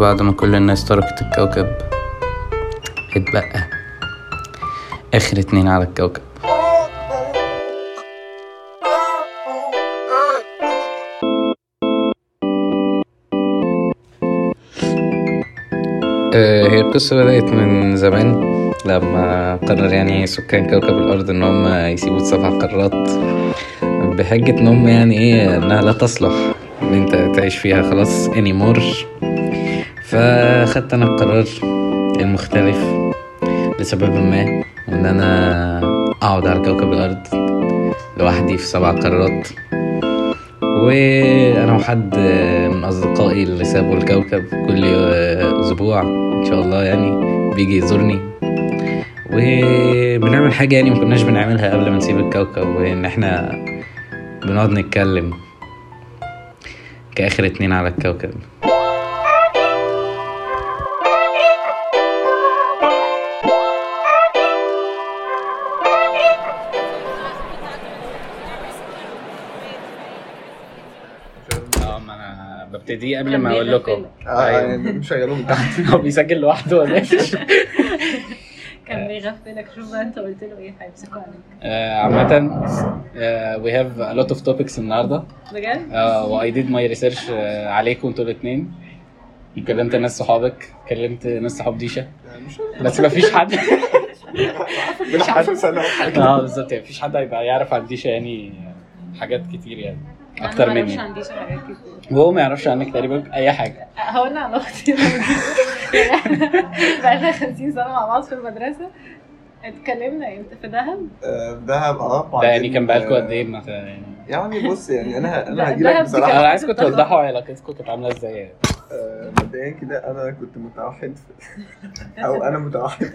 بعد ما كل الناس تركت الكوكب. اتبقى آخر اتنين على الكوكب. آه، هي القصة بدأت من زمان لما قرر يعني سكان كوكب الأرض إن هم يسيبوا السبع قارات. بحجة إن هم يعني إيه إنها لا تصلح إن أنت تعيش فيها خلاص anymore. فخدت أنا القرار المختلف لسبب ما إن أنا أقعد على كوكب الأرض لوحدي في سبع قارات وأنا وحد من أصدقائي اللي سابوا الكوكب كل أسبوع إن شاء الله يعني بيجي يزورني. وبنعمل حاجة يعني ما كناش بنعملها قبل ما نسيب الكوكب وإن إحنا بنقعد نتكلم كآخر اتنين على الكوكب. ببتدي قبل ما أقول لكم. آه أيوة. يعني مشغلوه من تحت. هو بيسجل لوحده ولا إيه؟ كان بيغفلك. شوف بقى أنت قلت له إيه هيمسكوا عليك. آه، عامة آه، we have a lot of topics النهاردة. بجد؟ آه، و I did my research آه، عليكم أنتوا الاتنين. كلمت ناس صحابك كلمت ناس صحاب ديشا بس مفيش حد. من 10 سنه وحاجه آه بالظبط. يعني مفيش حد هيبقى يعرف عن ديشا يعني حاجات كتير يعني. أكتر أنا ما مني. عنديش حاجات كتير. وهو ما يعرفش عنك تقريبا أي حاجة. هقول أنا على أختي بقالنا 50 سنة مع بعض في المدرسة. اتكلمنا إمتى في دهب؟ آه، دهب آه ده يعني كان بقالكم آه، قد إيه مثلا؟ يعني بص يعني أنا أنا هجي دهب لك دي بصراحة. أنا عايزكم توضحوا علاقتكم كانت عاملة إزاي يعني. آه، مبدئيا كده أنا كنت متوحد. أو أنا متوحد.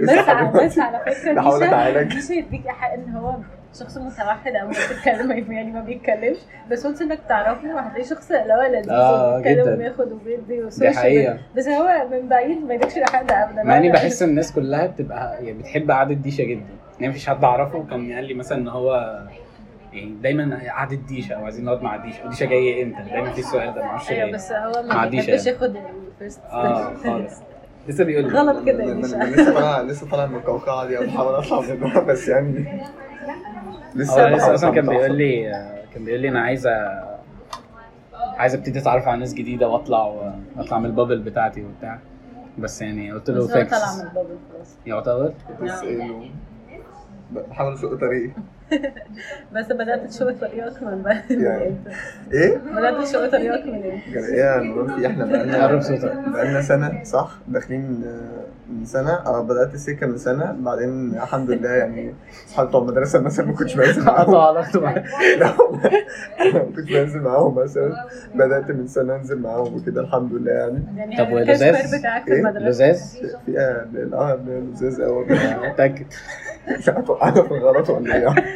بس على بس على فكرة بحاول أتعالج. ديشا يديك حق إن هو شخص متوحد أو ما بيتكلم يعني ما بيتكلمش. بس وانس إنك تعرفه هتلاقيه شخص اللي هو لذيذ آه، وبيتكلم. وبياخد وبيدي دي وسوشيال حقيقة. بس هو من بعيد ما يديكش لحد ابدا. مع إني بحس إن الناس كلها بتبقى يعني بتحب قعدة ديشا جدا. يعني مفيش حد أعرفه كان قال لي مثلا إن هو يعني دايما قعدة ديشا أو عايزين نقعد مع ديشا وديشا جاية إمتى؟ دايما في السؤال ده معرفش أيوه بس هو ما بيحبش يعني. ياخد ال first آه خالص. لسه بيقول لي. غلط كده لسه طالع لسه طالع من القوقعة دي بحاول أطلع منها بس يعني لسه لسه بحاول أصلا كان. بيقول لي كان بيقول لي أنا عايز أ- عايز أبتدي أتعرف على ناس جديدة وأطلع واطلع من البابل بتاعتي وبتاع. بس يعني قلت له فيكس خلاص. يعتبر؟ بس إنه بحاول اشق طريقي. بس بدأت تشوف طريقك من يعني. إمتى؟ إيه؟ بدأت تشوف طريقك من إمتى؟ كان إيه مراتي إحنا بقالنا بقالنا سنة صح؟ داخلين آه، من سنة. آه بدأت السكة من سنة. بعدين الحمد لله يعني أصحابي بتوع المدرسة مثلا ما كنتش بنزل معاهم. علاقته معايا لا ما كنتش بنزل معاهم مثلا. بدأت من سنة أنزل معاهم وكده الحمد لله يعني. يعني طب ولزاز؟ fear بتاعك في إيه؟ المدرسة. لزاز؟ في آه لذيذ قوي متاكد مش عارف أنا في الغلط ولا إيه؟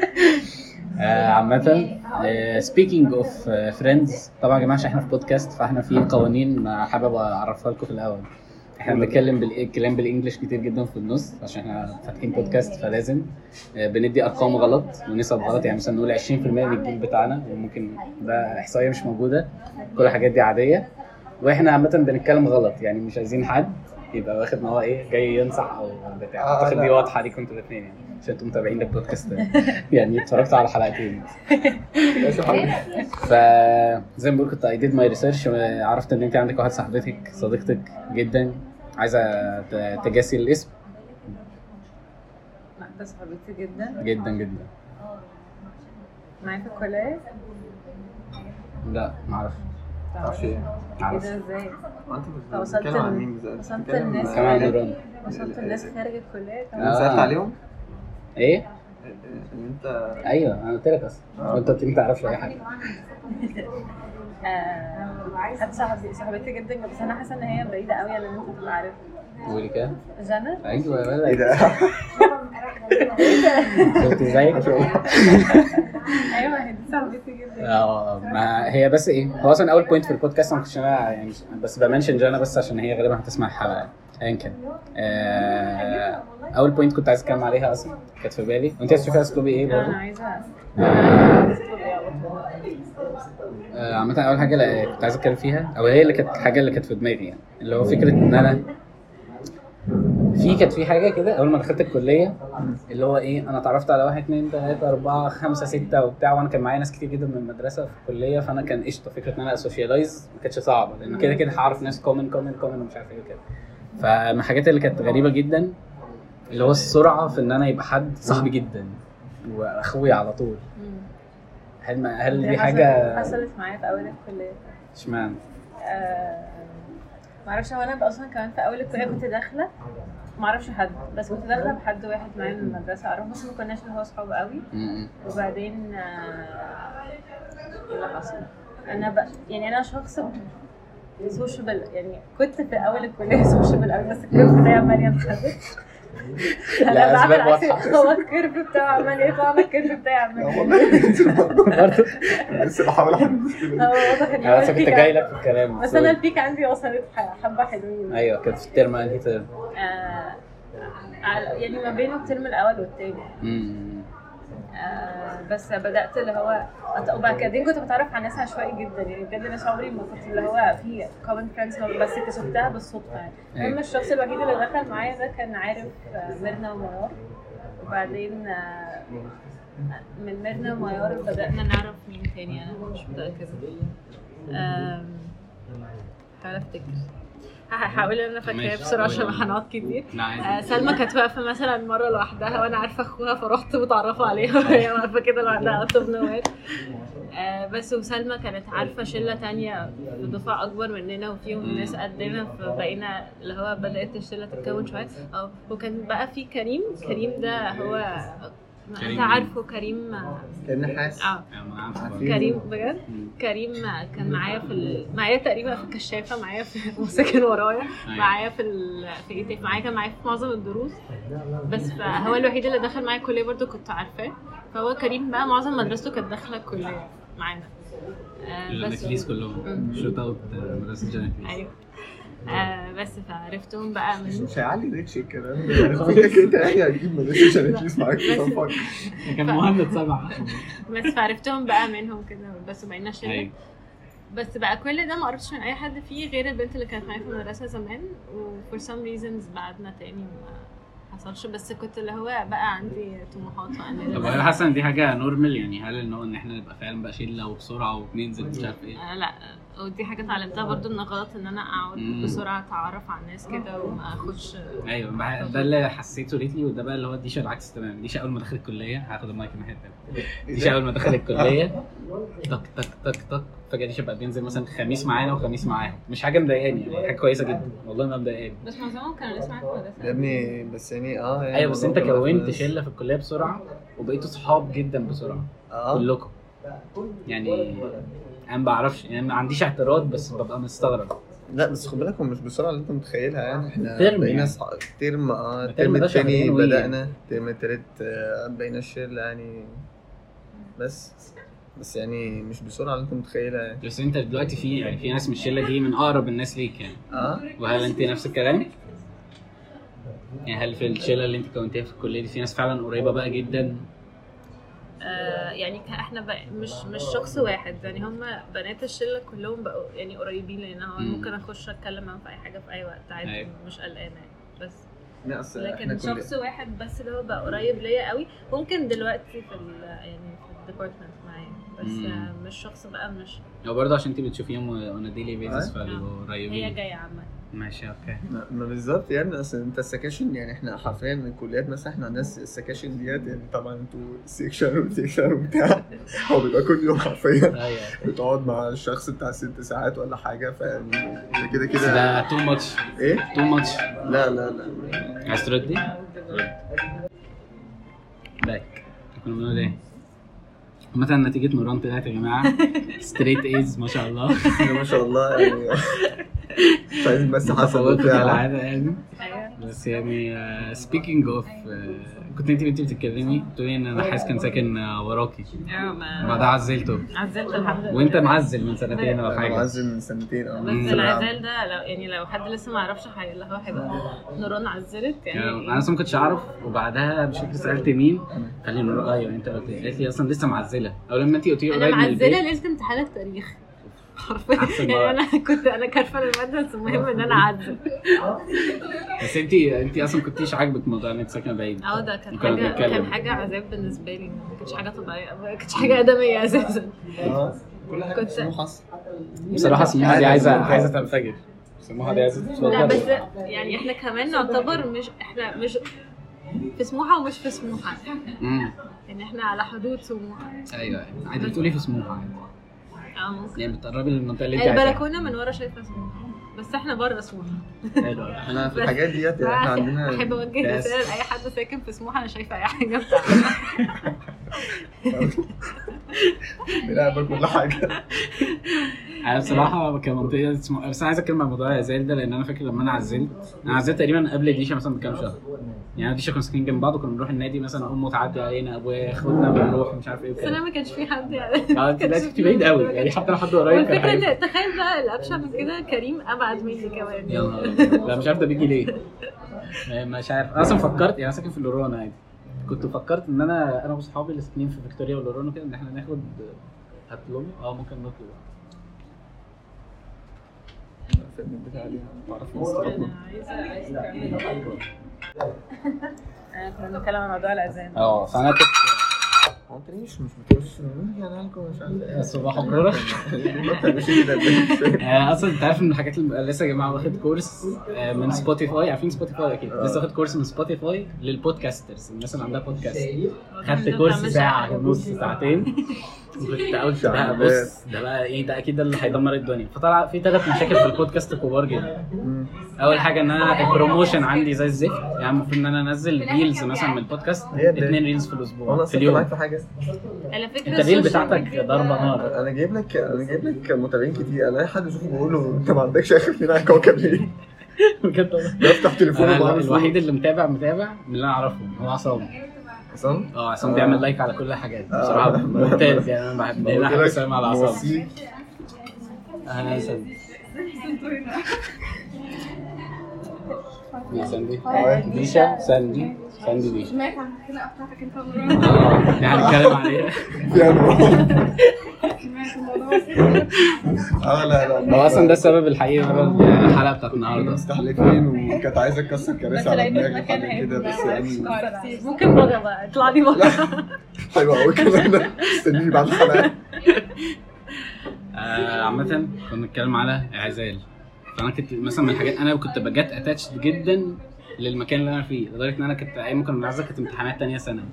عامة speaking of friends طبعا يا جماعة عشان إحنا في بودكاست فاحنا في قوانين آه، حابب اعرفها لكم في الأول. إحنا بنتكلم بالكلام بال English كتير جدا في النص عشان إحنا فاتحين بودكاست فلازم آه، بندي أرقام غلط ونسب غلط. يعني مثلا نقول 20% من الجيل بتاعنا وممكن ده إحصائية مش موجودة. كل الحاجات دي عادية. وإحنا عامة بنتكلم غلط يعني مش عايزين حد يبقى واخد ان هو إيه جاي ينصح أو بتاع. آه، أعتقد دي. واضحة عليكم أنتوا الاثنين يعني. عشان أنتوا متابعين للبودكاست يعني اتفرجتوا على حلقتين. فزي ما بقول كنت I did my research عرفت إن أنت عندك واحدة صاحبتك صديقتك جدا. عايزة تجاسي الاسم. لا انت صاحبتي جدا. جدا جدا. معايا في الكليه لا معرفش معرفش إيه. إيه معرفش. ده إزاي؟ أنت وصلت بتتكلم عن مين بالظبط؟ وصلت الناس وصلت الناس خارج الكلية؟ كمان آه. سألت عليهم؟ إيه؟ إن أنت أيوه أنا قلت لك أصلا. آه. لي ما تعرفش أي حاجة. آه، صاحبتي صاحبتي جدا بس أنا حاسة إن هي بعيدة قوي عن ان أنت تبقى عارفها. تقولي كده؟ جنى أيوه يا إيه ولد ده؟ إزاي؟ أيوه هي دي صاحبتي جدا. آه ما هي بس إيه هو أصلا أول point في البودكاست ما كنتش أنا يعني بس ب mention جنى بس عشان هي غالبا هتسمع الحلقة ايا كان. آه، أول point كنت عايز أتكلم عليها أصلا. كانت في بالي. وأنت عايز تشوفي اسلوبي إيه أنا برضه؟ عايزه أنا أسلوبي على طول. آه، عامة أول حاجة لا- كنت عايز أتكلم فيها أو هي اللي كانت حاجة اللي كانت في دماغي يعني. اللي هو فكرة إن أنا في كانت في حاجة كده أول ما دخلت الكلية اللي هو إيه أنا اتعرفت على واحد اتنين تلاتة أربعة خمسة ستة وبتاع وأنا كان معايا ناس كتير جدا من المدرسة في الكلية فأنا كان قشطة. فكرة إن أنا أ socialize ما كانتش صعبة لأن كده كده هعرف ناس common common common ومش عارف إيه وكده. فمن الحاجات اللي كانت غريبة جدا اللي هو السرعة في إن أنا يبقى حد صاحبي جدا وأخويا على طول. هل ما هل دي حصلت- حاجة حصلت معايا في أول الكلية إشمعنى؟ آه، معرفش هو أنا أصلا كمان في أول الكلية كنت داخلة معرفش حد بس كنت داخلة بحد واحد معايا من المدرسة اعرفه بس ما كناش اللي هو صحاب قوي. وبعدين آه، إيه اللي حصل؟ أنا ب... يعني أنا شخص sociable يعني كنت في أول الكلية sociable قوي بس ال curve بتاعي عمال ينخفض أنا لا، بعمل عكس. هو ال curve بتاعه عمال يطلع أنا ال curve بتاعي عمال برضه لسه بحاول أحل هو واضح إن أنا كنت جاي لك في الكلام بس أنا ال peak عندي وصلت حبة حلوين. أيوه كانت في الترم أنهي ترم؟ آه يعني ما بين الترم الأول والتاني. بس بدأت اللي هو وبعدين كنت بتعرف على ناس عشوائي جدا يعني بجد ناس عمري ما كنت اللي هو في common friends بس اكتشفتها بالصدفة يعني. أيوة. المهم الشخص الوحيد اللي دخل معايا ده كان عارف آه، ميرنا وميار. وبعدين آه، من ميرنا وميار بدأنا نعرف مين تاني أنا مش متأكدة. آم، حاول أفتكر هحاول إن أنا فاكراها ماشي. بسرعة عشان هنقعد كتير. آه، سلمى كانت واقفة مثلا مرة لوحدها وأنا عارفة أخوها فرحت متعرفة عليها. وهي واقفة كده لوحدها أوت أوف نوير بس وسلمى كانت عارفة شلة تانية في دفعة أكبر مننا وفيهم ناس قدنا فبقينا اللي هو بدأت الشلة تتكون شوية. أو وكان بقى في كريم. كريم ده هو كريم أنت عارفه كريم؟ آه أنا عارف برضه. كريم بجد. كريم كان معايا في ال... معايا تقريبا في الكشافة معايا في وساكن ورايا. معايا في ال... في إيه؟ معايا كان معايا في معظم الدروس. بس فهو الوحيد اللي دخل معايا الكلية برضو كنت عارفاه. فهو كريم بقى معظم مدرسته كانت داخلة الكلية معانا. آه بس. كلهم. شوت اوت مدرسة سان كليس أيوه. آه بس فعرفتهم بقى من مش هيعلي reach الكلام ده. كده يعني هتجيب مدرسة سان كليس معاك. كان مهند سبعة. بس فعرفتهم بقى منهم كده بس بقينا شله أيوه. بس بقى كل ده ما قربتش من أي حد فيه غير البنت اللي كانت معايا في المدرسة زمان و for some reasons بعدنا تاني ما حصلش. بس كنت اللي هو بقى عندي طموحات وأنا طب هل حاسة إن دي حاجة normal يعني هل إن هو إن إحنا نبقى فعلا بقى شلة وبسرعة وبننزل مش عارف إيه؟ آه لا. ودي حاجة اتعلمتها برضو إن غلط إن أنا أقعد. بسرعة أتعرف على الناس كده وما آخدش أيوه ده اللي حسيته lately وده بقى اللي هو ديشا العكس تماما. ديشا أول ما دخل الكلية هاخد المايك من الحته ديشا أول ما دخل الكلية تك تك تك تك فجأة ديشا بقى بينزل مثلا خميس معانا وخميس معاهم. مش حاجة مضايقاني يعني حاجة كويسة جدا. والله ما مضايقاني. بس معظمهم كانوا لسه معايا في المدرسة. يا ابني بس يعني آه يعني أيوه بس أنت كونت شلة في الكلية بسرعة وبقيتوا صحاب جدا بسرعة. آه. كلكم. يعني أنا ما بعرفش يعني ما عنديش اعتراض بس ببقى مستغرب. لا بس خد بالك مش بالسرعة اللي انت متخيلها يعني إحنا ترم بقينا يعني. صح... ترم آه الترم التاني بدأنا الترم التالت آه، بقينا الشلة يعني بس بس يعني مش بالسرعة اللي انت متخيلها يعني. بس انت دلوقتي في يعني في ناس من الشلة دي من أقرب الناس ليك يعني. آه؟ وهل انت نفس الكلام؟ يعني هل في الشلة اللي انت كونتيها في الكلية دي في ناس فعلا قريبة بقى جدا؟ آه يعني إحنا بقى مش مش شخص واحد يعني هم بنات الشلة كلهم بقوا يعني قريبين لأن هو مم. ممكن أخش أتكلم معاهم في أي حاجة في أي وقت عادي أيوة. مش قلقانة يعني بس لكن كل... شخص واحد بس اللي هو بقى قريب ليا قوي ممكن دلوقتي في يعني في ال department معايا بس مم. مش شخص بقى مش أو برضه عشان انت بتشوفيهم on daily basis. فبيبقوا هي جاية عامة ماشي okay. ما بالظبط يعني أصل أنت ال sections يعني إحنا حرفيا من الكليات مثلا إحنا عندنا ال sections ديت يعني طبعا أنتوا section و section وبتاع. هو بيبقى كل يوم حرفيا أيوه بتقعد مع الشخص بتاع ست ساعات ولا حاجة فيعني كده كده. ده too much إيه؟ too much لا لا لا. عايز تردي؟ back كنا بنقول إيه؟ مثلا نتيجة نوران طلعت يا جماعة. straight A's ما شاء الله. ما شاء الله يعني مش عايز بس كالعادة يعني. أيوه بس يعني speaking of كنت انت بنتي بتتكلمي بتقولي ان أنا حاسس كان ساكن آه، وراكي. آه ما بعدها عزلته. عزلت الحمد لله. وانت معزل من سنتين أنا حاجة. معزل من سنتين آه. بس. العزال ده لو يعني لو حد لسه ما يعرفش اللي هو هيبقى نوران عزلت يعني. أنا يعني أصلا ما كنتش أعرف وبعدها مش فاكر سألت مين قال لي نور أيوه أنت قلت لي. لي أصلا لسه معزلة. أو لما انت قلتي أنا قريب من معزلة البيت. ليلة امتحان التاريخ. حرفيا. يعني. أنا كنت أنا كارفه الماده بس المهم إن أنا اعزل بس انت انت أصلا كنتيش عاجبك موضوع إنك ساكنة بعيد. آه ده كان حاجة. كان حاجة عذاب بالنسبة لي. ما كانتش حاجة طبيعية. ما كانتش حاجة آدمية أساسا. آه كل حاجة كنت- بصراحة سموها دي عايزه عايزة تنفجر. سموها دي عايزة لا بس يعني إحنا كمان نعتبر مش إحنا مش في سموحة ومش في سموحة. امم يعني إحنا على حدود سموحة. أيوه عادي بتقولي في سموحة. عادي آه ممكن. يعني بتقربي للمنطقة اللي انت البلكونة من ورا شايفة سموحه بس إحنا بره سموحه حلو. إحنا في الحاجات ديت إحنا عندنا احب اوجه. رساله لاي حد ساكن في سموحة أنا شايفة أي حاجة بتاعتها بنلعب كل حاجة. أنا بصراحة كمنطقه اسمه بس أنا عايز أتكلم عن موضوع العزال ده لأن أنا فاكر لما أنا عزلت أنا عزلت تقريبا قبل ديشا مثلا بكام شهر. يعني أنا وديشا كنا ساكنين جنب بعض وكنا بنروح النادي مثلا امه تعدي علينا أبويا اخواتنا بنروح مش عارف إيه بس أنا ما كانش في حد يعني. آه كنت بعيد قوي يعني حتى لو حد قريب إن تخيل بقى الابشع من كده كريم أبعد مني كمان. يا نهار أبيض. لا مش عارف ده بيجي ليه. مش عارف. أنا أصلا فكرت يعني ساكن في لوران عادي. كنت فكرت إن أنا أنا وأصحابي اللي ساكنين في فيكتوريا ولوران وكده إن إحنا ناخد هتلوم آه ممكن نطلب. أنا كنا بنتكلم عن موضوع الاذان آه فأنا كنت هو مش مش بتقولش يعني لكم مش عارف إيه صباح؟ آه، أصلا انت عارف ان الحاجات اللي لسه يا جماعة واخد course آه، من Spotify عارفين Spotify أكيد آه. لسه واخد course من Spotify لل podcasters الناس اللي عندها بودكاست خدت course ساعه ونص ساعتين وكنت قلت بقى بص ده بقى إيه ده أكيد ده اللي هيدمر الدنيا فطلع في ثلاث مشاكل في البودكاست كبار جدا. اول حاجة ان أنا ال promotion عندي زي الزفت يعني المفروض ان أنا انزل reels مثلا من البودكاست. اثنين reels في الأسبوع في اليوم في حاجة على فكره ال social بتاعتك ضربة نار أنا جايب لك أنا جايب لك متابعين كتير أنا اي حد اشوفه بقول له أنت ما عندكش آخر اتنين على كوكب ليه؟ بجد والله. بفتح تليفونه الوحيد اللي متابع متابع من اللي أنا أعرفه هو عصام أصلا آه عصام آه. بيعمل like على كل حاجات آه. بصراحة ممتاز يعني أنا بحب أنا بحب اسلم على عصام. أنا سندي يا سندي آه. ديشا سندي ديشا سمعت عن الخناقه بتاعتك أنت آه يعني هنتكلم عليها الموضوع. آه لا لا هو أصلا ده السبب الحقيقي ورا الحلقة بتاعت النهارده. مستحلفين وكانت عايزة تكسر بس كراسي على دماغي وحاجة كده بس يعني ممكن بره بقى اطلع لي بره. حلوة قوي الكلام ده استنيني بعد الحلقة. آه، عامة كنا بنتكلم على إعزال. فأنا كنت مثلا من الحاجات أنا كنت بجت اتاتشد جدا للمكان اللي أنا فيه لدرجة إن أنا كنت أيام كنا بنعزل كانت امتحانات تانية ثانوي.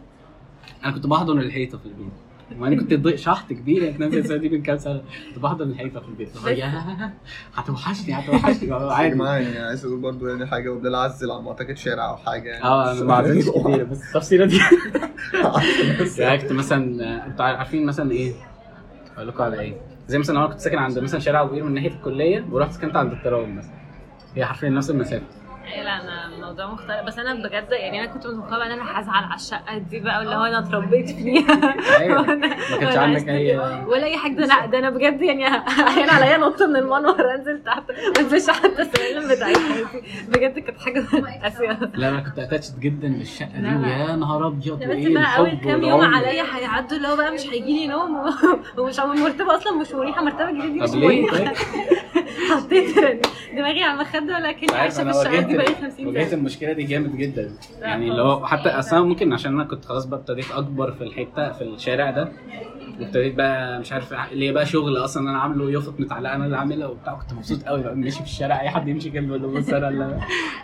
أنا كنت بحضن الحيطة في البيت. وأنا كنت ضيق شحط كبير يعني نفس السنة دي من كام سنة. كنت بحضن الحيطة في البيت. يا هتوحشني هتوحشني. عادي. جماعة يعني عايز أقول برضو يعني حاجة وبلال عزل على ما أعتقد شارع أو حاجة يعني. آه أنا ما عرفتش كتير. بس التفصيلة دي. يعني كنت مثلا أنتوا عارفين مثلا إيه؟ أقول لكم على إيه. زي مثلا أنا كنت ساكن عند مثلا شارع أبو قير من ناحية الكلية ورحت سكنت عند التراوم مثلا. هي حرفيا نفس المسافة. لا أنا الموضوع مختلف. بس أنا بجد يعني أنا كنت متوقعة إن أنا هزعل على الشقة دي بقى اللي هو أنا اتربيت فيها. أيوه. ما كانش عندك اي ولا أي حاجة. ده أنا ده أنا بجد يعني هين عليا نط من المنور أنزل تحت. ما انزلش حتى السلالم بتاعتها بجد كانت حاجة قاسية. لا أنا كنت اتاتشد جدا للشقة دي لا، لا. ويا نهار أبيض لا وإيه بقى أول كام يوم. عليا هيعدوا اللي هو بقى مش هيجي لي نوم ومش المرتبه أصلا مش مريحة. مرتبة جديدة دي مش مريحة؟ حطيت دماغي على المخدة ولكن عارف عايشة في الشقة دي. بقالي واجهت 50 واجهت سنه المشكلة دي جامد جدا. يعني اللي هو حتى أصلا ممكن عشان أنا كنت خلاص بقى ابتديت أكبر في الحتة في الشارع ده وابتديت بقى مش عارف اللي هي بقى شغل أصلا أنا عامله يافط متعلقة أنا اللي عاملها وبتاع. كنت مبسوط قوي بقى ماشي في الشارع أي حد يمشي جنبي يقول له بص أنا اللي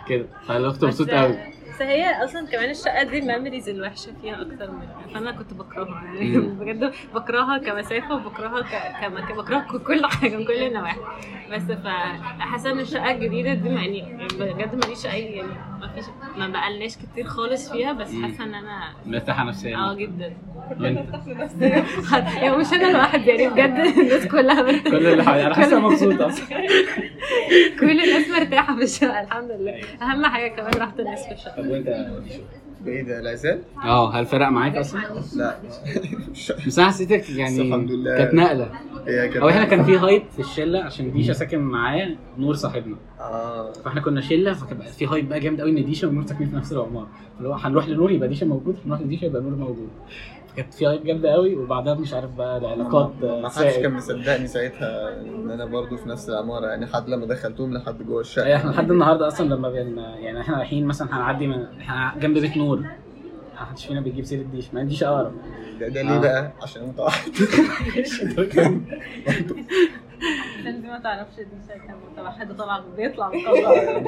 كده. فأنا كنت مبسوط بس- قوي بس هي أصلا كمان الشقة دي الميموريز الوحشة فيها أكتر منها فانا كنت بكرهها يعني. بجد بكرهها كمسافة وبكرهها ك... كمكان بكرهها كل حاجة من كل النواحي بس فحاسة إن الشقة الجديدة دي يعني بجد ماليش اي يعني ما فيش ما بقالناش كتير خالص فيها بس. حاسة إن أنا مرتاحة نفسيا. آه جدا. يعني مش أنا لوحدي يعني بجد الناس كلها مرتاحة. كل اللي أنا حاسة مبسوطة كل الناس مرتاحة في الشقه الحمد لله. أهم حاجة كمان راحة الناس في الشقه طب وأنت؟ إيه ده العزال؟ آه هل فرق معاك أصلا؟ لا. مش بس أنا حسيتك يعني الحمد لله. كانت نقلة. هو إحنا كان في هايب في الشلة عشان ديشا ساكن معايا نور صاحبنا. آه. فإحنا كنا شلة فكان بقى في هايب بقى جامد قوي إن ديشا ونور ساكنين في نفس العمارة. اللي هو هنروح لنور يبقى ديشا موجود هنروح لديشا يبقى نور موجود. فكانت في هايب جامدة قوي وبعدها مش عارف بقى العلاقات ما حدش. كان مصدقني ساعتها إن أنا برضو في نفس العمارة يعني لحد لما دخلتهم لحد جوه الشقة إحنا لحد النهارده أصلا لما بين يعني إحنا رايحين مثلا هنعدي من إحنا جنب بيت نور ما حدش فينا بيجيب سيرة ديش ما ديش أقرب ده, ده ليه آه. بقى؟ عشان متوحد انت ما تعرفش دي كان متوحد طبعا بيطلع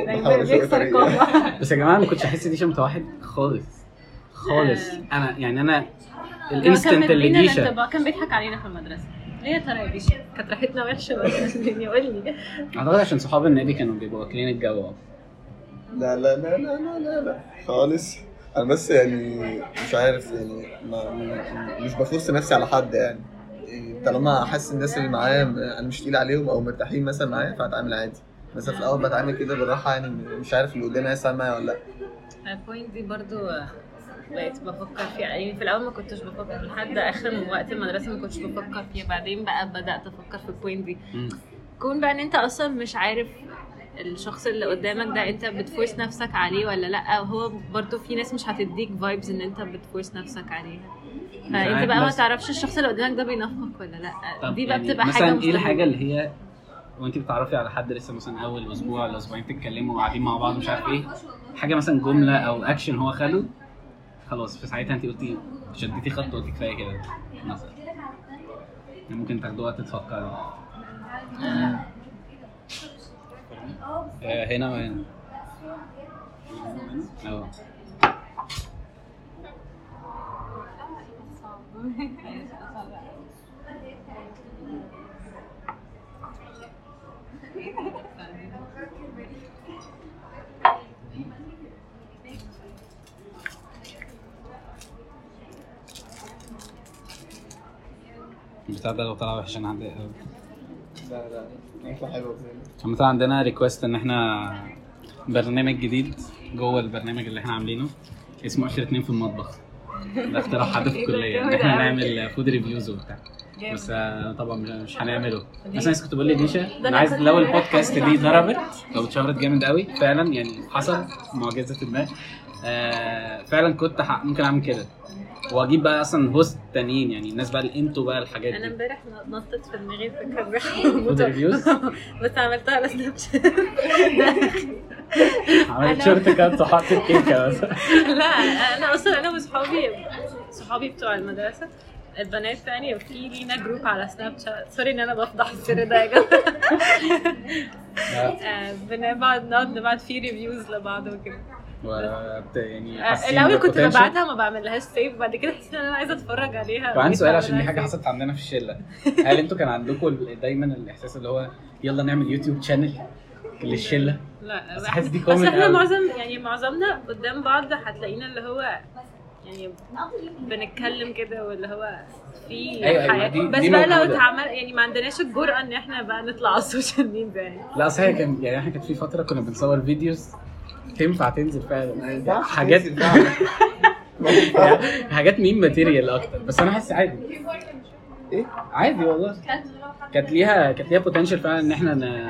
بحاول أشوف بيكسر طريقة. القهوه بس يا جماعة ما كنتش أحس ديشا متوحد خالص خالص آه. أنا يعني أنا الانستنت اللي الانطباع. كان بيضحك علينا في المدرسة. ليه يا ترى يا بيشا كانت ريحتنا وحشة بس يعني قول لي. أعتقد عشان صحاب النادي كانوا بيبقوا واكلين الجو. لا لا لا لا لا لا لا. خالص. أنا بس يعني مش عارف يعني ما مش بفرص نفسي على حد يعني طالما حاسس الناس اللي معايا أنا مش تقيل عليهم أو مرتاحين مثلا معايا فهتعامل عادي مثلا في الأول بتعامل كده بالراحه يعني مش عارف اللي قدامي هيسمع معايا ولا لا ال point دي برضو بقيت بفكر فيها. يعني في الأول ما كنتش بفكر لحد آخر وقت المدرسة ما كنتش بفكر فيها بعدين بقى بدأت أفكر في ال point دي. كون بقى إن أنت أصلا مش عارف الشخص اللي قدامك ده أنت بت force نفسك عليه ولا لأ. وهو برضو في ناس مش هتديك vibes إن أنت بت force نفسك عليها. فأنت بقى ما تعرفش الشخص اللي قدامك ده بينافقك ولا لأ. دي بقى يعني بتبقى مثلا حاجة إيه مستحيلة. الحاجة اللي هي وأنت بتتعرفي على حد لسه مثلا أول أسبوع ولا أسبوعين تتكلموا وقاعدين مع بعض مش عارف إيه؟ حاجة مثلا جملة أو اكشن هو خده؟ خلاص في ساعتها انت قلتي شديتي خط وقلتي كفاية كده. مثلا يعني ممكن تاخدوا وقت تفكروا آه، هنا وهنا. آه البتاع ده لو طلع وحش أنا هتضايق أوي. لا لا نطلع حلوة مثلا عندنا ريكوست إن إحنا برنامج جديد جوه البرنامج اللي إحنا عاملينه اسمه آخر اتنين في المطبخ. ده اختراع حد في الكلية. إن إحنا نعمل food reviews وبتاع. بس آه، طبعا مش- هنعمله. بس الناس كنت بقول لديشا أنا عايز لو البودكاست دي ضربت لو اتشهرت جامد قوي فعلا يعني حصل معجزة ما. آه، فعلا كنت ممكن أعمل كده. واجيب بقى أصلا host تانيين يعني الناس بقى اللي أنتوا بقى الحاجات أنا دي. امبارح نطت في دماغي فكره بس عملتها على Snapchat عملت أنا- short cut وحطت كيكه بس لا أنا أصلا أنا وصحابي صحابي بتوع المدرسة البنات يعني في لينا group على Snapchat sorry إن أنا بفضح السر ده يا جماعة. آه، بنقعد نقعد نبعت فيه reviews لبعض وكده. وبت- يعني آه، الأول كنت. ببعتها ما بعملهاش save بعد كده حسيت إن أنا عايزة أتفرج عليها طب عندي سؤال عشان دي حاجة. حصلت عندنا في الشلة هل أنتوا كان عندكم دايما الإحساس اللي هو يلا نعمل YouTube channel للشلة لا بس حاسس دي common إحنا. معظم يعني معظمنا قدام بعض هتلاقينا اللي هو يعني بنتكلم كده واللي هو في أيوة، أيوة، حياة دي- بس دي بقى لو. اتعمل يعني ما عندناش الجرأة إن إحنا بقى نطلع على ال social media يعني لا هي كان يعني إحنا كانت في فترة كنا بنصور videos تنفع تنزل فعلا. ينفعش حاجات ينفعش. حاجات meme material أكتر. بس أنا حاسس عادي. إيه؟ عادي والله. كانت ليها كانت ليها potential فعلا إن إحنا ن...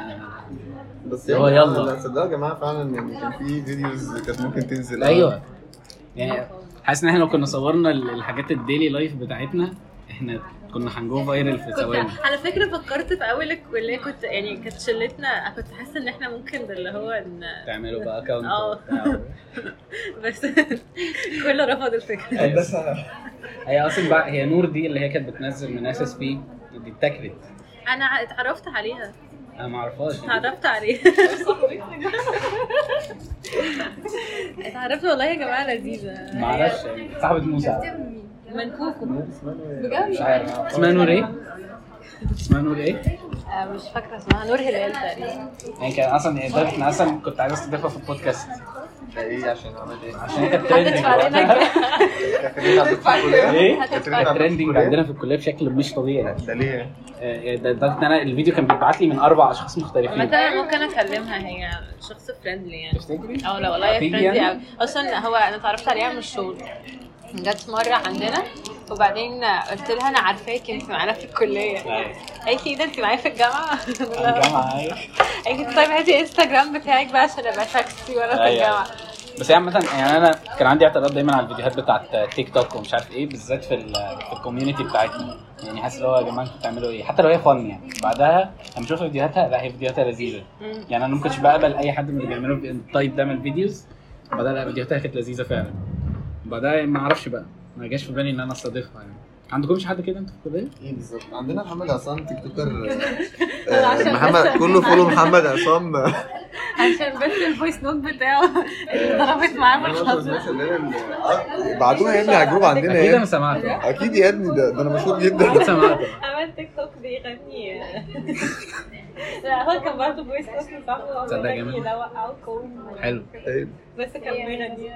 بس هو يعني يلا. لا تصدقوا يا جماعة فعلا يعني كان في videos كانت ممكن تنزل. أيوه. يعني حاسس إن إحنا لو كنا صورنا ال- الحاجات ال daily life بتاعتنا إحنا كنا هن go viral في ثواني. على فكرة فكرت في أول الكلية كنت يعني كانت شلتنا كنت حاسة إن إحنا ممكن ده اللي هو إن تعملوا بقى account آه. بس كله رفض الفكرة. هندسه هي أصلا بقى هي نور دي اللي هي كانت بتنزل من اس اس بي دي اتاكلت. أنا اتعرفت عليها. أنا ما أعرفهاش. اتعرفت عليها. اتعرفت والله يا جماعة لذيذة. ما أعرفش. صاحبة موسى. من كوكو. مش عارف. اسمها نور إيه؟ اسمها نور إيه؟ آه، مش فاكرة اسمها. نور هلال تقريبا. يعني كان أصلا يعني لدرجه ان أصلا كنت عايز أستضيفها في البودكاست. ده إيه عشان عملت إيه؟ عشان هي كانت trending لنا كانت trending؟ عندنا في الكلية بشكل مش طبيعي. ده ليه؟ آه، ده أنا الفيديو كان بيتبعت لي من أربع أشخاص مختلفين. مثلا ممكن أكلمها. هي شخص friendly يعني. تفتكري؟ أو لا والله friendly؟ قوي أصلا هو أنا اتعرفت عليها من الشغل. جت مرة عندنا وبعدين قلت لها أنا عارفاكي انت معانا في الكلية. أيوة. قالت لي إيه ده انت معايا في الجامعة؟ الجامعة أيوه. قالت لي طيب هاتي انستجرام بتاعك بقى عشان أبقى شخصي وأنا في أيوة. الجامعة. بس هي عامة يعني أنا كان عندي اعتراض دايما على الفيديوهات بتاعت تيك توك ومش عارف إيه بالذات في في ال community بتاعتنا. يعني حاسس اللي هو يا جماعة أنتوا بتعملوا إيه؟ حتى لو هي فن يعني. بعدها لما أشوف فيديوهاتها لا هي فيديوهاتها لذيذة. يعني أنا ما كنتش بقبل أي حد من اللي بيعملوا ال type ده من ال videos بعدها لا فيديوهاتها كانت لذيذة فعلا. بعدها ما أعرفش بقى. ما جاش في بالي إن أنا استضيفها يعني. عندكمش حد كده أنتوا في الكلية؟ إيه بالظبط؟ عندنا محمد عصام TikToker آه، محمد كله follow محمد عصام. عشان بس ال voice note بتاعه اللي ضربت معاه من الحظ. بعتوها يا ابني على ال group عندنا أكيد أنا ابني سمعته. أكيد يا ابني ده, ده أنا مشهور جدا. أكيد سمعته. عمل تيك توك بيغني. لا هو كان برضه voice note صاحبه تصدق جامد. حلو. بس كان بيغني.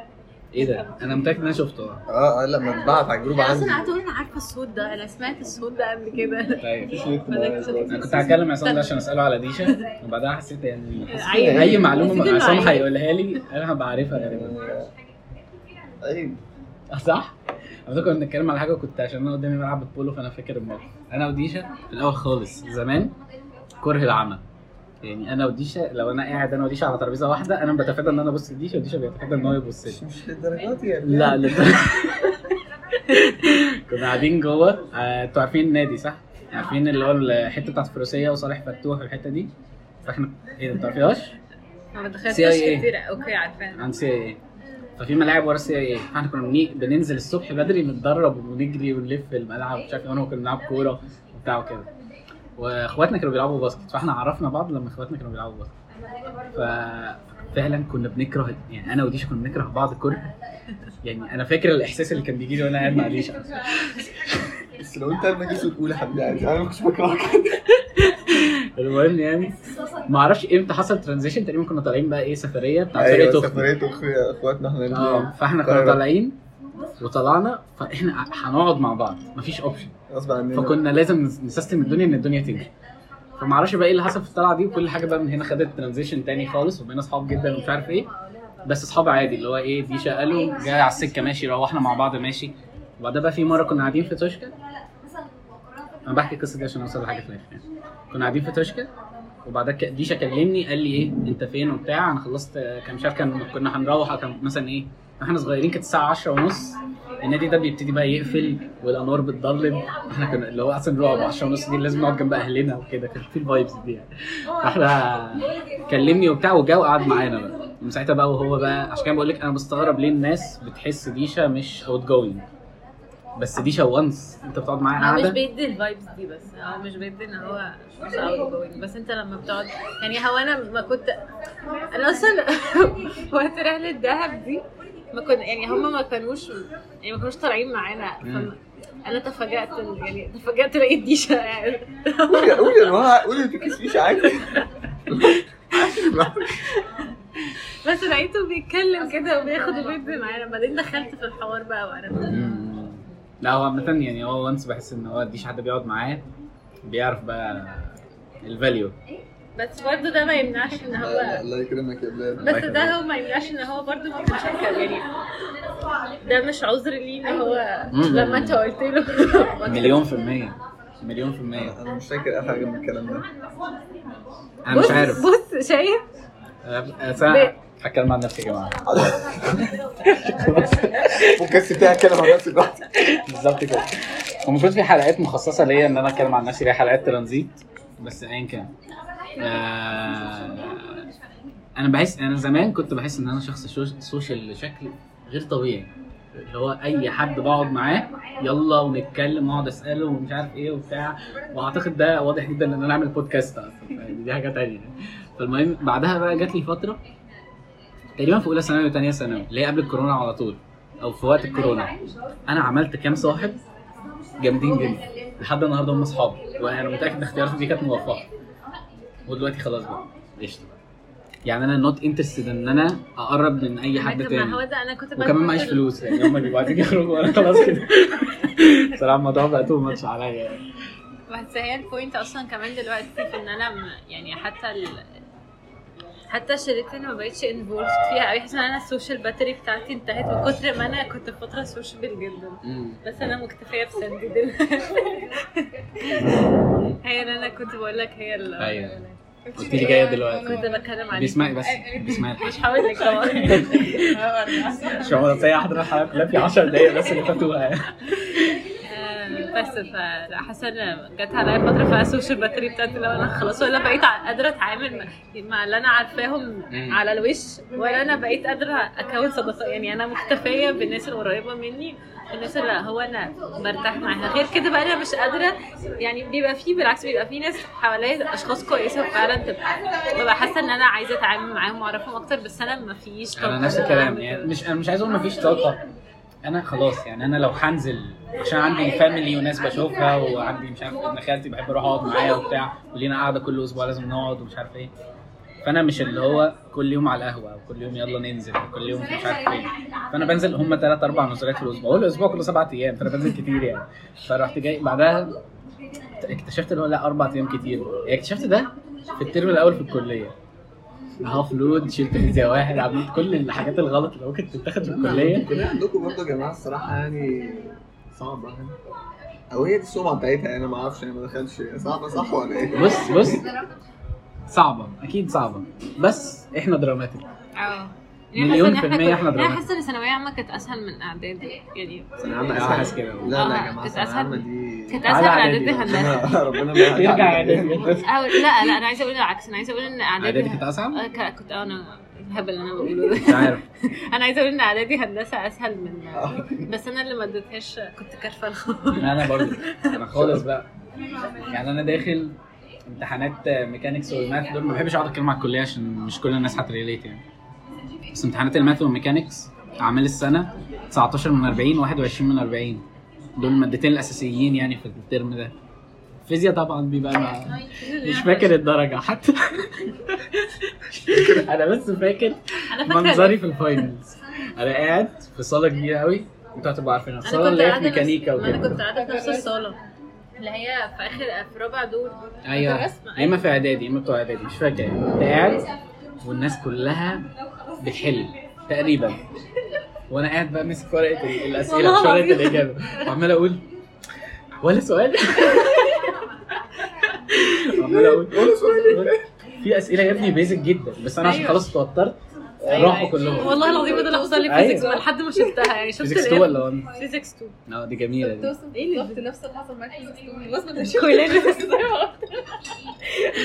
إيه ده؟ أنا متأكد إن أنا شفته آه آه لما اتبعت على ال group أنا عندي أصلا قعدت أقول أنا عارفة الصوت ده أنا سمعت الصوت ده قبل كده طيب. أنا كنت هكلم عصام ده عشان أسأله على ديشا وبعدها حسيت يعني. أي معلومة إنه عصام. هيقولها لي أنا هبقى عارفها غالبا أيوه صح؟ انا كنا بنتكلم على حاجة وكنت عشان أنا قدامي ملعب البولو فأنا فاكر الموقف أنا وديشا في الأول خالص زمان كره العمى يعني أنا وديشا لو أنا قاعد أنا وديشا على ترابيزة واحدة أنا بتفادى إن أنا أبص لديشا وديشا بيتفادى إن هو يبص لي. مش للدرجات يا ابني لا للدرجة. كنا قاعدين جوه. آه، أنتوا عارفين النادي صح؟ عارفين اللي هو الحتة بتاعت الفروسية وصالح فتوح والحتة دي؟ فاحنا إيه ده ما تعرفيهاش؟ ما دخلتش. كتير. أوكي عارفاها. عند CIB ففي ملاعب ورا سي اي فاحنا كنا بننزل الصبح بدري نتدرب ونجري ونلف الملعب مش عارف إيه وانا كنا بنلعب كورة وبتاع وكده. واخواتنا كانوا بيلعبوا basket فاحنا عرفنا بعض لما اخواتنا كانوا بيلعبوا basket. ففعلا كنا بنكره يعني أنا وديشا كنا بنكره بعض كره يعني أنا فاكر الإحساس اللي كان بيجي لي وأنا قاعد مع ديشا. بس لو أنت ما جيتش تقول يا حبيبي عادي أنا ما كنتش بكرهك. المهم يعني ما أعرفش إمتى حصل transition تقريبا كنا طالعين بقى إيه سفرية بتاعت أيوه فرقه سفرية أخواتنا إحنا آه فإحنا كنا القاهرة. طالعين وطلعنا فإحنا هنقعد مع بعض مفيش option غصب عننا. فكنا لازم ن system الدنيا إن الدنيا تمشي. فما أعرفش بقى إيه اللي حصل في الطلعة دي وكل حاجة بقى من هنا خدت transition تاني خالص وبقينا أصحاب جدا ومش عارف إيه. بس أصحاب عادي اللي هو إيه دي شقاله جاي على السكة ماشي روحنا مع بعض ماشي. وبعدها بقى في مرة كنا قاعدين في توشكا. أنا بحكي القصة دي عشان أوصل لحاجة في الآخر يعني. كنا قاعدين في توشكا وبعدها ديشا كلمني قال لي إيه أنت فين وبتاع أنا خلصت كان مش عارف كان كنا هنروح كان مثلا إيه إحنا صغيرين كانت الساعة 10 ونص. النادي ده بيبتدي بقى يقفل والأنوار بتضلم. إحنا كنا اللي هو أصلا رعب 10 ونص دي لازم نقعد جنب أهلنا وكده. كان في ال vibes دي يعني. فاحنا كلمني وبتاع وجا وقعد معانا بقى. من ساعتها بقى وهو بقى عشان كده بقول لك أنا بستغرب ليه الناس بتحس ديشا مش outgoing بس ديشا once أنت بتقعد معاه هو مش قاعدة؟ بيدي ال vibes دي بس. هو مش بيدي إن هو مش outgoing بس أنت لما بتقعد يعني هو أنا ما كنت أنا أصلا وقت رحلة دهب دي ما كنت يعني هم ما كانوش يعني ما كانوش طالعين معانا. أنا تفاجأت يعني تفاجأت لقيت ديشا يعني. قولي قولي يا جماعة قولي ما تكسفيش عادي. بس لقيته بيتكلم كده وبياخد وبيدي معانا بعدين دخلت في الحوار بقى وعرفت. لا هو عامة يعني هو once بحس إن هو مفيش حد بيقعد معاه بيعرف بقى ال value بس برضه ده ما يمنعش إن هو الله يكرمك يا بلال بس ده هو ما يمنعش إن هو برضه ما كانش يعني ده مش عذر ليه إن هو. لما أنت قلت له. مليون في المية. مليون في المية. أنا مش فاكر أي حاجة من الكلام ده. أنا مش عارف. بص شايف؟ هتكلم عن نفسي يا جماعة. ممكن تسيبني اتكلم عن نفسي براحتي بالظبط كده. هو المفروض في حلقات مخصصة ليا إن أنا أتكلم عن نفسي اللي هي حلقات ترانزيت بس ايا كان. آه، أنا بحس أنا زمان كنت بحس إن أنا شخص سوشيال بشكل غير طبيعي. اللي هو أي حد بقعد معاه يلا ونتكلم وأقعد أسأله ومش عارف إيه وبتاع. وأعتقد ده واضح جدا إن أنا اعمل بودكاست أصلا يعني دي حاجة تانية. فالمهم بعدها بقى جات لي فترة تقريبا في أولى ثانوي وثانيه ثانوي اللي هي قبل الكورونا على طول أو في وقت الكورونا. أنا عملت كام صاحب جامدين جدا لحد النهارده هم أصحابي وأنا متأكد إن اختياراتي دي كانت موفقة. ودلوقتي خلاص بقى. قشطة. يعني أنا not interested إن أنا أقرب من أي حد ما هو تاني ده أنا كنت وكمان معيش فلوس يعني هم بيبقوا عايزين يخرجوا وأنا خلاص كده. بصراحه الموضوع بقى too much عليا يعني. بس هي ال point أصلا كمان دلوقتي في إن أنا يعني حتى ال... حتى شركتي ما بقتش involved فيها قوي حاسه ان أنا ال social battery بتاعتي انتهت من كتر ما أنا كنت فترة social جدا. بس أنا مكتفية بسندي دلوقتي هي اللي أنا كنت بقول لك هي اللي أيوة. قلت لي جاية دلوقتي. كنت بتكلم عليك. بيسمعي بس. بيسمعي مش هقول لك طبعا. مش هو زي احضر الحلقة كلها في 10 دقايق بس اللي فاتوها بس فحاسه إن جت عليا فترة فيها السوشيال باتري بتاعتي لو أنا خلاص ولا بقيت قادرة أتعامل مع- اللي أنا عارفاهم. على الوش ولا أنا بقيت قادرة أكون صداقات يعني أنا مكتفيه بالناس القريبه مني الناس اللي هو أنا برتاح معاها. غير كده بقى أنا مش قادرة يعني بيبقى فيه بالعكس بيبقى فيه ناس حواليا أشخاص كويسة وفعلا تبقى ببقى حاسة إن أنا عايزة أتعامل معاهم وأعرفهم أكتر بس أنا ما فيش أنا نفس الكلام يعني مش أنا مش عايز أقول مفيش طاقة. أنا خلاص يعني أنا لو هنزل عشان عندي فاميلي وناس بشوفها وعندي مش عارف ابن خالتي بحب أروح اقعد معايا وبتاع ولينا قاعدة كل أسبوع لازم نقعد ومش عارف إيه. فأنا مش اللي هو كل يوم على القهوة وكل يوم يلا ننزل وكل يوم مش عارف إيه. فأنا بنزل هم ثلاث أربع نزولات في الأسبوع والاسبوع كله سبع أيام فأنا بنزل كتير يعني. فرحت جاي بعدها اكتشفت اللي هو لا أربع أيام كتير. اكتشفت ده في الترم الأول في الكلية. half load شلت فيزياء واحد عملت كل الحاجات الغلط اللي ممكن تتاخد في الكلية. الكلية عندكم برضه يا جماعة الصراحة يعني صعبة يعني. أو هي دي السمعة بتاعتها أنا ما أعرفش أنا ما دخلتش. صعبة صح ولا إيه؟ بص بص. صعبة أكيد صعبة. بس إحنا دراماتيك. آه. مليون في المية إحنا أنا دراما. حاسة إن ثانوية عامة كانت أسهل من إعدادي يعني ثانوية عامة آه، أسهل حاسس كده لا لا يا آه، جماعة كانت ثانوية أسهل. عامة دي كانت أسهل من. إعدادي هندسه ربنا يرجع أو لا لا أنا عايزة أقول العكس أنا عايزة أقول إن إعدادي كانت أصعب؟ آه، كنت آه، أنا بحب اللي أنا بقوله. مش ده عارف. أنا عايزة أقول إن إعدادي هندسة أسهل من بس أنا اللي ما اديتهاش كنت كارفة أنا برضه. أنا خالص بقى. يعني أنا داخل امتحانات mechanics وال math دول ما بحبش أقعد أتكلم على الكلية عشان مش كل الناس هت relate يعني. بس امتحانات ال math وال mechanics أعمال السنة 19 من 40 21 من 40 دول المادتين الأساسيين يعني في الترم ده. الفيزياء طبعا بيبقى مع... مش فاكر الدرجة حتى. أنا بس فاكر أنا منظري في ال finals أنا قاعد في صالة كبيرة قوي. أنتوا هتبقوا عارفينها. أنا الصاله كنت اللي هي في ميكانيكا ما أنا وكده. كنت قاعدة في نفس الصالة. اللي هي في اخر في رابع دور. أيوه. يا إما في إعدادي يا إما بتوع إعدادي مش فاكر. يعني قاعد والناس كلها بتحل تقريبا. وأنا قاعد بقى ماسك ورقة ال- الأسئلة مش ورقه. الإجابة. وعمال أقول ولا سؤال. عمال أقول ولا سؤال. في أسئلة يا ابني بيزك جدا بس أنا عشان أيوة. خلاص اتوترت راحوا كلهم. والله العظيم ده اللي حصل لي أيوة. physics لحد ما شلتها يعني. شفت physics 2 ولا 1 physics 2 آه دي جميلة دي. إيه بالظبط نفس اللي حصل معاك في ال school وصلت كلنا.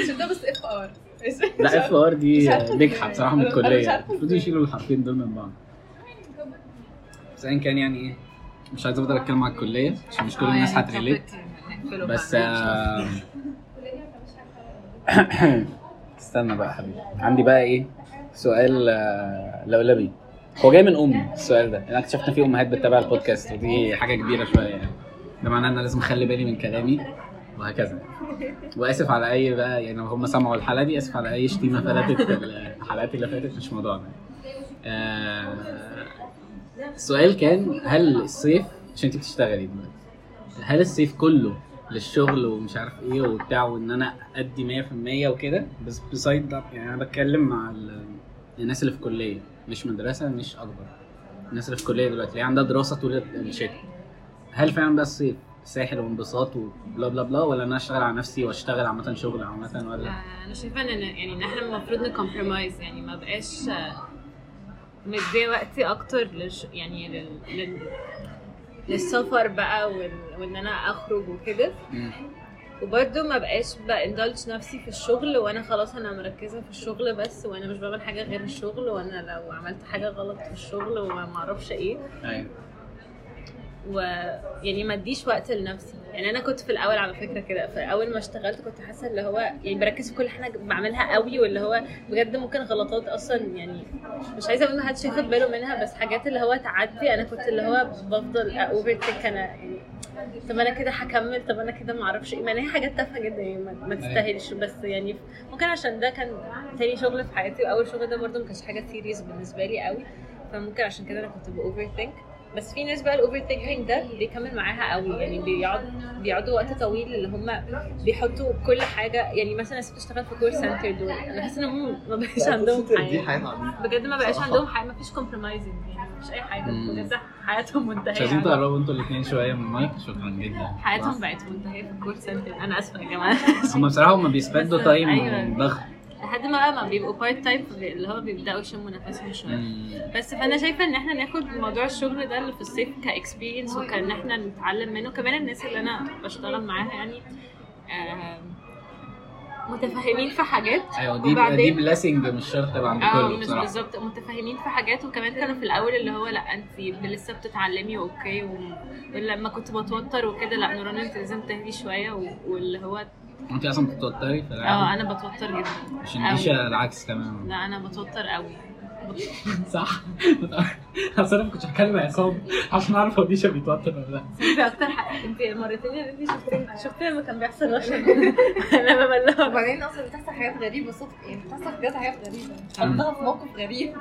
شلتها بس FR لا FR دي إزاي. بصراحة من الكلية. المفروض يشيلوا الحرفين دول من بعض. بس ايا كان يعني إيه مش عايز أفضل أتكلم على الكلية عشان مش كل الناس هت relate بس آه، استنى بقى يا حبيبي. عندي بقى إيه سؤال آه، لولبي. هو جاي من أمي السؤال ده. أنا اكتشفت في أمهات بتتابع البودكاست ودي حاجة كبيرة شوية يعني. ده معناه إن أنا لازم أخلي بالي من كلامي. وهكذا. وآسف على أي بقى يعني لو هم سمعوا الحلقة دي آسف على أي شتيمة فلتت الحلقات اللي فاتت مش موضوعنا. آه، السؤال كان هل الصيف عشان انت بتشتغلي دلوقتي هل الصيف كله للشغل ومش عارف إيه وبتاع وإن أنا أدي 100% وكده؟ بس beside يعني أنا بتكلم مع ال- الناس اللي في كليه مش مدرسة مش أكبر. الناس اللي في كليه دلوقتي اللي عندها دراسة طول الشتاء. هل فعلا بقى الصيف ساحل وانبساط و blah blah blah ولا أنا أشتغل على نفسي وأشتغل عامة شغل عامة ولا؟ أنا شايفة إن يعني إن إحنا المفروض ن compromise يعني ما بقاش آه، مديه وقتي أكتر للش... يعني لل... لل... للسفر بقى وال... وإن أنا أخرج وكده. وبرده ما بقاش باندلج نفسي في الشغل وأنا خلاص أنا مركزة في الشغل بس وأنا مش بعمل حاجة غير الشغل وأنا لو عملت حاجة غلط في الشغل وما معرفش إيه. أيوه. ويعني ما اديش وقت لنفسي. يعني أنا كنت في الأول على فكرة كده فأول ما اشتغلت كنت حاسة اللي هو يعني بركز في كل حاجة بعملها قوي واللي هو بجد ممكن غلطات أصلا يعني مش عايزة أقول ما حدش ياخد باله منها بس حاجات اللي هو تعدي أنا كنت اللي هو بفضل overthink أنا يعني طب أنا كده هكمل طب أنا كده ما أعرفش إيه ما هي حاجات تافهة جدا يعني ما, ما تستاهلش بس يعني ممكن عشان ده كان تاني شغل في حياتي وأول شغل ده برضه ما كانش حاجة serious بالنسبة لي قوي فممكن عشان كده أنا كنت ب overthink بس في ناس بقى ال overthinking ده بيكمل معاها قوي. يعني بيقعد بيقعدوا وقت طويل اللي هم بيحطوا كل حاجة. يعني مثلا الناس بتشتغل في call center دول. أنا بحس إن هم ما بقاش عندهم دي حياة. بجد ما بقاش. عندهم حياة. ما فيش compromising يعني ما فيش أي حاجة. بجد حياتهم مش منتهيه عايزين يعني. تقربوا أنتوا الاثنين شوية من المايك؟ شكرا جدا. حياتهم بقت منتهية في ال call center أنا آسفة يا جماعة. هم بصراحة هم بي spend وا time أيوة. ضخم لحد ما بقى ما بيبقوا part time اللي هو بيبدأوا يشموا نفسهم شوية. بس فأنا شايفة إن إحنا ناخد موضوع الشغل ده اللي في الصيف ك experience وكأن إحنا نتعلم منه كمان الناس اللي أنا بشتغل معاها يعني آم، متفاهمين في حاجات أيوه دي دي وبعدين بلاسنج مش شرط تبقى عند آه كله مش بصراحة بالظبط متفاهمين في حاجات وكمان كانوا في الأول اللي هو لأ انت لسه بتتعلمي okay. ولما كنت بتوتر وكده لأ نوران انت لازم تهدي شوية. واللي هو انت أصلا بتتوتري في آه أنا بتوتر جدا. عشان. ديشا العكس تماما لا أنا بتوتر قوي صح. اصل أنا ما كنتش هتكلم يا عصام عشان أعرف هو ديشا بيتوتر ولا لا. انت أكتر حاجة. أنت المرتين اللي أنت شفتي شفتي لما كان بيحصل رشا. أنا ببلغ وبعدين أصلا بتحصل حاجات غريبة صدفه يعني بتحصل بجد حاجات غريبة. حطها في موقف غريب.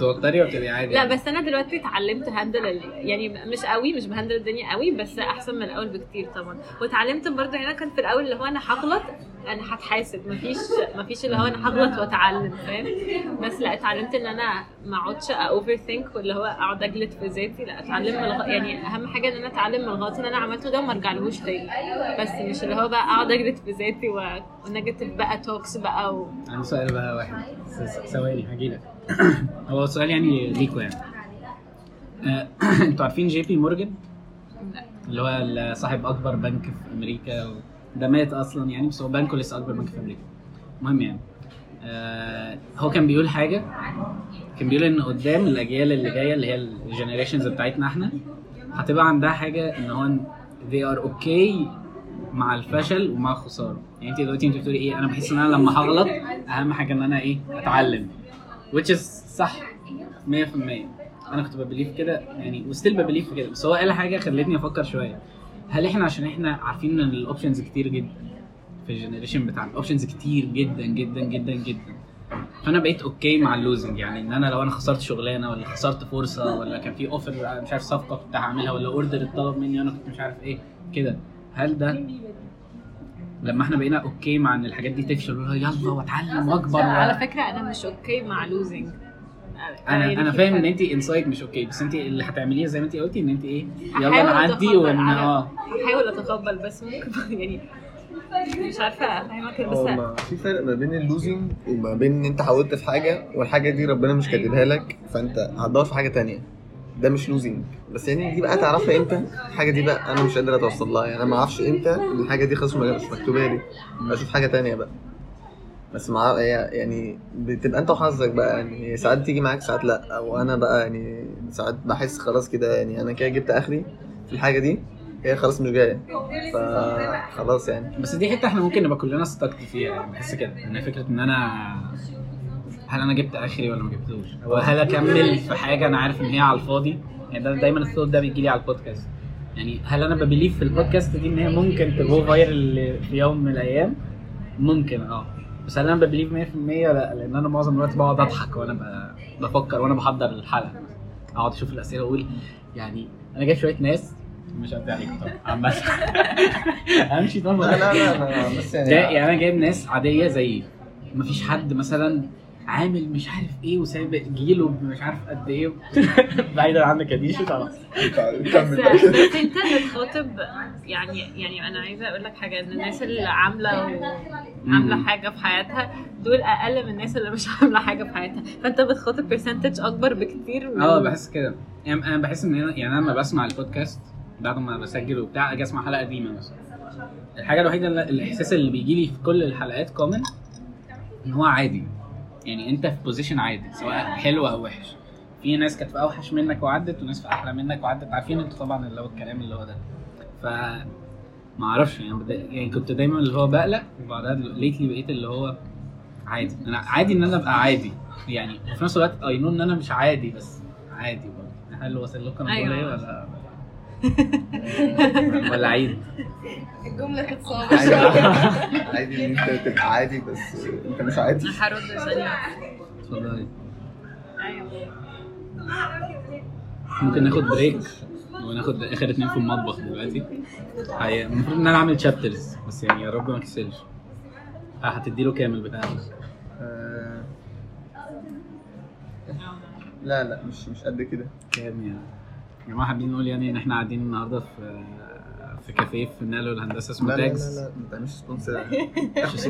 توتري وبتبقي عادي لا بس أنا دلوقتي اتعلمت handle ال- يعني مش قوي مش ب handle الدنيا قوي بس أحسن من الأول بكتير طبعا. واتعلمت برضه هنا كان في الأول اللي هو أنا هغلط أنا هتحاسب. مفيش مفيش اللي هو أنا هغلط وأتعلم فاهم؟ بس لا اتعلمت. إن أنا ما أقعدش overthink واللي هو أقعد أجلد في ذاتي لأ أتعلم من الغ... يعني أهم حاجة إن أنا أتعلم من الغلط اللي أنا عملته ده وما أرجعلهوش تاني. بس مش اللي هو بقى أقعد أجلد في ذاتي و... و negative بقى توكس بقى و... عندي سؤال بقى واحد. ثواني هجيلك هو سؤال يعني ليكوا يعني. آه، أنتوا عارفين جي بي مورجان؟ اللي هو صاحب أكبر بنك في أمريكا و- ده مات أصلا يعني بس هو بنكه لسه أكبر بنك في أمريكا. المهم يعني آه هو كان بيقول حاجة كان بيقول إن قدام الأجيال اللي جاية اللي هي ال generations بتاعتنا إحنا هتبقى عندها حاجة إن هو they are okay مع الفشل ومع الخسارة. يعني أنت دلوقتي أنت بتقولي إيه أنا بحس إن أنا لما هغلط أهم حاجة إن أنا إيه أتعلم. Which is صح 100% أنا كنت ب believe كده يعني و still ب believe كده. بس هو قال حاجة خلتني أفكر شوية. هل إحنا عشان إحنا عارفين إن ال options كتير جدا في ال generation بتاعنا. options كتير جدا جدا جدا جدا. فأنا بقيت okay مع ال losing يعني إن أنا لو أنا خسرت شغلانة ولا خسرت فرصة ولا كان في offer مش عارف صفقة كنت هعملها ولا order اتطلب مني وأنا كنت مش عارف إيه كده. هل ده لما إحنا بقينا okay مع إن الحاجات دي تفشل يلا وأتعلم وأكبر على. فكرة أنا مش okay مع losing أنا أنا فاهم إن انت inside مش okay بس انت اللي هتعمليه زي ما انت قلتي إن انت إيه يلا نعدي وان آه. هحاول أتقبل بس ممكن يعني مش عارفة. افهمك بس هو ما في فرق ما بين ال losing وما بين إن أنت حاولت في حاجة والحاجة دي ربنا مش كاتبها لك فأنت هتدور في حاجة تانية. ده مش losing بس يعني دي بقى تعرفها إمتى؟ الحاجة دي بقى أنا مش قادر أتوصل لها. يعني أنا ما أعرفش إمتى الحاجة دي خلاص مش مكتوبة لي. أشوف حاجة تانية بقى. بس مع يعني بتبقى أنت وحظك بقى. يعني ساعات تيجي معاك ساعات لأ. أو أنا بقى يعني ساعات بحس خلاص كده يعني أنا كده جبت آخري في الحاجة دي. هي خلاص مش جاية فخلاص يعني. بس دي حتة إحنا ممكن نبقى كلنا stuck فيها يعني بحس كده. ان فكرة إن أنا هل أنا جبت آخري ولا ما جبتوش؟ أو هل أكمل في حاجة أنا عارف إن هي على الفاضي؟ يعني ده دايما الثوت ده بيجي لي على البودكاست. يعني هل أنا ب believe في البودكاست دي إن هي ممكن ت go viral في يوم من الأيام؟ ممكن آه. بس هل أنا ب believe 100% لا لأن أنا معظم الوقت بقعد أضحك وأنا بفكر وأنا بحضر الحلقة. أقعد أشوف الأسئلة وأقول يعني أنا جايب شوية ناس مش قصدي عليكم طبعا عامة امشي طبعا لا لا لا, لا بس يعني ده يعني أنا جايب ناس عادية زيي مفيش حد مثلا عامل مش عارف إيه وسابق جيله مش عارف قد إيه. بعيدا عنك يا ديشو طبعا بس, بس أنت بتخاطب يعني يعني أنا عايزة أقول لك حاجة إن الناس اللي عاملة عاملة. حاجة في حياتها دول أقل من الناس اللي مش عاملة حاجة في حياتها. فأنت بتخاطب percentage أكبر بكتير من آه بحس كده. يعني أنا بحس إن يعني أنا لما بسمع البودكاست بعد ما بسجل وبتاع أجي أسمع حلقة قديمة مثلا. الحاجة الوحيدة اللي الإحساس اللي بيجي لي في كل الحلقات common إن هو عادي. يعني أنت في position عادي سواء حلو أو وحش. في ناس كانت في أوحش منك وعدت وناس في أحلى منك وعدت. عارفين أنتوا طبعا اللي هو الكلام اللي هو ده. ف ما أعرفش يعني بدا... يعني كنت دايما اللي هو بقلق وبعدها lately بقيت اللي هو عادي. أنا عادي إن أنا أبقى عادي. يعني وفي نفس الوقت I know إن أنا مش عادي بس عادي برضه. هل وصل لكم أنا بقول أيوة. إيه ولا ولا عيد الجملة كانت صعبة. عادي. إن أنت تبقى عادي بس أنت مش عادي. هرد ثانية اتفضلي. أيوه. ممكن ناخد بريك وناخد آخر اتنين في المطبخ دلوقتي. المفروض إن أنا أعمل شابترز بس يعني يا رب ما كسلش هتدي له كامل بتاع آه، لا لا مش مش قد كده. كام يعني يا جماعة حابين نقول يعني ان إحنا قاعدين النهارده في في كافيه في النقل والهندسه اسمه لا لا لا تاجز. لا ما تعملش سبونسر.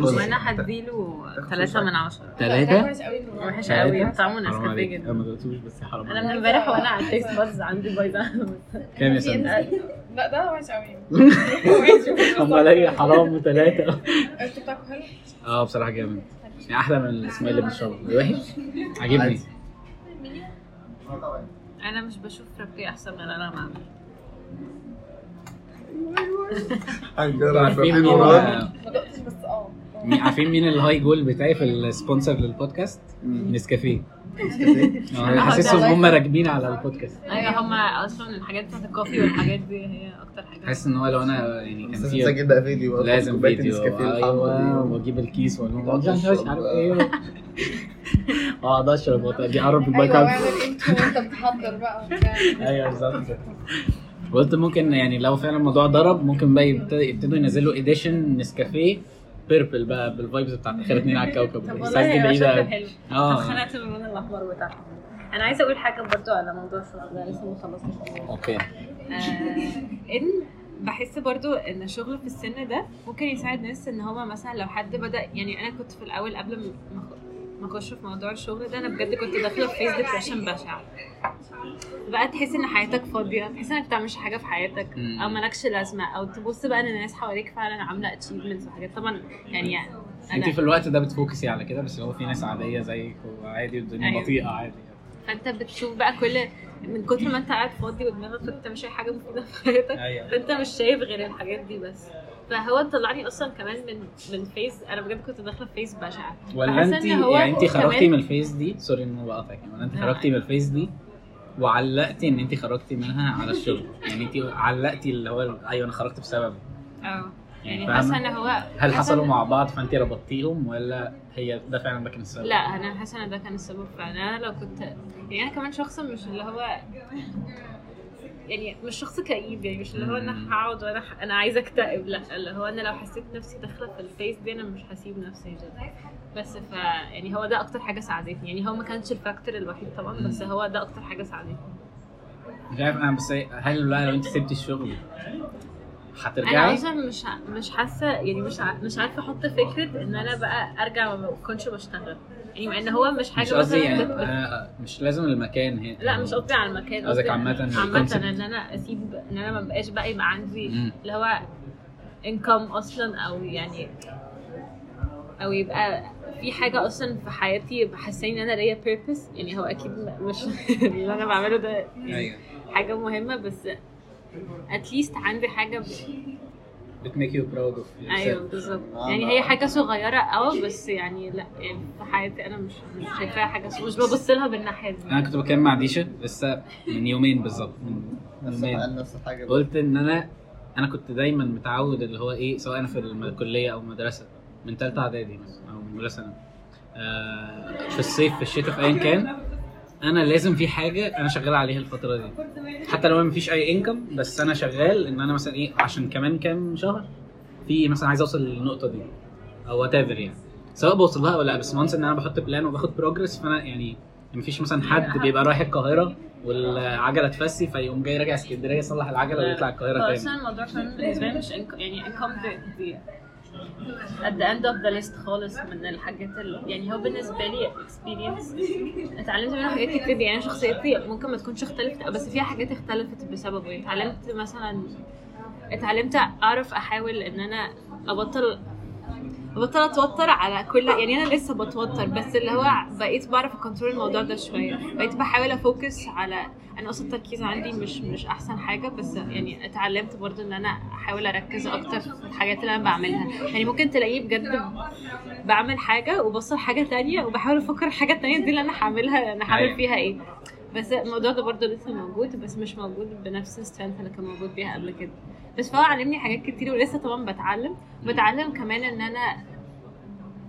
وأنا هديله ثلاثة من عشرة. ثلاثة وحش قوي. وحش قوي. طعمه نسكافيه جدا. أنا ما دقتوش بس حرام أنا من امبارح وأنا على التيست بادز عندي بايظة. كام يا سنة؟ لا ده وحش قوي. امال إيه حرام ثلاثة أنتوا بتاعكم حلو؟ آه بصراحة جامد. يعني أحلى من الاسماء اللي بنشربه وحش؟ عاجبني. أنا مش بشوف ربي أحسن من اللي أنا بعمله هنجرب عارفين بس آه عارفين مين الهاي جول بتاعي في السبونسر للبودكاست؟ نسكافيه. نسكافيه. آه أنا حاسسهم هم راكبين على البودكاست. أيوه هما أصلا الحاجات بتاعت الكوفي والحاجات دي هي أكتر حاجة. حاسس إن هو لو أنا يعني كان لازم في بقى فيديو لازم فيديو. أيوه. وأجيب ال case وأقول لهم وتقعد "ده مش عارف. إيه؟ اقعد اشرب واجي اقرب المايك أيوه أعرف. واعمل أنتوا وانت بتحضر بقى وبتاع. أيوه بالظبط كده. قلت ممكن يعني لو فعلا الموضوع ضرب ممكن بقى يبت- يبتدوا ينزلوا edition نسكافيه purple بقى بال vibes بتاعت آخر اتنين على الكوكب طب والله أوي. حلو آه اتخنقت من اللون الاحمر بتاعها أنا عايزة أقول حاجة برضو على موضوع الشغل ده لسه ما خلصتش okay آه، إن بحس برضو إن الشغل في السن ده ممكن يساعد ناس إن هو مثلا لو حد بدأ يعني أنا كنت في الأول قبل ما اخش في موضوع الشغل ده أنا بجد كنت داخلة في phase depression بشع بقى تحس إن حياتك فاضية تحس إنك بتعملش حاجة في حياتك. أو مالكش لازمة أو تبص بقى إن الناس حواليك فعلا عاملة achievements وحاجات. طبعا يعني أنت أنا في الوقت ده بت focus ي على كده؟ بس هو في ناس عادية زيك وعادي والدنيا أيوة. بطيئة عادي. فأنت بتشوف بقى كل من كتر ما أنت قاعد فاضي ودماغك ما بتعملش اي حاجة مفيدة في حياتك أيوه. فأنت مش شايف غير الحاجات دي بس. فهو طلعني أصلا كمان من من phase أنا بجد كنت داخلة في phase بشعة. ولا انت يعني انت خرجتي من الفيس دي؟ sorry إن أنا بقاطعك. ولا انت. خرجتي من ال phase دي وعلقتي إن انت خرجتي منها على الشغل. يعني انت علقتي اللي هو أيوه أنا خرجت بسبب أه. يعني فاهمة؟ حاسة إن هو هل حصلوا مع بعض فانت ربطتيهم ولا هي ده فعلا ده كان السبب؟ لا أنا حاسة إن ده كان السبب فعلا. أنا لو كنت يعني أنا كمان شخص مش اللي هو يعني مش شخص كئيب يعني مش اللي هو. أنا هقعد وأنا ح- أنا عايزة أكتئب لأ اللي هو أنا لو حسيت نفسي داخلة في ال phase دي أنا مش هسيب نفسي كده بس ف يعني هو ده أكتر حاجة ساعدتني يعني هو ما كانش ال factor الوحيد طبعا بس. هو ده أكتر حاجة ساعدتني مش عارف أنا بس هل بقى لو أنت سبتي الشغل أنا هترجعي؟ أصلا مش ع- مش حاسة يعني مش ع- مش عارفة أحط فكرة إن أنا بقى أرجع ما اكونش بشتغل يعني مع إن هو مش حاجة مش قصدي يعني بت- أنا مش لازم المكان هي لا مش قصدي على المكان قصدك عامة ال concept. إن أنا اسيب إن أنا ما بقاش بقى يبقى عندي. اللي هو income أصلا أو يعني أو يبقى في حاجة أصلا في حياتي بحساني إن أنا ليا purpose يعني هو أكيد مش اللي أنا بعمله ده أيوه حاجة مهمة بس at least عندي حاجة ب... بت make you proud of أيوه بالظبط. آه، يعني ما- هي حاجة صغيرة آه بس يعني لا يعني في حياتي أنا مش مش شايفاها حاجة صغيرة مش ببص لها بالناحية دي. أنا كنت بتكلم مع ديشا لسه من يومين بالظبط من نفس يومين. نفس الحاجة. قلت إن أنا أنا كنت دايما متعود اللي هو إيه سواء أنا في الكلية أو المدرسة من ثالثه إعدادي مثلا أو من اولى ثانوي آه في الصيف في الشتاء في ايا كان. أنا لازم في حاجة أنا شغال عليها الفترة دي. حتى لو مفيش اي انكم بس أنا شغال ان أنا مثلا إيه عشان كمان كام شهر في مثلا عايز اوصل للنقطة دي or what يعني. سواء بوصل لها ولا لا بس once إن أنا بحط plan وباخد progress فأنا يعني مفيش مثلا حد بيبقى رايح القاهرة والعجلة تفسي فيقوم جاي راجع اسكندرية يصلح العجلة ويطلع القاهرة تاني. أصلا الموضوع كان بالنسبة لي مش يعني دي, دي at the end of the list خالص من الحاجات اللي يعني هو بالنسبة لي experience. اتعلمت منه حاجات كتير يعني شخصيتي ممكن ما تكونش اختلفت بس فيها حاجات اختلفت بسببه. يعني اتعلمت مثلا اتعلمت أعرف أحاول إن أنا أبطل بطل أتوتر على كل يعني أنا لسه بتوتر بس اللي هو بقيت بعرف أ control الموضوع ده شوية. بقيت بحاول أ focus على أنا أصلا التركيز عندي مش مش أحسن حاجة بس يعني اتعلمت برضو إن أنا أحاول أركز أكتر في الحاجات اللي أنا بعملها. يعني ممكن تلاقيه بجد بعمل حاجة وبصل حاجة تانية وبحاول أفكر الحاجة التانية دي اللي أنا هعملها أنا هعمل أيوة. فيها إيه. بس الموضوع ده برضه لسه موجود بس مش موجود بنفس السترينث اللي كان موجود بيها قبل كده بس فهو علمني حاجات كتير ولسه طبعا بتعلم بتعلم كمان إن أنا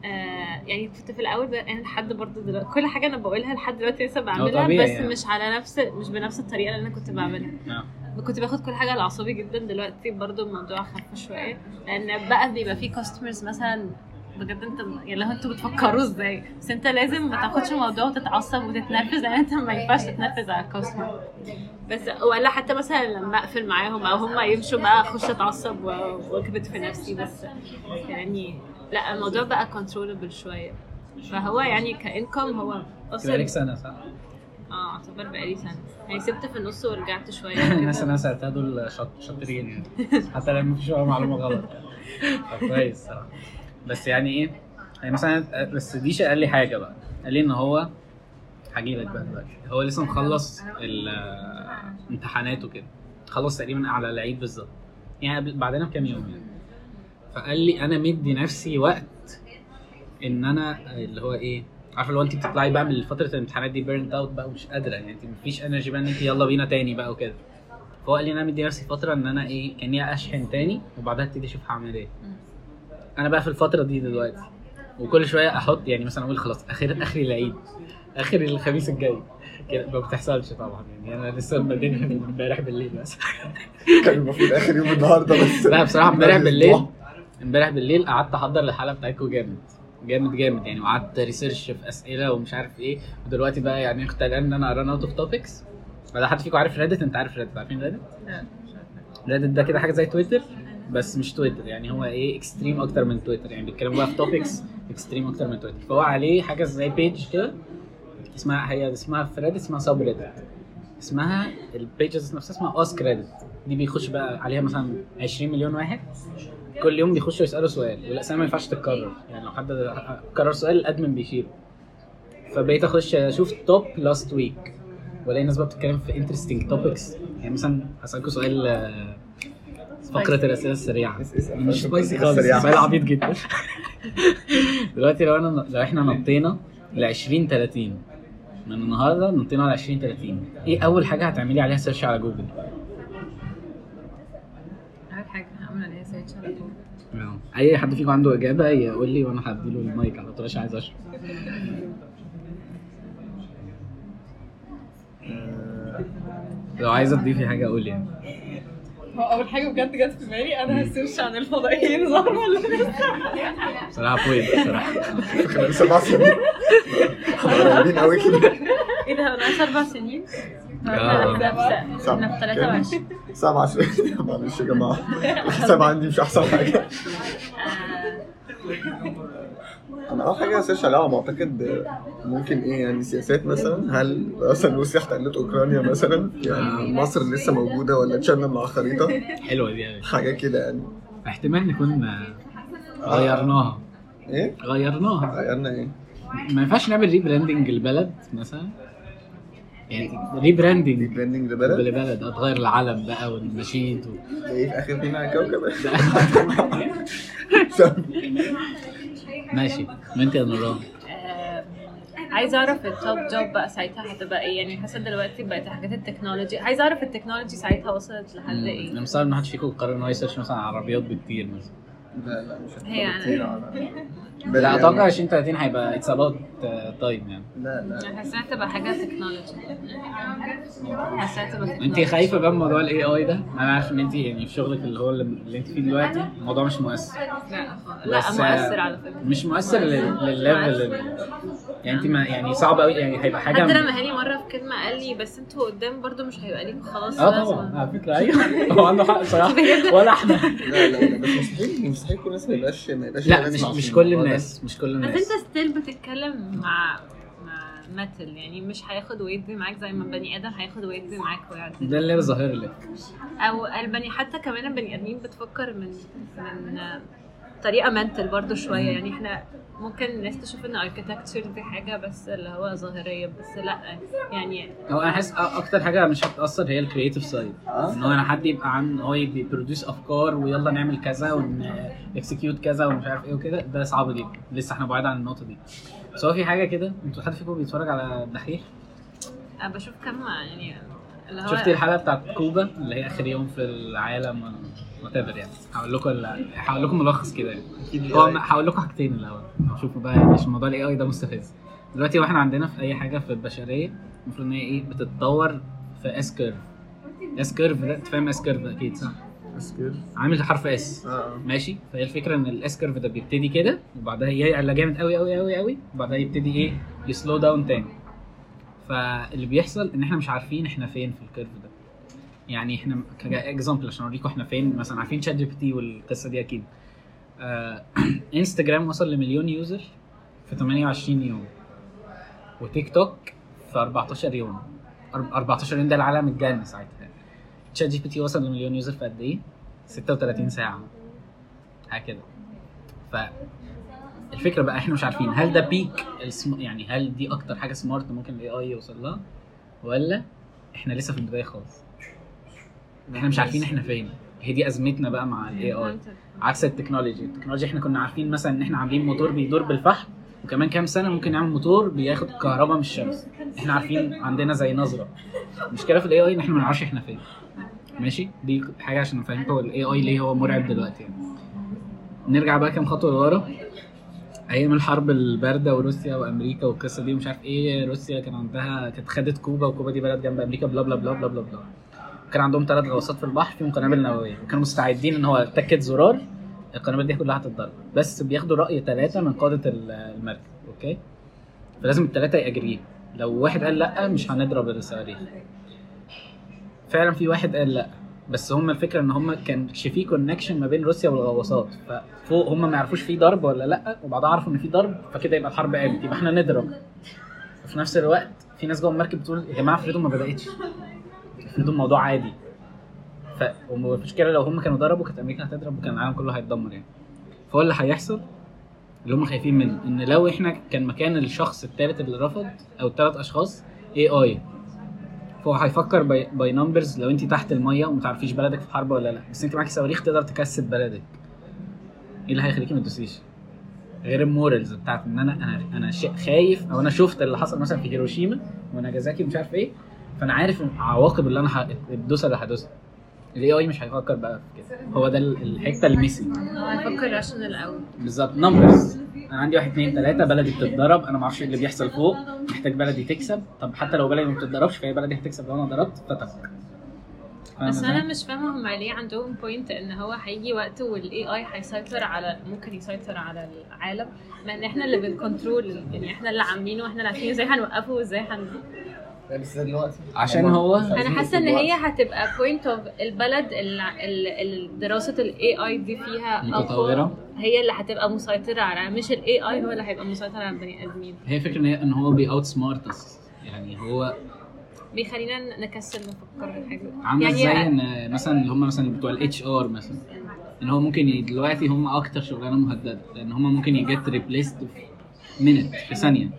آه يعني كنت في الأول أنا لحد برضه دلوقتي كل حاجة أنا بقولها لحد دلوقتي لسه بعملها بس يعني. مش على نفس مش بنفس الطريقة اللي أنا كنت بعملها آه. كنت باخد كل حاجة على اعصابي جدا دلوقتي برضو الموضوع خف شوية لأن بقى بيبقى في كاستمرز مثلا بجد انت يعني لو أنتوا بتفكروا إزاي. بس انت لازم ما تاخدش الموضوع وتتعصب وتتنرفز لأن انت ما ينفعش تتنرفز على الكاستمر بس ولا حتى مثلا لما أقفل معاهم أو هم يمشوا بقى أخش أتعصب وأكبت في نفسي بس يعني لا الموضوع بقى كنترولبل شوية. فهو يعني كإنكم هو بقالك أصلا سنة صح؟ آه اعتبر بقالي سنة. يعني سبت في النص ورجعت شوية. الناس اللي أنا سألتها دول شاط- شاطرين يعني. حتى لو مفيش ولا معلومة غلط. كويس صراحة بس يعني إيه؟ يعني مثلا بس ديش قال لي حاجة بقى. قال لي إن هو هجي لك بقى دلوقتي. هو لسه مخلص الامتحانات وكده. خلص تقريبا على العيد بالظبط. يعني بعدنا بكام يوم يعني. فقال لي أنا مدي نفسي وقت إن أنا اللي هو إيه عارفة لو انت بتطلعي بقى من فترة الامتحانات دي burn out بقى ومش قادرة. يعني انت مفيش energy بقى إن انت يلا بينا تاني بقى وكده. فهو قال لي أنا مدي نفسي فترة إن أنا إيه كأني أشحن تاني وبعدها أبتدي أشوف هعمل إيه. أنا بقى في الفترة دي دلوقتي وكل شوية أحط يعني مثلا أقول خلاص آخر اخري العيد آخر الخميس الجاي. كده ما بتحصلش طبعا يعني أنا لسه بادئها من امبارح بالليل بس. كان المفروض آخر يوم النهارده بس. لا بصراحة امبارح بالليل امبارح بالليل قعدت أحضر الحلقة بتاعتكم جامد جامد جامد. يعني وقعدت research في أسئلة ومش عارف إيه ودلوقتي بقى يعني كنت قلقان إن أنا run out of topics ولا حد فيكم عارف Reddit أنت عارف Reddit عارفين Reddit؟ Reddit ده كده حاجة زي تويتر بس مش تويتر يعني هو إيه extreme أكتر من تويتر. يعني بيتكلموا بقى في topics extreme أكتر من تويتر. فهو عليه حاجة زي page كده اسمها هي اسمها في Reddit اسمها sub اسمها ال pages نفسها اسمها Ask Reddit دي بيخش بقى عليها مثلا 20 مليون واحد. كل يوم بيخشوا يسألوا سؤال والأسئلة ما ينفعش تتكرر. يعني لو حد كرر سؤال ال admin بيشيله. فبقيت أخش أشوف top last week وألاقي الناس بقى بتتكلم في interesting topics يعني مثلا هسالكم سؤال آه، السريعة. اس- اسأل مش فقرة spicy الأسئلة خالص السريعة. سؤال عبيط جدا. دلوقتي لو أنا لو إحنا نطينا ل 20 30 من النهارده نطينا على 20 30 إيه أول حاجة هتعملي عليها search على جوجل؟ أول حاجة هعمل عليها search على طول أي حد فيكم عنده إجابة يقول لي وأنا هديله المايك على طول عشان عايز أشرح. لو عايزة تضيفي حاجة قولي. يعني هو أول حاجة بجد جت في بالي أنا ه search عن الفضائيين ظهر ولا لسه بصراحة point بصراحة. خلال سبع سنين. قريبين قوي كده. إيه ده؟ أنا عايشه أربع سنين. آه. إحنا في- إحنا في 23 سبعة سنين. معلش يا جماعة. الحساب عندي مش أحسن حاجة. أنا أول حاجة ه search عليها على ما أعتقد ممكن إيه يعني سياسات مثلا هل مثلا روسيا احتلت أوكرانيا مثلا؟ يعني مصر لسه موجودة ولا اتشالنا من على الخريطة؟ حلوة دي قوي حاجة كده يعني. احتمال نكون آه، غيرناها. إيه؟ غيرناها. غيرنا إيه؟ ما ينفعش نعمل rebranding للبلد مثلا؟ يعني rebranding branding لبلد لبلد هتغير العلم بقى والنشيد و... إيه في آخر فينا على الكوكب ماشي. وانت يا نوران. آه، عايزة أعرف ال top job بقى ساعتها هتبقى إيه؟ يعني حاسة دلوقتي بقت حاجات ال technology عايزة أعرف ال technology ساعتها وصلت لحد إيه؟ أنا مستغرب إن محدش فيكم قرر إن هو ي search مثلا على عربيات بتطير مثلا. لا لا مش هي هتبقى أنا- كتير على لا أتوقع 20 30 هيبقى it's about time يعني. لا لا. أنا حاسه هتبقى حاجة technology حاسه هتبقى انت تكنولوجي خايفة بقى من موضوع ال AI ده؟ أنا عارف إن انت يعني في شغلك اللي هو اللي انت فيه دلوقتي الموضوع مش مؤثر. لا لا مؤثر على فكرة. مش مؤثر لل- لل level يعني انت ما يعني صعب قوي يعني هيبقى حاجة حتى لما هاني مرة في كلمة قال لي بس أنتوا قدام برضو مش هيبقى ليكوا خلاص. آه. طبعا. على فكرة أيوه. هو عنده حق بصراحة. ولا إحنا. لا لا لا بس مستحيل مستحيل كل الناس ما يبقاش ما يبقاش لا مش مش مع كل. الناس مش كل بس الناس. انت still بتتكلم مع مع metal يعني مش هياخد ويدي معاك زي ما بني آدم هياخد ويدي معاك ويعدل ده اللي ظاهر لك أو البني حتى كمان البني آدمين بتفكر من من طريقة mental برضو شوية. يعني إحنا ممكن الناس تشوف إن architecture دي حاجة بس اللي هو ظاهرية بس لأ يعني هو أنا حاسس أكتر حاجة مش هتأثر هي ال creative side إن هو أنا حد يبقى عن هو بي produce أفكار ويلا نعمل كذا ون execute كذا ومش عارف إيه وكده ده صعب جدا. لسه إحنا بعيد عن النقطة دي. بس هو في حاجة كده أنتوا حد فيكم بيتفرج على الدحيح أنا بشوف كم يعني اللي هو شفتي الحلقة بتاعت كوبا اللي هي آخر يوم في العالم؟ whatever يعني. هقول لكم ال- هقول لكم ملخص كده. يعني أكيد. هو هقول لكم حاجتين الأول. شوفوا بقى يعني عشان موضوع ال AI ده مستفز. دلوقتي وإحنا عندنا في أي حاجة في البشرية المفروض إن هي إيه؟ بتتطور في S curve ال S curve ده أنت فاهم S curve أكيد صح؟ S curve عامل حرف S آه ماشي؟ فهي الفكرة إن ال S curve ده بيبتدي كده وبعدها يعلى جامد قوي قوي قوي قوي وبعدها يبتدي إيه؟ ي slow down تاني. فاللي بيحصل إن إحنا مش عارفين إحنا فين في ال curve ده. يعني إحنا ك example عشان أوريكم إحنا فين مثلا عارفين ChatGPT والقصة دي أكيد. آه انستجرام وصل لمليون user في 28 يوم وتيك توك في 14 يوم. أرب- 14 يوم ده العالم اتجنن ساعتها. ChatGPT وصل لمليون user في قد إيه؟ 36 ساعة. كده. ف الفكرة بقى إحنا مش عارفين هل ده peak. يعني هل دي أكتر حاجة smart ممكن ال AI يوصل لها ولا إحنا لسه في البداية خالص؟ إحنا مش عارفين إحنا فين. هي دي أزمتنا بقى مع ال AI عكس ال technology. التكنولوجيا إحنا كنا عارفين مثلا إن إحنا عاملين موتور بيدور بالفحم وكمان كام سنة ممكن نعمل موتور بياخد كهرباء من الشمس. إحنا عارفين عندنا زي نظرة. المشكلة في ال AI إن إحنا ما نعرفش إحنا فين. ماشي؟ دي حاجة عشان نفهمكم ال AI ليه هو مرعب دلوقتي يعني. نرجع بقى كام خطوة لورا. أيام الحرب الباردة وروسيا وأمريكا والقصة دي ومش عارف إيه روسيا كان عندها كانت خدت كوبا وكوبا دي بلد جنب أمريكا بلا بلا بلا بلا بلا بلا. كان عندهم ثلاث غواصات في البحر فيهم قنابل نوويه وكانوا مستعدين إن هو تك زرار القنابل دي كلها هتتضرب. بس بياخدوا رأي ثلاثة من قادة ال- المركب okay؟ فلازم الثلاثه ي agree لو واحد قال لأ مش هنضرب الصواريخ. فعلا في واحد قال لأ. بس هم الفكرة إن هم كانش في كونكشن ما بين روسيا والغواصات. ففوق هم ما يعرفوش في ضرب ولا لأ وبعدها عرفوا إن في ضرب فكده يبقى الحرب قامت. يبقى إحنا نضرب. وفي نفس الوقت في ناس جوه المركب بتقول يا جماعة افرضوا ما بدأتش. افرضوا الموضوع عادي. ف والمشكلة لو هم كانوا ضربوا كانت أمريكا هتضرب وكان العالم كله هيتدمر يعني. فهو اللي هيحصل اللي هم خايفين منه إن لو إحنا كان مكان الشخص الثالث اللي رفض أو الثلاث أشخاص AI فهو هيفكر by numbers لو انت تحت المية وما تعرفيش بلدك في حرب ولا لأ. بس انت معاكي صواريخ تقدر تكسب بلدك. إيه اللي هيخليكي ما تدوسيش؟ غير ال morals بتاعت إن أنا أنا أنا خايف أو أنا شفت اللي حصل مثلا في هيروشيما وناجازاكي ومش عارف إيه فأنا عارف العواقب اللي أنا ه- الدوسة اللي هدوسها. ال AI مش هيفكر بقى في كده. هو ده ال- الحتة ال messy هو هيفكر rational قوي بالظبط. numbers أنا عندي واحد اتنين تلاتة بلدي بتتضرب. أنا ما أعرفش إيه اللي بيحصل فوق. محتاج بلدي تكسب. طب حتى لو بلدي ما بتتضربش فهي بلدي هتكسب لو أنا ضربت فتك بس؟ أنا مش فاهمة هم ليه عندهم point إن هو هيجي وقت وال AI هيسيطر على ممكن يسيطر على العالم. مع ان إحنا اللي بن control يعني إحنا اللي عاملينه وإحنا اللي عارفين إزاي هنوقفه وإزاي هن بس دلوقتي. عشان هو- أنا حاسة إن هي. هتبقى point of البلد اللي ال- دراسة ال AI دي فيها أقوى، متطورة. هي اللي هتبقى مسيطرة على مش ال AI هو اللي هيبقى مسيطر على البني آدمين. هي فكرة إن هي إن هو بي outsmart يعني هو بيخلينا نكسل نفكر في الحاجة عامل يعني زي إن مثلا اللي هم مثلا بتوع ال HR مثلا إن هو ممكن دلوقتي هم أكتر شغلانة مهددة لأن هم ممكن ي get replaced في minute في ثانية.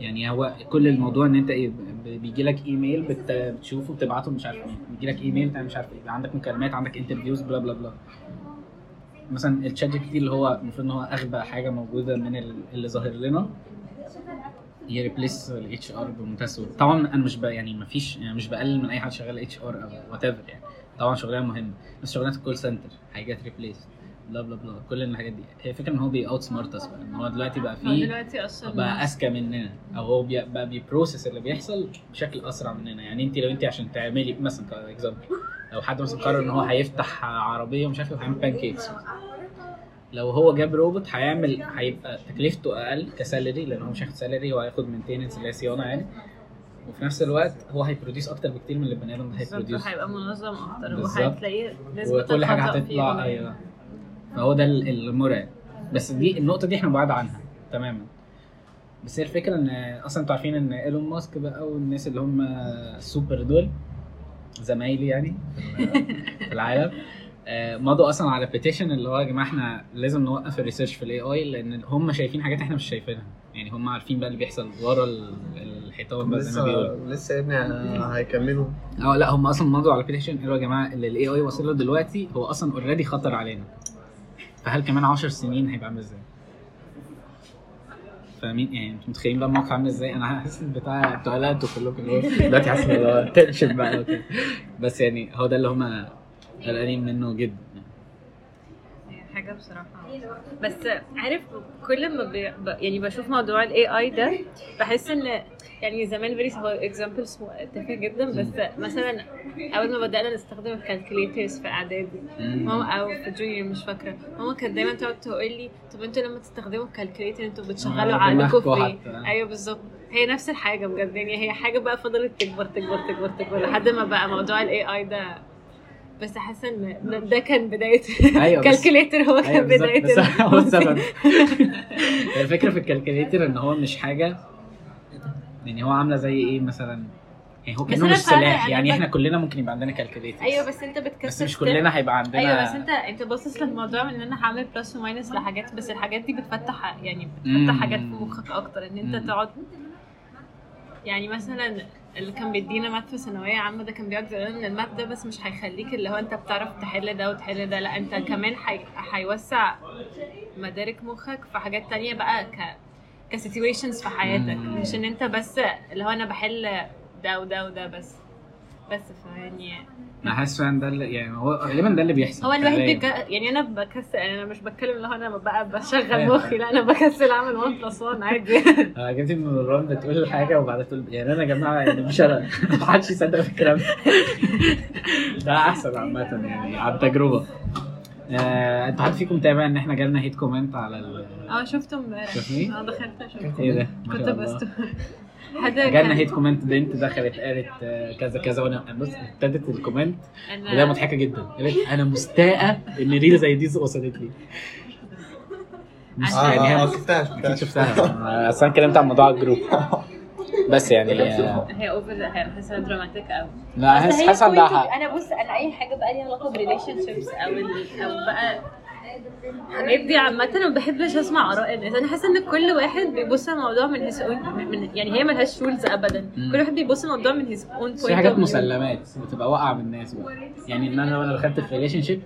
يعني هو كل الموضوع إن أنت إيه بيجي لك إيميل بت- بتشوفه بتبعته مش عارف إيه بيجي لك إيميل بتاع مش عارف إيه عندك مكالمات عندك interviews بلا بلا بلا مثلا ال ChatGPT اللي هو المفروض إن هو أغبى حاجة موجودة من ال- اللي ظاهر لنا ي replace ال HR بمنتهى السهولة. طبعا أنا مش ب... يعني ما فيش يعني مش بقلل من أي حد شغال HR أو whatever يعني. طبعا شغلانة مهمة بس شغلانة ال call center هي get replaced بلا بلا بلا كل الحاجات دي. هي فكره إن هو بي outsmart بقى. إن هو دلوقتي بقى فيه دلوقتي أصلا بقى أذكى مننا. أو هو بي- بقى بي process اللي بيحصل بشكل أسرع مننا. يعني انت لو انت عشان تعملي مثلا ك example لو حد مثلا قرر إن هو هيفتح عربية ومش عارف إيه هيعمل pancakes لو هو جاب روبوت هيعمل هيبقى تكلفته أقل ك salary لأن هو مش هياخد salary هو هياخد maintenance اللي هي صيانة يعني. وفي نفس الوقت هو هي produce أكتر بكتير من اللي البني آدم هي produce هيبقى منظم أكتر. وهتلاقيه وكل حاجة هتطلع قليلة. أيوه. فهو ده ال- المرعب. بس دي النقطة دي إحنا بعاد عنها تماما. بس هي الفكرة إن أصلا أنتوا عارفين إن إيلون ماسك بقى والناس اللي هم السوبر دول زمايلي يعني في ال- في العالم آه، مضوا أصلا على petition اللي هو يا جماعة إحنا لازم نوقف ال research في ال AI لأن هم شايفين حاجات إحنا مش شايفينها. يعني هم عارفين بقى اللي بيحصل ورا ال- الحيطان بقى زي ما بيقولوا. لسه لسه يا ابني هيكملوا. آه لا هم أصلا مضوا على petition قالوا يا جماعة اللي ال AI واصل له دلوقتي هو أصلا already خطر علينا. فهل كمان 10 سنين هيبقى عامل إزاي؟ فاهمين؟ يعني أنتوا متخيلين بقى الموقف عامل إزاي؟ أنا حاسس بتاع أنتوا قلقتوا كلكم هو دلوقتي حاسس إن هو tension بقى بس يعني هو ده اللي هم قلقانين منه جدا. هي حاجة بصراحة. بس عارف كل ما بي... ب... يعني بشوف موضوع ال AI ده بحس إن يعني زمان very هو example تافه جدا بس مثلا أول ما بدأنا نستخدم ال calculators في إعدادي ماما أو في junior مش فاكرة. ماما كانت دايما تقعد تقول لي طب أنتوا لما تستخدموا ال calculator أنتوا بتشغلوا آه، عقلكم في أيوه بالظبط. هي نفس الحاجة بجد يعني هي حاجة بقى فضلت تكبر تكبر تكبر تكبر لحد ما بقى موضوع ال AI ده بس حاسة إن ده- كان بداية أيوه بس calculator هو كان بالظبط بداية بس هو السبب الفكرة في ال calculator إن هو مش حاجة يعني هو عاملة زي إيه مثلا يعني هو كأنه مش سلاح يعني إحنا كلنا ممكن يبقى عندنا calculator أيوه بس أنت بتكسر بس مش. كلنا هيبقى عندنا أيوه بس أنت أنت باصص للموضوع من إن أنا هعمل plus و minus لحاجات بس الحاجات دي بتفتح يعني بتفتح مم. حاجات في مخك أكتر إن أنت مم. تقعد يعني مثلا اللي كان بيدينا مات في ثانوية عامة ده كان بيقعد يقول إن ال math ده بس مش هيخليك اللي هو أنت بتعرف تحل ده وتحل ده لا أنت كمان هي- هيوسع مدارك مخك في حاجات تانية بقى ك situations في حياتك. مش إن أنت بس اللي هو أنا بحل ده وده وده بس بس فيعني أنا حاسس فعلا ده اللي يعني هو غالبا ده اللي بيحصل هو غالباً. بيك... يعني أنا بكسل يعني أنا مش بتكلم اللي هو أنا بقى بشغل أيوة. مخي لا أنا بكسل أعمل 1 plus 1 عادي أنا عجبتني ان نوران بتقول حاجة وبعدها تقول يعني أنا يا جماعة يعني مش أنا محدش يصدق في الكلام ده أحسن عامة يعني على التجربة آه، أنتوا حد فيكم متابع إن إحنا جالنا hate comment على ال آه شفته امبارح شوفني؟ آه دخلت شفته إيه ده؟ كنت شاء الله. بس حد جالنا hate comment بنت دخلت قالت آه، كذا كذا وأنا بص ابتدت ال comment. أنا- وهي مضحكة جدا. قالت أنا مستاءة إن reel زي دي وصلت لي. مش آه يعني هي شفتها أكيد شفتها. أصل أنا اتكلمت عن موضوع الجروب. بس يعني آه، هي over هي حاسة dramatic قوي لا حاسس عندها حق. أنا بص أنا أي حاجة بقى ليها علاقة ب relationships أو. أو بقى دي عامة ما بحبش أسمع آراء الناس، أنا حاسة إن كل واحد بيبص على الموضوع من own من يعني هي ملهاش rules أبدا، مم. كل واحد بيبص على الموضوع من own بس point في حاجات. مسلمات بتبقى واقعة بالناس بقى يعني إن أنا لو أنا دخلت في relationship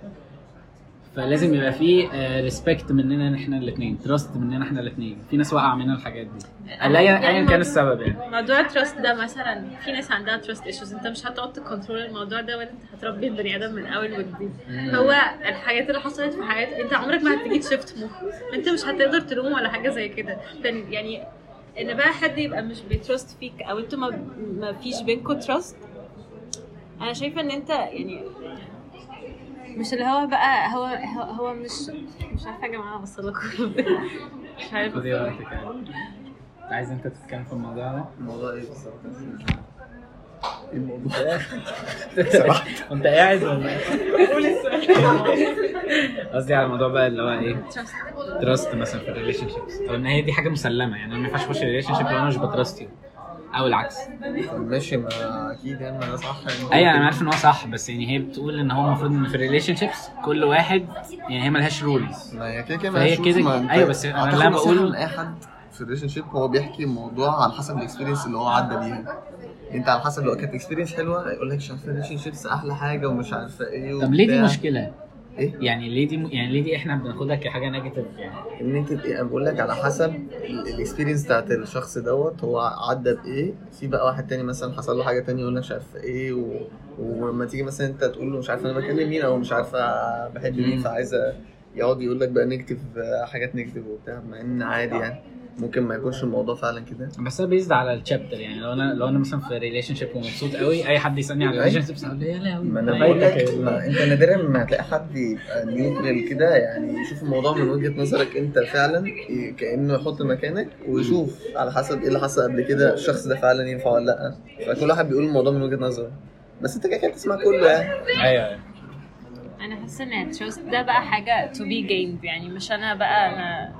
فلازم يبقى في respect مننا إحنا الاثنين trust مننا إحنا الاثنين في ناس واقعة مننا الحاجات دي. ايا يعني كان السبب يعني. موضوع ال trust ده مثلا في ناس عندها trust issues أنت مش هتقعد ت control الموضوع ده ولا أنت هتربي البني آدم من أول وجديد. هو الحاجات اللي حصلت في حياتك أنت عمرك ما هتيجي تشفت مخ أنت مش هتقدر تلوم ولا حاجة زي كده. يعني إن بقى حد يبقى مش بي trust فيك أو أنتوا ما, ما فيش بينكم trust أنا شايفة إن أنت يعني مش اللي هو بقى هو هو, هو مش مش عارفة يا جماعة اوصل لكم مش عارفه خدي وقتك عايز انت تتكلم في الموضوع ده؟ الموضوع إيه بالظبط؟ إيه الموضوع؟ انت قاعد ولا إيه؟ قصدي على الموضوع بقى اللي هو إيه trust مثلا في ال relationships أو إن هي دي حاجة مسلمة يعني أنا ما ينفعش اخش relationship لو أنا مش ب trust you أو العكس. ماشي ما أكيد يعني ده صح. أيوه أنا عارف إن هو صح بس يعني هي بتقول إن هو المفروض إن في ال relationships كل واحد يعني هي ملهاش rules ما هي كده كده ملهاش كده- أيوة، بس أنا اللي بقول- أي حد في ال relationship هو بيحكي الموضوع على حسب ال experience اللي هو عدى بيها. أنت على حسب لو كانت experience حلوة يقول لك مش عارف ال relationships أحلى حاجة ومش عارفة إيه طب ليه دي. مشكلة؟ إيه؟ يعني ليه دي يعني ليه دي إحنا بناخدها كحاجة negative يعني إن أنت أنا بقول لك على حسب ال experience بتاعت الشخص دوت هو عدى بإيه في بقى واحد تاني مثلا حصل له حاجة تانية يقول لك مش عارف إيه و... ولما تيجي مثلا أنت تقول له مش عارف أنا بكلم مين أو مش عارفه بحب مين مم. فعايزة يقعد يقول لك بقى negative حاجات negative وبتاع مع إن عادي يعني ممكن ما يكونش الموضوع فعلا كده. بس ده based على ال chapter يعني. لو أنا لو أنا مثلا في relationship ومبسوط قوي أي حد يسألني على أيوة. relationships أقول له يا لهوي. ما أنا ده بقول لك ما أنت نادرا ما هتلاقي حد يبقى neutral كده. يعني يشوف الموضوع من وجهة نظرك أنت فعلا كأنه يحط مكانك ويشوف على حسب إيه اللي حصل قبل كده الشخص ده فعلا ينفع ولا لأ. فكل واحد بيقول الموضوع من وجهة نظره. بس أنت كده كده تسمع كله يعني. أيوه. أنا حاسة إن ده بقى حاجة to be gained. يعني مش أنا بقى أنا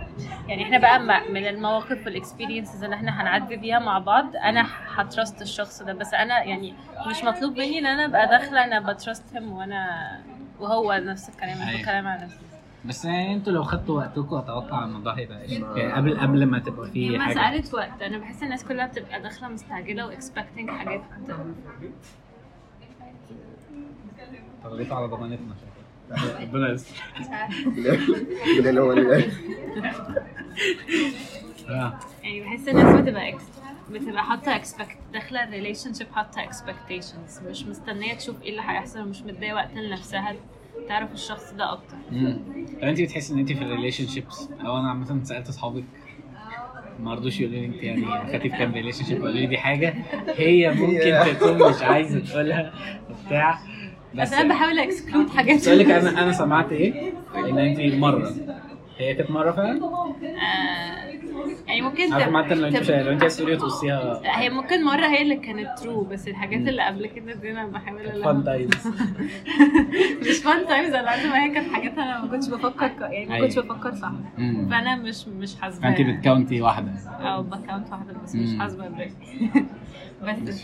يعني إحنا بقى من المواقف وال experiences اللي إحنا هنعدي بيها مع بعض أنا ه trust الشخص ده بس أنا يعني مش مطلوب مني إن أنا أبقى داخلة أنا ب trust him وأنا وهو نفس الكلام أيوة. الكلام على نفسي بس يعني أنتوا لو خدتوا وقتكم أتوقع الموضوع هيبقى إيه يعني قبل قبل ما تبقى فيه حاجة مسألة وقت أنا بحس الناس كلها بتبقى داخلة مستعجلة و expecting حاجات تغليطوا على ضمانتنا. ربنا يستر. بالله هو اللي يعني بحس الناس بتبقى بتبقى حاطة expect داخلة ال relationship حاطة expectations مش مستنية تشوف إيه اللي هيحصل ومش مديه وقت لنفسها تعرف الشخص ده أكتر. طب انت بتحسي إن انت في ال relationships أو أنا عامة سألت اصحابك ما رضوش يقولوا لي انت يعني دخلتي في كام relationship قالوا لي دي حاجة هي ممكن تكون مش عايزة تقولها وبتاع. بس أنا بحاول exclude حاجات بس أقول لك أنا أنا سمعت إيه إن انت مرة هي كانت مرة فعلا آه يعني ممكن تب- عامه لو انت لو انت عايز تقولي تقصيها هي ممكن مرة هي اللي كانت true بس الحاجات اللي قبل كده دي أنا بحاول fun. times مش fun times على قد ما هي كانت حاجات أنا ما كنتش بفكر. يعني ما كنتش أيوة. بفكر صح. فأنا مش مش حاسبه فانت يعني. بت count ي واحدة أو ب count واحدة بس مش. حاسبة الباقي بس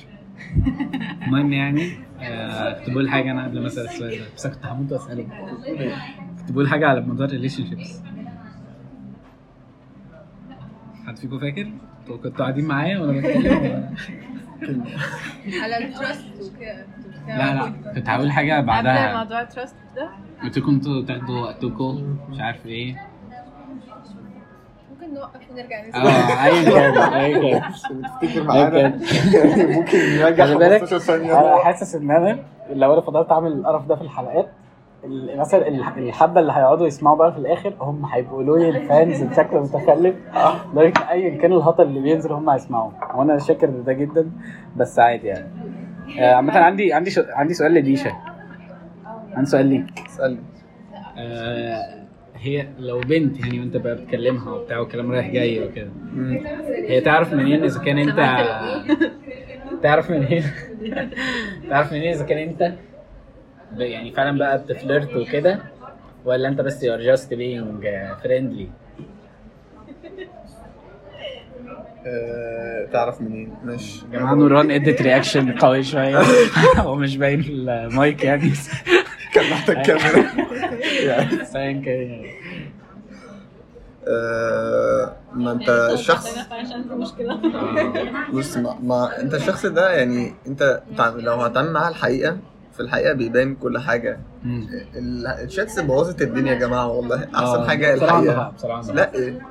المهم يعني آه، كنت بقول حاجة أنا قبل ما اسال السؤال ده بس كنت هموت واساله كنت بقول حاجة على موضوع ال relationships حد فيكم فاكر؟ أنتوا كنتوا قاعدين معايا وأنا بتكلم؟ على ال trust وكده. لا لا كنت هقول حاجة قبل بعدها. موضوع ال trust ده؟ قلت لكم أنتوا تاخدوا وقتكم مش عارف إيه. نوقف ونرجع نسمع آه ايا كان ايا كان تفتكر معانا؟ ممكن نرجع خلي بالك 15 ثانية. أنا حاسس إن أنا لو أنا فضلت أعمل القرف ده في الحلقات ال- مثلا ال- الحبة اللي هيقعدوا يسمعوا بقى في الآخر هم هيبقوا loyal fans بشكل متخلف. لدرجة ايا كان الهطل اللي بينزل هم هيسمعوه. وأنا شاكر ده جدا بس عادي يعني. آه، عامة عندي عندي عندي سؤال لديشا. عندي سؤال ليك. اسالني آه، هي لو بنت يعني وانت بقى بتكلمها وبتاع والكلام رايح جاي وكده. هي تعرف منين إذا كان أنت تعرف منين تعرف منين إذا كان أنت يعني فعلا بقى بتفلرت وكده ولا أنت بس just being uh, friendly آه، تعرف منين؟ مش. يا جماعة نوران إدت reaction قوي شوية. هو مش باين في المايك يعني. كان محتاج كاميرا يعني كان يعني. آه، ما أنت الشخص عشان في مشكلة. بص ما, ما أنت الشخص ده يعني أنت لو هتعمل معاه الحقيقة في الحقيقة بيبان كل حاجة. ال chats بوظت الدنيا يا جماعة والله. أحسن آه، حاجة بصراحة عندها الحقيقة لا إيه؟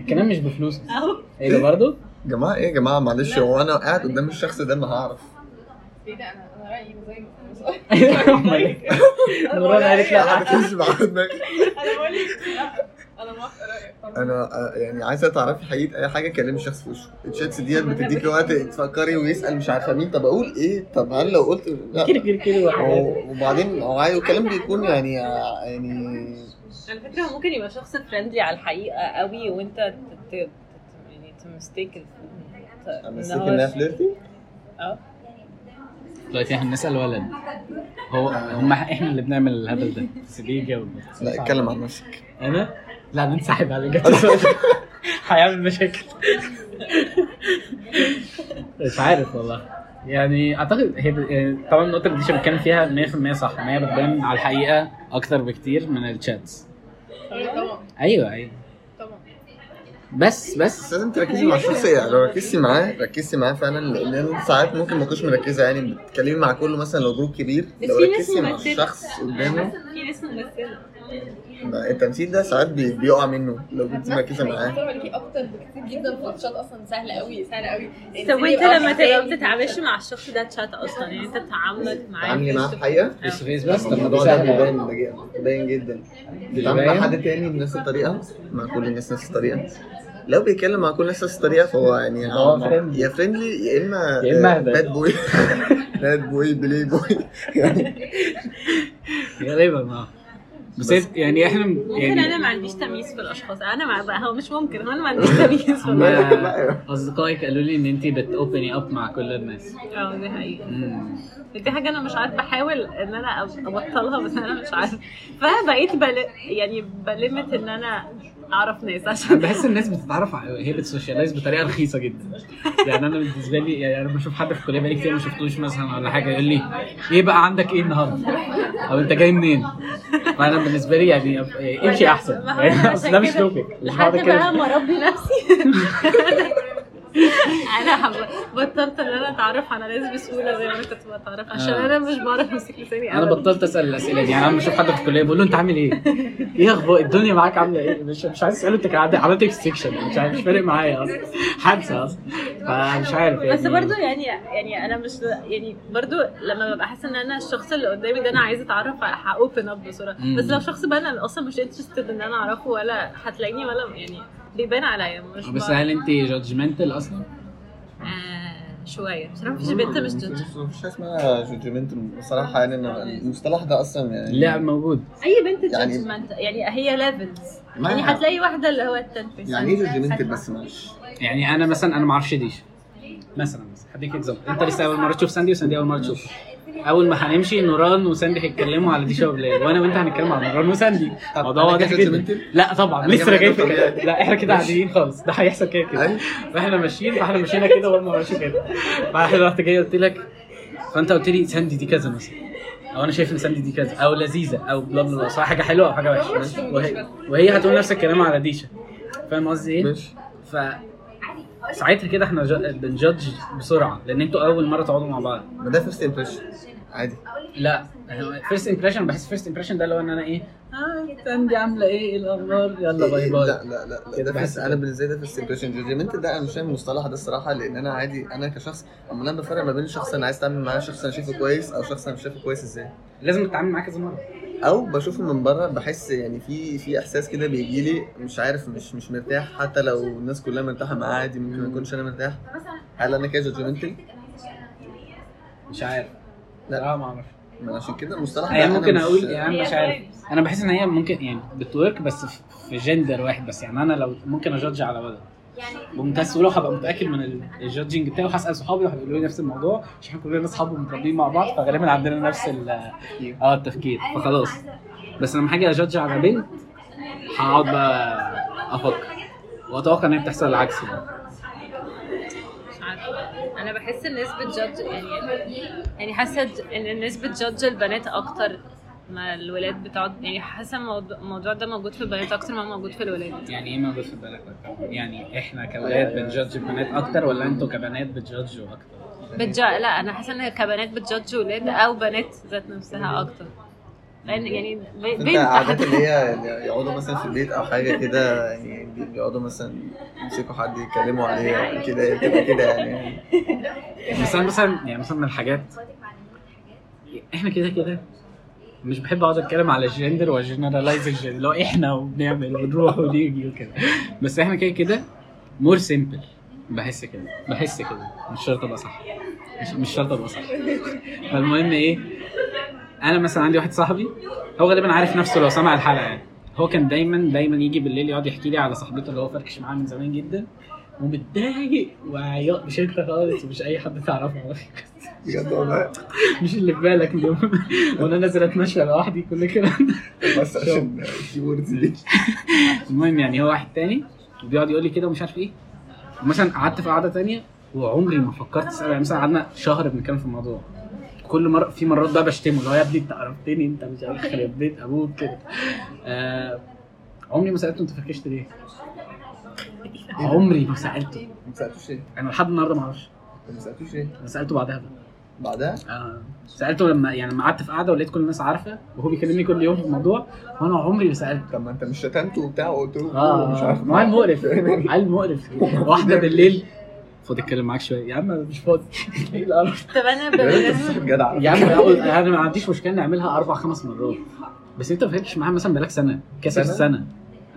الكلام مش بفلوس إيه ده برضه؟ جماعة إيه يا جماعة؟ معلش هو أنا قاعد قدام الشخص ده ما هعرف. إيه ده أنا رايي زي ما أمال؟ نوران قالت لا دماغي. أنا بقول لك لا. أنا موافقة رأيك. أنا آه، يعني عايزة تعرفي حقيقة أي حاجة كلمي الشخص في وشه الشاتس ديت بتديك وقت تفكري ويسأل مش عارفة مين. طب أقول إيه؟ طب هل لو قلت لا؟ كده كده كده واحد. هو- وبعدين هو عايز الكلام بيكون يعني يعني على فكرة هو ممكن يبقى شخص friendly على الحقيقة قوي وأنت ت- ت- ت- يعني ت mistake امسك إنها flirty آه. دلوقتي إحنا بنسأل ولد. هو هم إحنا اللي بنعمل الهبل ده. بس ليه يجاوب لا اتكلم عن نفسك. أنا؟ لا ننسحب على السؤال هيعمل مشاكل. مش عارف والله. يعني أعتقد هي طبعا النقطة اللي ديشا بتكلم فيها 100% صح. ان هي بتبان على الحقيقة أكتر بكتير من ال chats طبعا. أيوه أيوه. بس بس. بس لازم تركزي مع الشخص يعني لو ركزتي معاه ركزتي معاه فعلا لأن ساعات ممكن ما تكونش مركزة يعني بتتكلمي مع كله مثلا لو group كبير بس لو ركزتي مع. الشخص قدامه. في ناس ممثلة. ما التمثيل ده ساعات بي- بيقع منه لو انت مركزة معاه. أكتر بكتير جدا في الشات أصلا سهله قوي سهله قوي. طب وأنت لما تبقى ما بتتعاملش مع الشخص ده تشات أصلا؟ يعني أنت تعاملك معاه تعاملي معاه في حقيقه face face بس. طب الموضوع ده بيبان بيبان جدا. بيتعامل مع حد تاني بنفس الطريقة مع كل الناس نفس الطريقة. لو بيتكلم مع كل الناس نفس الطريقة فهو يعني هو friendly. يا friendly يا إما يا أهبل. bad boy bad boy playboy يعني غالبا آه. بس هي- يعني إحنا ممكن يعني أنا ما عنديش تمييز في الأشخاص. أنا مع بقى هو مش ممكن. هو أنا ما عنديش تمييز في الأشخاص. أصدقائك قالوا لي إن انت بت open ي up مع كل الناس. أه دي حقيقة. مم. دي حاجة أنا مش عارفة بحاول إن أنا أب- أبطلها بس أنا مش عارفة. فبقيت بل... يعني ب limit إن أنا أعرف ناس عشان بحس الناس بتتعرف هي بت socialize بطريقة رخيصة جدا. يعني أنا بالنسبة لي يعني أنا بشوف حد في الكلية بقالي كتير ما شفتوش مثلا ولا حاجة يقول لي إيه بقى عندك إيه النهارده؟ أو أنت جاي منين؟ فأنا بالنسبة لي يعني إمشي أحسن. يعني أصل ده مش مش لحد بقى ما أربي نفسي. أنا بطلت إن أنا أتعرف على ناس بسهولة زي ما أنا كنت بتعرف عشان آه. أنا مش بعرف أمسك لساني أنا. بطلت أسأل الأسئلة دي يعني أنا بشوف حد في الكلية بقول له أنت عامل إيه؟ إيه أخبار الدنيا معاك عاملة إيه؟ مش مش عايز أسأله أنت كان عملت إيه في ال section مش عارف مش فارق معايا أصلا حادثة أصلا فمش عارف يعني بس برضو يعني يعني أنا مش يعني برضو لما ببقى حاسة إن أنا الشخص اللي قدامي ده أنا عايزه أتعرف ه open up بسرعة. بس لو شخص بقى أنا أصلا مش interested إن أنا أعرفه ولا هتلاقيني ولا يعني بيبان عليا مش بس. هل انت judgmental أصلا؟ آه شوية. بصراحة مفيش بنت مش judge مفيش حاجة اسمها judgment بصراحة يعني أنا المصطلح ده أصلا يعني لا موجود. أي بنت يعني- judgment يعني هي levels يعني هتلاقي واحدة اللي هو ال 10% يعني إيه judgment بس مش يعني أنا مثلا أنا ما أعرفش ديش مثلا مثلا. هديك example أنت لسه أول مرة تشوف ساندي وساندي أول مرة تشوف أول ما هنمشي نوران وساندي هيتكلموا على ديشا وبلال وأنا وأنت هنتكلم على نوران وساندي. الموضوع واضح جدا؟ لا طبعا لسه طبيعي. كده لا إحنا كده عاديين خالص. ده هيحصل كده كده. أيوة. فإحنا ماشيين فإحنا مشينا كده وأنا ماشي كده. فاحنا رحت جاي قلت لك فأنت قلت لي ساندي دي كذا مثلا. أو أنا شايف إن ساندي دي كذا أو لذيذة أو blah blah سواء حاجة حلوة أو حاجة وحشة. وهي, وهي هتقول نفس الكلام على ديشا فاهم قصدي إيه؟ ماشي. ف ساعتها كده إحنا جا- بن judge بسرعة لأن أنتوا أول مرة تقعدوا مع بعض. ما ده first impression عادي. لا first impression بحس first impression ده اللي هو إن أنا إيه آه ساندي عاملة إيه؟ إيه الأخبار؟ يلا bye bye. لا لا لا, لا ده بحس أنا بالنسبة لي ده first impression judgment ده أنا مش فاهم المصطلح ده الصراحة لأن أنا عادي أنا كشخص أما أنا بفرق ما بين شخص أنا عايز أتعامل معاه شخص أنا شايفه كويس أو شخص أنا مش شايفه كويس إزاي؟ لازم تتعامل معاه كذا مرة. أو بشوفه من بره بحس يعني في في احساس كده بيجي لي مش عارف مش مش مرتاح حتى لو الناس كلها مرتاحة معاه عادي ممكن ما اكونش أنا مرتاح هل أنا كده judgmental؟ مش عارف لا. لا ما أعرفش ما عشان كده المصطلح أنا ممكن مش- أقول يعني مش عارف. أنا بحس إن هي ممكن يعني بت work بس في- في جندر واحد بس يعني أنا لو ممكن ا judge على ولد بمنتهى السهوله وهبقى متأكد من ال- ال judging بتاعي وهسأل صحابي وهيقولوا لي نفس الموضوع عشان إحنا كلنا اصحاب ومتربيين مع بعض فغالبا عندنا نفس آه التفكير. فخلاص. بس لما هاجي ا judge على بنت هقعد بقى أفكر. وأتوقع إن هي بتحصل العكس يعني. مش عارفة. أنا بحس الناس بتجادج يعني يعني حاسة إن الناس بتجادج البنات أكتر ما الولاد بتقعد يعني حاسة الموضوع ده موجود في البنات أكتر ما هو موجود في الولاد. يعني إيه موجود في بالك أكتر؟ يعني إحنا كولاد بنجادج البنات أكتر ولا أنتوا كبنات بتجادجوا أكتر؟ بتجا... لا أنا حاسة إن كبنات بتجادج ولاد أو بنات ذات نفسها أكتر. لأن يعني بين عادات اللي هي يقعدوا مثلا في البيت أو حاجة كده يعني بيقعدوا مثلا يمسكوا حد يتكلموا عليه كده بتبقى كده يعني. بس أنا مثلا يعني مثلا من الحاجات إحنا كده كده مش بحب أقعد أتكلم على ال gender و generalize ال gender اللي هو إحنا وبنعمل ونروح ونيجي وكده. بس إحنا كده كده more simple بحس كده بحس كده. مش شرط أبقى صح. مش, مش شرط أبقى صح. فالمهم إيه؟ أنا مثلا عندي واحد صاحبي هو غالبا عارف نفسه لو سمع الحلقة يعني. هو كان دايما دايما يجي بالليل يقعد يحكي لي على صاحبته اللي هو فركش معاها من زمان جدا. ومتضايق وعياط مش انت خالص ومش أي حد تعرفه. بجد والله؟ مش اللي في بالك اليوم. وأنا نازل أتمشى لوحدي كل كده بس عشان الكيوردز دي. المهم يعني هو واحد تاني بيقعد يقول لي كده ومش عارف إيه. مثلا قعدت في قعدة تانية وعمري ما فكرت اساله يعني مثلا قعدنا شهر بنتكلم في الموضوع. كل مرة في مرات بقى بشتمه اللي هو يا ابني أنت عرفتني أنت مش عارف يخرب بيت أبوك كده. آه عمري ما سألته أنت فركشت ليه؟ عمري ما سألته. ما سألتوش إيه؟ أنا لحد النهارده ما أعرفش. ما سألتوش إيه؟ أنا سألته بعدها بقى. بعدها؟ آه. سألته لما يعني لما قعدت في قعدة ولقيت كل الناس عارفة وهو بيكلمني كل يوم في الموضوع وأنا عمري ما سألته. طب ما أنت مش شتمته وبتاع وقلت له آه. مش عارف. ما هو مقرف. عيل مقرف. واحدة بالليل. فاضي اتكلم معاك شوية. يا عم مش فاضي. إيه القرف؟ طب أنا جدع. يا عم أقول- أنا ما عنديش مشكلة نعملها أربع خمس مرات. بس أنت ما فهمتش معاها مثلا بقالك سنة. كسر سنة؟ السنة.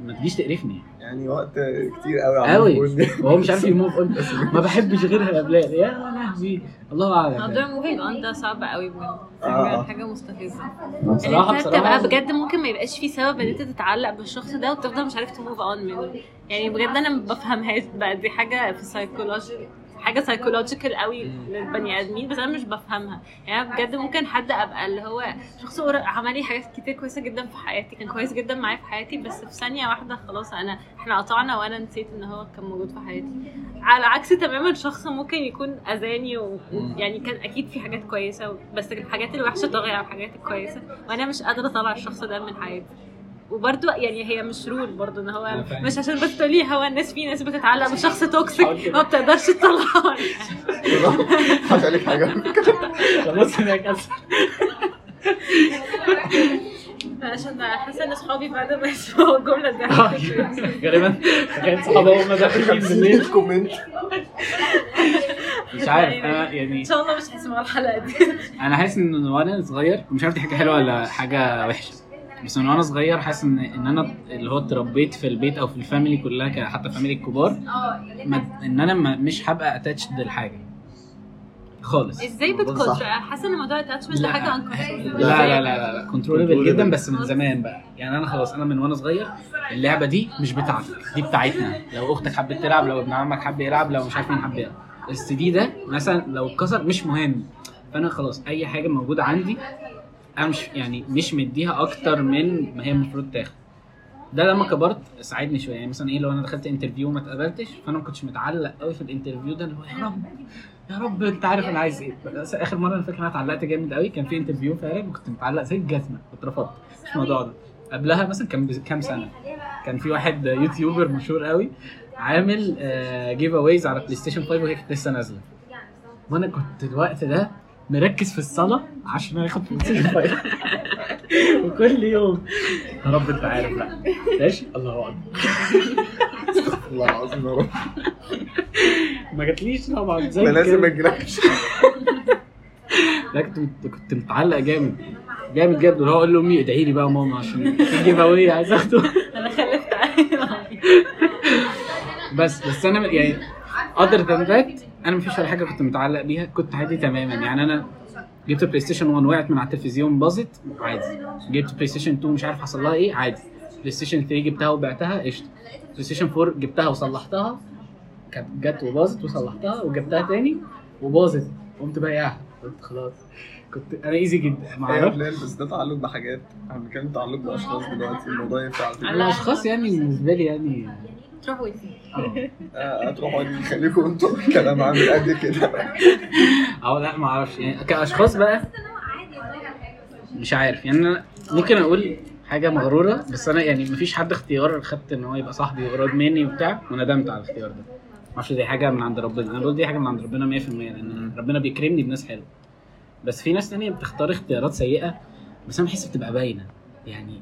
ما تجيش تقرفني. يعني وقت كتير قوي على قوي. وهو مش عارف ي move on ما بحبش غيرها يا بلال يا لهوي. الله أعلم موضوع يعني. moving on ده صعب قوي بجد. آه. بجد حاجة مستفزة. بصراحه يعني أنت بتبقى بصراحة بجد ممكن ما يبقاش في سبب إن أنت تتعلق بالشخص ده وتفضل مش عارف ت move on منه. يعني بجد أنا ما بفهمهاش بقى. دي حاجة في سايكولوجي حاجة psychological قوي للبني آدمين بس أنا مش بفهمها. يعني بجد ممكن حد أبقى اللي هو شخص عمل لي حاجات كتير كويسة جدا في حياتي كان كويس جدا معايا في حياتي بس في ثانية واحدة خلاص انا إحنا قطعنا وأنا نسيت إن هو كان موجود في حياتي. على عكس تماما شخص ممكن يكون أذاني ويعني كان أكيد في حاجات كويسة بس الحاجات الوحشة طاغيه على الحاجات الكويسه وأنا مش قادرة أطلع الشخص ده من حياتي. وبرضو يعني هي مش rule برضو إن هو. مش عشان بس تقولي هو الناس في ناس بتتعلق بشخص toxic ما بتقدرش تطلعه. هقول لك حاجة خلاص أنا كسر عشان حاسة إن اصحابي بعد ما يسمعوا الجملة دي غالبا. كان صحابي هم داخلين بالليل. ال comment مش عارف أنا يعني إن شاء الله مش هيسمعوا الحلقة دي. أنا حاسس إن وأنا صغير مش عارف دي حاجة حلوة ولا حاجة وحشة. بس من وأنا صغير حاسس ان إن أنا اللي هو اتربيت في البيت أو في ال family كلها ك- حتى family الكبار ما إن أنا ما مش هبقى attached لحاجه خالص إزاي صح. حاسة إن موضوع ال attachment ده لا. حاجة لا uncomfortable. لا لا لا, لا. controllable. جدا بس من زمان بقى يعني أنا خلاص أنا من وأنا صغير اللعبة دي مش بتاعتك دي بتاعتنا لو أختك حبت تلعب لو ابن عمك حب يلعب لو مش عارف مين حب يلعب السي دي ده مثلا لو اتكسر مش مهم فأنا خلاص أي حاجة موجودة عندي أنا مش يعني مش مديها أكتر من ما هي المفروض تاخد. ده لما كبرت ساعدني شوية يعني مثلا إيه لو أنا دخلت interview وما اتقبلتش فأنا ما كنتش متعلق قوي في ال interview ده اللي هو يا رب يا رب أنت عارف أنا عايز إيه. آخر مرة أنا فاكر أنا اتعلقت جامد قوي كان في interview فعلا وكنت متعلق زي الجزمة كنت رفضت مش الموضوع ده. قبلها مثلا كان كام سنة كان في واحد YouTuber مشهور قوي عامل giveaways على PlayStation 5 وهي كانت لسه نازلة. وأنا كنت الوقت ده مركز في الصلاة عشان آخد station 5 وكل يوم. يا رب أنت عارف بقى. ماشي الله أكبر. والله العظيم يا رب. ما جاتليش طبعا زي ما لازم ما. يجيلكش لا كنت كنت متعلق جامد. جامد جدا اللي هو أقول لامي ادعي لي بقى ماما عشان في giveaway عايز آخده. أنا خلفت بس بس أنا يعني other than that أنا مفيش ولا حاجة كنت متعلق بيها كنت عادي تماما. يعني أنا جبت PlayStation 1 وقعت من على التلفزيون باظت عادي. جبت PlayStation 2 مش عارف حصل لها إيه عادي. PlayStation 3 جبتها وبعتها قشطة. PlayStation 4 جبتها وصلحتها كانت جت وباظت وصلحتها وجبتها تاني وباظت. قمت بايعها قلت خلاص. كنت أنا easy جدا ما أعرفش. بلال بس ده تعلق بحاجات. إحنا بنتكلم تعلق بأشخاص دلوقتي الموضوع ينفع. على. الاشخاص يعني بالنسبة لي يعني تروح وتيجي آه. آه، هتروحوا دي خليكم أنتوا كلام عامل قد كده. أو لا ما أعرفش. يعني كأشخاص بقى مش عارف. يعني أنا ممكن أقول حاجة مغرورة بس أنا يعني مفيش حد اختيار خدت إن هو يبقى صاحبي وقريب مني وبتاع وندمت على الاختيار ده. ما أعرفش دي حاجة من عند ربنا. أنا بقول دي حاجة من عند ربنا 100% لأن ربنا بيكرمني بناس حلوة. بس في ناس تانية بتختار اختيارات سيئة بس أنا بحس بتبقى باينة. يعني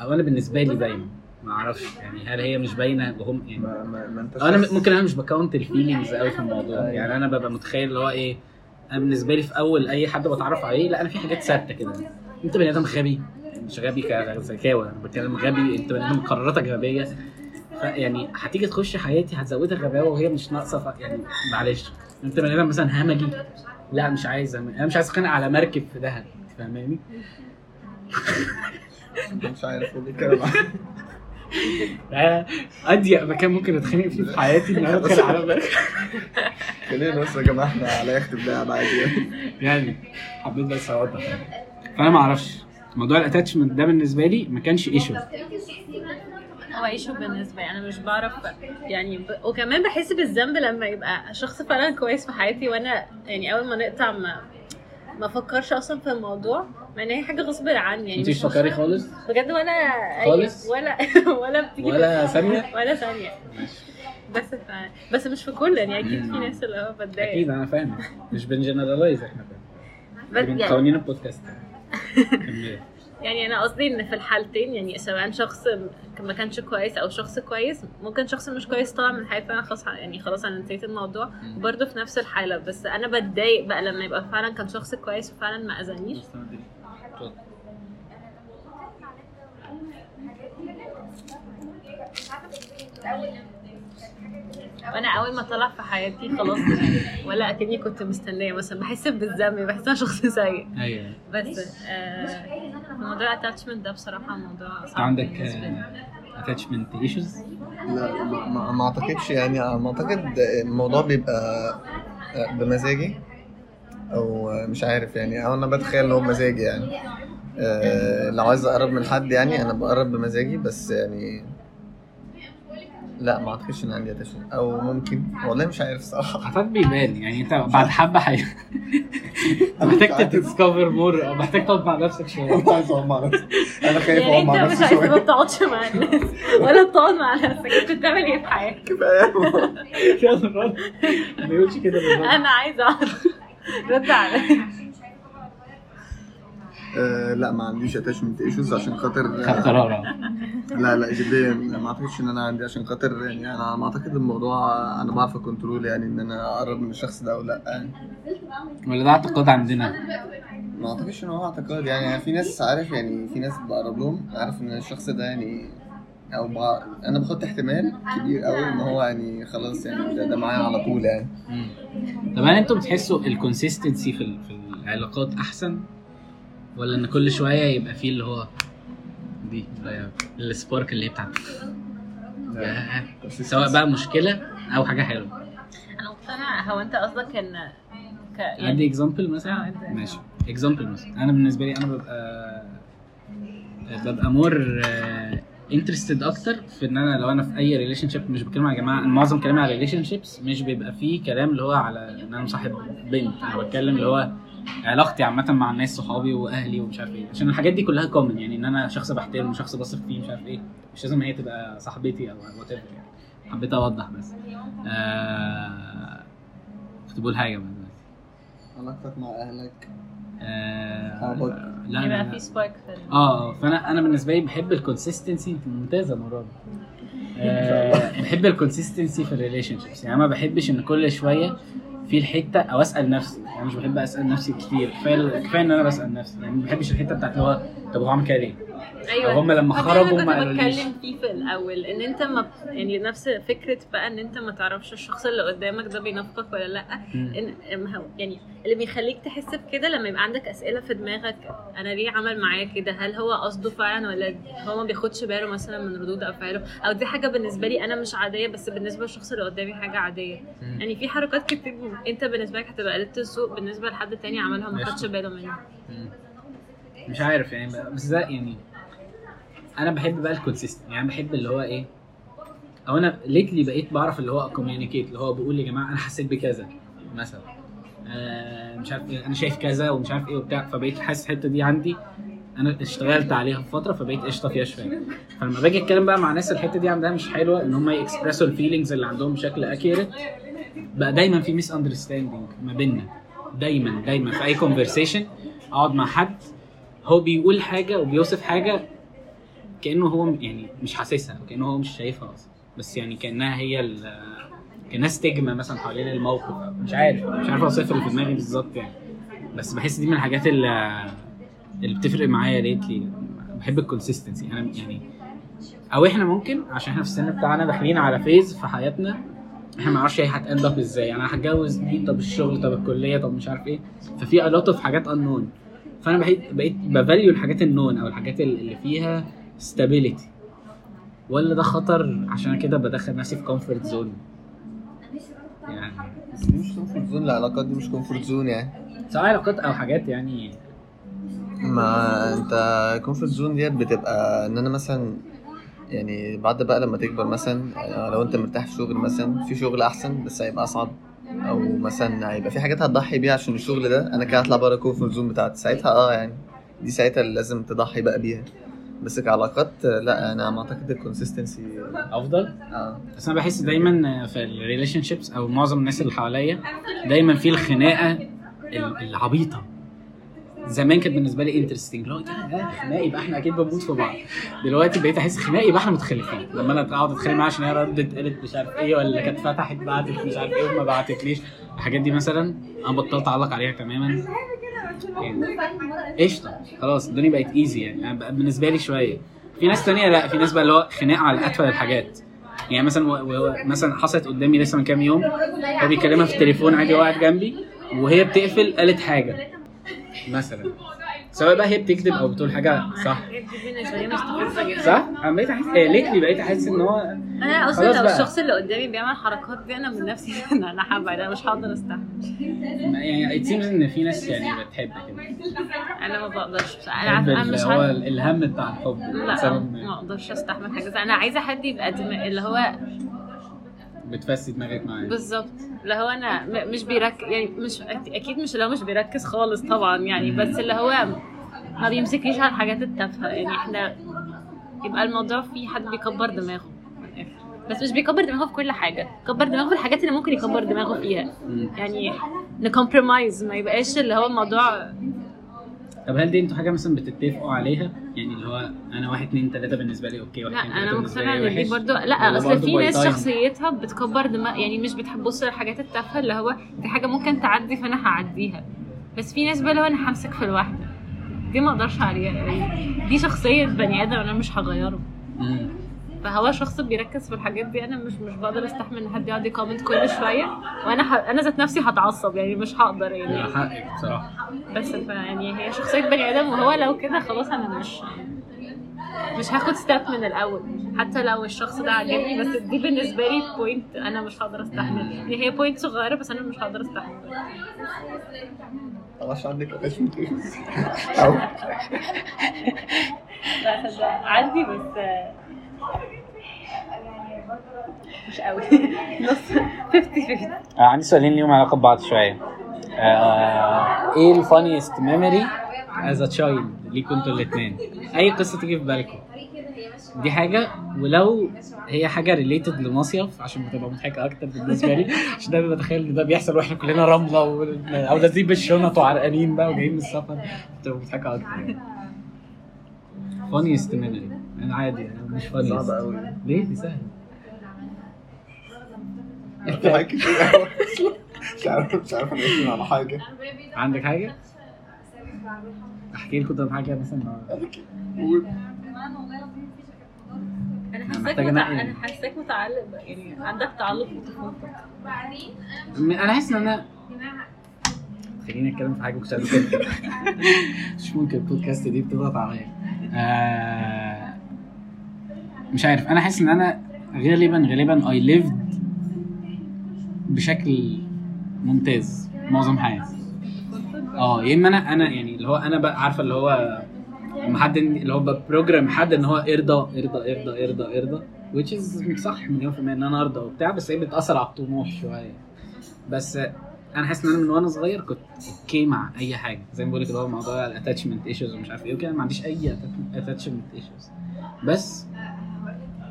أو أنا بالنسبة لي باينة. ما أعرفش. يعني هل هي مش باينة؟ وهم يعني ما, ما, ما انت أنا ممكن أنا مش ب count ال feelings قوي في الموضوع. أيوة. يعني أنا ببقى متخيل اللي هو إيه أنا بالنسبة لي في أول أي حد بتعرف عليه لأ أنا في حاجات ثابتة كده. أنت بني آدم غبي. مش غبي كذكاوة. أنا بتكلم غبي أنت بني آدم قراراتك غبية. ف- يعني هتيجي تخش حياتي هتزودها غباوه وهي مش ناقصة يعني معلش. أنت بني آدم مثلا همجي. لأ مش عايز أنا مش عايز اتخانق على مركب في دهب. فاهماني؟ مش عارف إيه الكلام عن- آه، أضيق مكان ممكن أتخانق فيه في حياتي ان أنا اتخانق على مركب خلينا بس يا جماعة إحنا على يخت بلعب عادي يعني. يعني حبيت بس أوضح. فأنا ما أعرفش موضوع ال attachment ده بالنسبة لي ما كانش issue هو issue بالنسبة لي أنا مش بعرف يعني ب... وكمان بحس بالذنب لما يبقى شخص فعلا كويس في حياتي وأنا يعني أول ما نقطع ما ما افكرش أصلا في الموضوع مع إن هي حاجة غصب عني يعني. انت مش فكرى خالص؟ بجد ولا خالص؟ ولا ولا بتيجي ولا ثانية ولا ثانية بس ف... بس مش في كل يعني أكيد في ناس اللي هو بتضايق. أكيد أنا فاهم. مش بن generalize إحنا. بس من يعني. قوانين البودكاست. يعني أنا قصدي إن في الحالتين يعني سواء شخص ما كانش كويس أو شخص كويس ممكن شخص مش كويس طبعا من حياتي أنا خلاص يعني خلاص أنا نسيت الموضوع. وبرده في نفس الحالة بس أنا بتضايق بقى لما يبقى فعلا كان شخص كويس وفعلا ما أذانيش. وأنا اول ما طلع في حياتي خلاص ولا أكني كنت مستنية مثلا بحس بالذنب بحس أنا شخص سيء. أيوه. بس آه موضوع ال attachment ده بصراحة موضوع أنت صعب عندك attachment issues لا ما, ما, ما أعتقدش يعني ما أعتقد الموضوع بيبقى بمزاجي أو مش عارف يعني أو أنا بتخيل إن هو بمزاجي يعني. آه، لو عايز أقرب من حد يعني أنا بقرب بمزاجي بس يعني لا ما أعتقدش إن عندي attachment أو ممكن. والله مش عارف صراحة. اعتقد بيبان يعني. أنت بعد حبة حي محتاج ت discover more محتاج تقعد مع نفسك شوية. مش عايز أقعد مع نفسي. أنا خايف يعني أقعد أنت مع مش نفسي عايز ما شوية بتقعدش مع الناس. ولا بتقعد مع نفسك. أنت بتعمل إيه في حياتك؟ كفاية. يلا ما يقولش كده أنا عايزه أعرف. رد عليا. آه، لا ما عنديش attachment issues عشان خاطر خد قرار. لا لا جديا ما اعتقدش إن أنا عندي عشان خاطر يعني أنا ما اعتقد الموضوع أنا بعرف ا control يعني إن أنا أقرب من الشخص ده أو لا يعني ولا ده اعتقاد عندنا ما اعتقدش إن هو اعتقاد يعني في ناس عارف يعني في ناس بقرب لهم عارف إن الشخص ده يعني أو بع... أنا بحط احتمال كبير قوي إن هو يعني خلاص يعني ده, ده معايا على طول يعني. طب هل أنتوا بتحسوا ال consistency في ال- في العلاقات أحسن ولا إن كل شوية يبقى فيه اللي هو دي ال spark اللي هي. سواء بقى مشكلة أو حاجة حلوة. أنا مقتنعة. هو أنت قصدك إن ك عندي يعني example آه، مثلا؟ أدي. ماشي. example مثلا. أنا بالنسبة لي أنا ببقى ببقى more interested أكتر في إن أنا لو أنا في أي relationship مش بتكلم على جماعة معظم كلامي على relationships مش بيبقى فيه كلام اللي هو على إن أنا مصاحب بنت. أنا بتكلم اللي هو علاقتي عامة مع الناس صحابي وأهلي ومش عارف إيه. عشان الحاجات دي كلها common يعني إن أنا شخص بحترمه شخص بثق فيه مش عارف إيه. مش لازم هي تبقى صاحبتي أو what يعني. حبيت أوضح بس. آه... كنت بقول حاجة بقى دلوقتي. علاقتك مع أهلك؟ آه... صحابك. لا لا, يبقى. في spike في آه فأنا أنا بالنسبة لي بحب ال consistency ممتازة مراد آه بحب ال consistency في ال relationships يعني ما بحبش إن كل شوية في الحتة أو أسأل نفسي. يعني مش بحب أسأل نفسي كتير. كفاية كفاية إن أنا بسأل نفسي. يعني ما بحبش الحتة بتاعت اللي هو طب هو عامل كده ليه؟ أيوه أو هم لما خرجوا ما قالوليش. بتكلم فيه في الأول إن أنت ما يعني نفس فكرة بقى إن أنت ما تعرفش الشخص اللي قدامك ده بينافقك ولا لأ إن يعني اللي بيخليك تحس بكده لما يبقى عندك أسئلة في دماغك أنا ليه عمل معايا كده هل هو قصده فعلا ولا هو ما بياخدش باله مثلا من ردود أفعاله أو دي حاجة بالنسبة لي أنا مش عادية بس بالنسبة للشخص اللي قدامي حاجة عادية مم. يعني في حركات كتير أنت بالنسبة لك هتبقى قلة الذوق بالنسبة لحد تاني عملها ما. خدش باله منها. مش عارف يعني بس ده يعني أنا بحب بقى ال consistent يعني بحب اللي هو إيه أو أنا lately بقيت بعرف اللي هو communicate اللي هو بقول يا جماعة أنا حسيت بكذا مثلا. آه مش عارف إيه أنا شايف كذا ومش عارف إيه وبتاع فبقيت حاسس الحتة دي عندي. أنا اشتغلت عليها فترة فبقيت قشطة فيها شوية. فلما باجي أتكلم بقى مع ناس الحتة دي عندها مش حلوة إن هم ي express وا ال feelings اللي عندهم بشكل accurate بقى دايما في misunderstanding ما بيننا. دايما دايما في أي conversation أقعد مع حد هو بيقول حاجة وبيوصف حاجة كأنه هو يعني مش حاسسها كأنه هو مش شايفها أصلا. بس يعني كأنها هي كأنها stigma مثلا حوالين الموقف. مش عارف مش عارف أوصفها اللي في دماغي بالظبط يعني. بس بحس دي من الحاجات اللي اللي بتفرق معايا lately بحب ال consistency أنا يعني أو إحنا ممكن عشان إحنا في السن بتاعنا داخلين على phase في حياتنا إحنا ما نعرفش هي هت end up إزاي. أنا هتجوز دي طب الشغل طب الكلية طب مش عارف إيه. ففي lot of حاجات unknown. فأنا بقيت بقيت ب value الحاجات ال known أو الحاجات اللي فيها stability. ولا ده خطر؟ عشان كده بدخل نفسي في comfort zone يعني. مش comfort zone العلاقات دي مش comfort zone يعني. سواء علاقات أو حاجات يعني. ما أنت comfort zone ديت بتبقى إن أنا مثلا يعني بعد بقى لما تكبر مثلا يعني لو أنت مرتاح في شغل مثلا في شغل أحسن بس هيبقى أصعب. أو مثلا هيبقى في حاجات هتضحي بيها عشان الشغل ده أنا كده هطلع بره ال comfort zone بتاعتي. ساعتها آه يعني دي ساعتها اللي لازم تضحي بقى بيها. بس كعلاقات لا أنا ما أعتقد ال consistency أفضل. آه. بس أنا بحس دايما في ال relationships أو معظم الناس اللي حواليا دايما في الخناقة ال- العبيطة. زمان كانت بالنسبة لي interesting لو يا يبقى إحنا أكيد بنموت في بعض. دلوقتي بقيت أحس خناقه يبقى إحنا متخلفين. لما أنا أقعد أتخانق معاها عشان هي ردت قالت مش عارف إيه ولا كانت فتحت بعتت مش عارف إيه وما بعتتليش. الحاجات دي مثلا أنا بطلت أعلق عليها تماما. قشطة. خلاص الدنيا بقت ايزي يعني. بالنسبة لي شوية. في ناس تانية لا في ناس بقى اللي هو خناقة على اتفه الحاجات يعني مثلا و- و- مثلا حصلت قدامي لسه من كام يوم هو بيكلمها في التليفون عادي قاعد جنبي وهي بتقفل قالت حاجة. مثلا. سواء بقى هي بتكذب أو بتقول حاجة صح. صح؟ أنا بقيت احس ليتلي بقيت أحس إن هو أنا أصلا لو. الشخص اللي قدامي بيعمل الحركات دي أنا من نفسي أنا أنا حابة أنا مش هقدر أستحمل. يعني it seems إن في ناس يعني بتحب كده. أنا ما بقدرش. أنا أنا مش هو الهم بتاع الحب لا ما أقدرش أستحمل حاجة أنا عايزة حد يبقى اللي هو بتفسي دماغك معاه بالظبط اللي هو أنا مش بيركز يعني مش أكيد مش اللي هو مش بيركز خالص طبعا يعني بس اللي هو ما بيمسكنيش على الحاجات التافهة يعني إحنا يبقى الموضوع فيه حد بيكبر دماغه. بس مش بيكبر دماغه في كل حاجة كبر دماغه في الحاجات اللي ممكن يكبر دماغه فيها. يعني ن compromise ما يبقاش اللي هو الموضوع طب هل دي أنتوا حاجة مثلا بتتفقوا عليها؟ يعني اللي هو أنا واحد اتنين تلاتة بالنسبة لي okay واحد لا أنا مقتنعة إن دي برضو لا أصل في ناس؟ شخصيتها بتكبر دماغ يعني مش بتحب تبص للحاجات التافهة اللي هو دي حاجة ممكن تعدي فأنا هعديها. بس في ناس بقى اللي هو أنا همسك في الواحدة. دي ما أقدرش عليها. يعني دي شخصية بني آدم أنا مش هغيره. فهو شخص بيركز في الحاجات دي أنا مش مش بقدر أستحمل إن حد يقعد يكومنت كل شوية وأنا ح... أنا ذات نفسي هتعصب يعني مش هقدر يعني. حقك بصراحة. بس ف يعني هي شخصية بني آدم وهو لو كده خلاص أنا مش مش هاخد step من الأول. حتى لو الشخص ده عاجبني بس دي بالنسبة لي point أنا مش هقدر أستحمل. يعني هي point صغيرة بس أنا مش هقدر أستحمل. خلاص عندك لا صدق. عندي بس مش قوي. نص 50 50 آه عندي سؤالين ليهم علاقة ببعض شوية. آه إيه ال funniest memory as a child ليكوا أنتوا الاثنين أي قصة تيجي في بالكم؟ دي حاجة؟ ولو هي حاجة related لمصيف عشان بتبقى مضحكة أكتر بالنسبة لي عشان دايما بتخيل إن ده بيحصل وإحنا كلنا رملة. أو نازلين بالشنط وعرقانين بقى وجايين من السفر بتبقى مضحكة أكتر. funniest memory أنا عادي أنا مش funniest صعبة أوي. ليه؟ دي سهلة. كتير مش عارف مش عارف أنا اسمي على حاجة. عندك حاجة؟ احكي لكم طب حاجة مثلا. قول. أنا أنا حاساك متع... أنا حاساك متعلق يعني عندك تعلق بطفولتك م- أنا حاسس إن أنا خليني أتكلم في حاجة. مش ممكن البودكاست دي بتضغط عليا. آه مش عارف. أنا حاسس إن أنا غالبا غالبا اي ليفد بشكل ممتاز معظم حياتي. آه يا إما أنا أنا يعني اللي هو أنا بقى عارفة اللي هو لما حد اللي هو ب program حد إن هو إرضى إرضى إرضى إرضى إرضى which is صح مليون في المية إن أنا أرضى وبتاع بس هي بتأثر على الطموح شوية. بس أنا حاسس إن أنا من وأنا صغير كنت أوكي مع أي حاجة. زي ما بقول لك اللي هو موضوع ال attachment issues ومش عارف إيه وكده ما عنديش أي attachment issues بس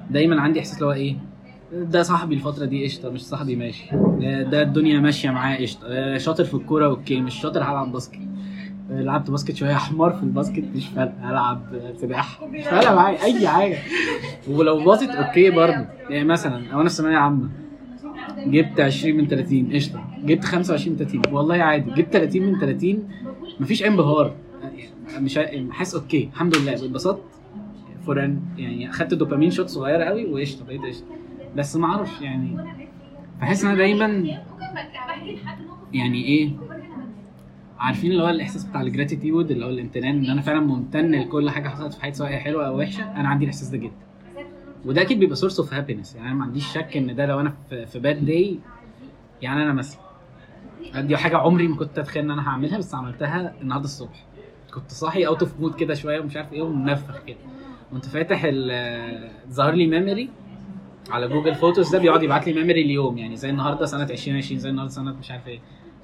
دايما عندي إحساس اللي هو إيه ده صاحبي الفترة دي قشطة مش صاحبي ماشي. ده الدنيا ماشية معاه قشطة. آه، شاطر في الكورة أوكي مش شاطر هلعب باسكت. آه، لعبت باسكت شوية حمار في الباسكت مش فارقة هلعب آه، سباحة. مش فارقة معايا أي حاجة. ولو باظت أوكي برضه. يعني مثلا أو أنا في ثانوية عامة جبت 20 من 30 قشطة. جبت 25 من 30 والله عادي. جبت 30 من 30 مفيش انبهار. مش حاسس أوكي الحمد لله اتبسطت. فوران يعني أخدت dopamine shot صغيره قوي وقشطة بقيت قشطة. بس ما أعرفش يعني بحس إن أنا دايما يعني إيه عارفين اللي هو الإحساس بتاع ال gratitude اللي هو الامتنان إن أنا فعلا ممتن لكل حاجة حصلت في حياتي سواء هي حلوة أو وحشة أنا عندي الإحساس ده جدا. وده أكيد بيبقى source of happiness يعني أنا ما عنديش شك إن ده لو أنا في bad day يعني أنا مثلا دي حاجة عمري ما كنت أتخيل إن أنا هعملها بس عملتها النهارده الصبح. كنت صاحي out of mood كده شوية ومش عارف إيه ومنفخ كده. كنت فاتح ظهر لي memory على Google Photos ده بيقعد يبعت لي memory اليوم يعني زي النهارده سنة 2020 زي النهارده سنة مش عارف إيه.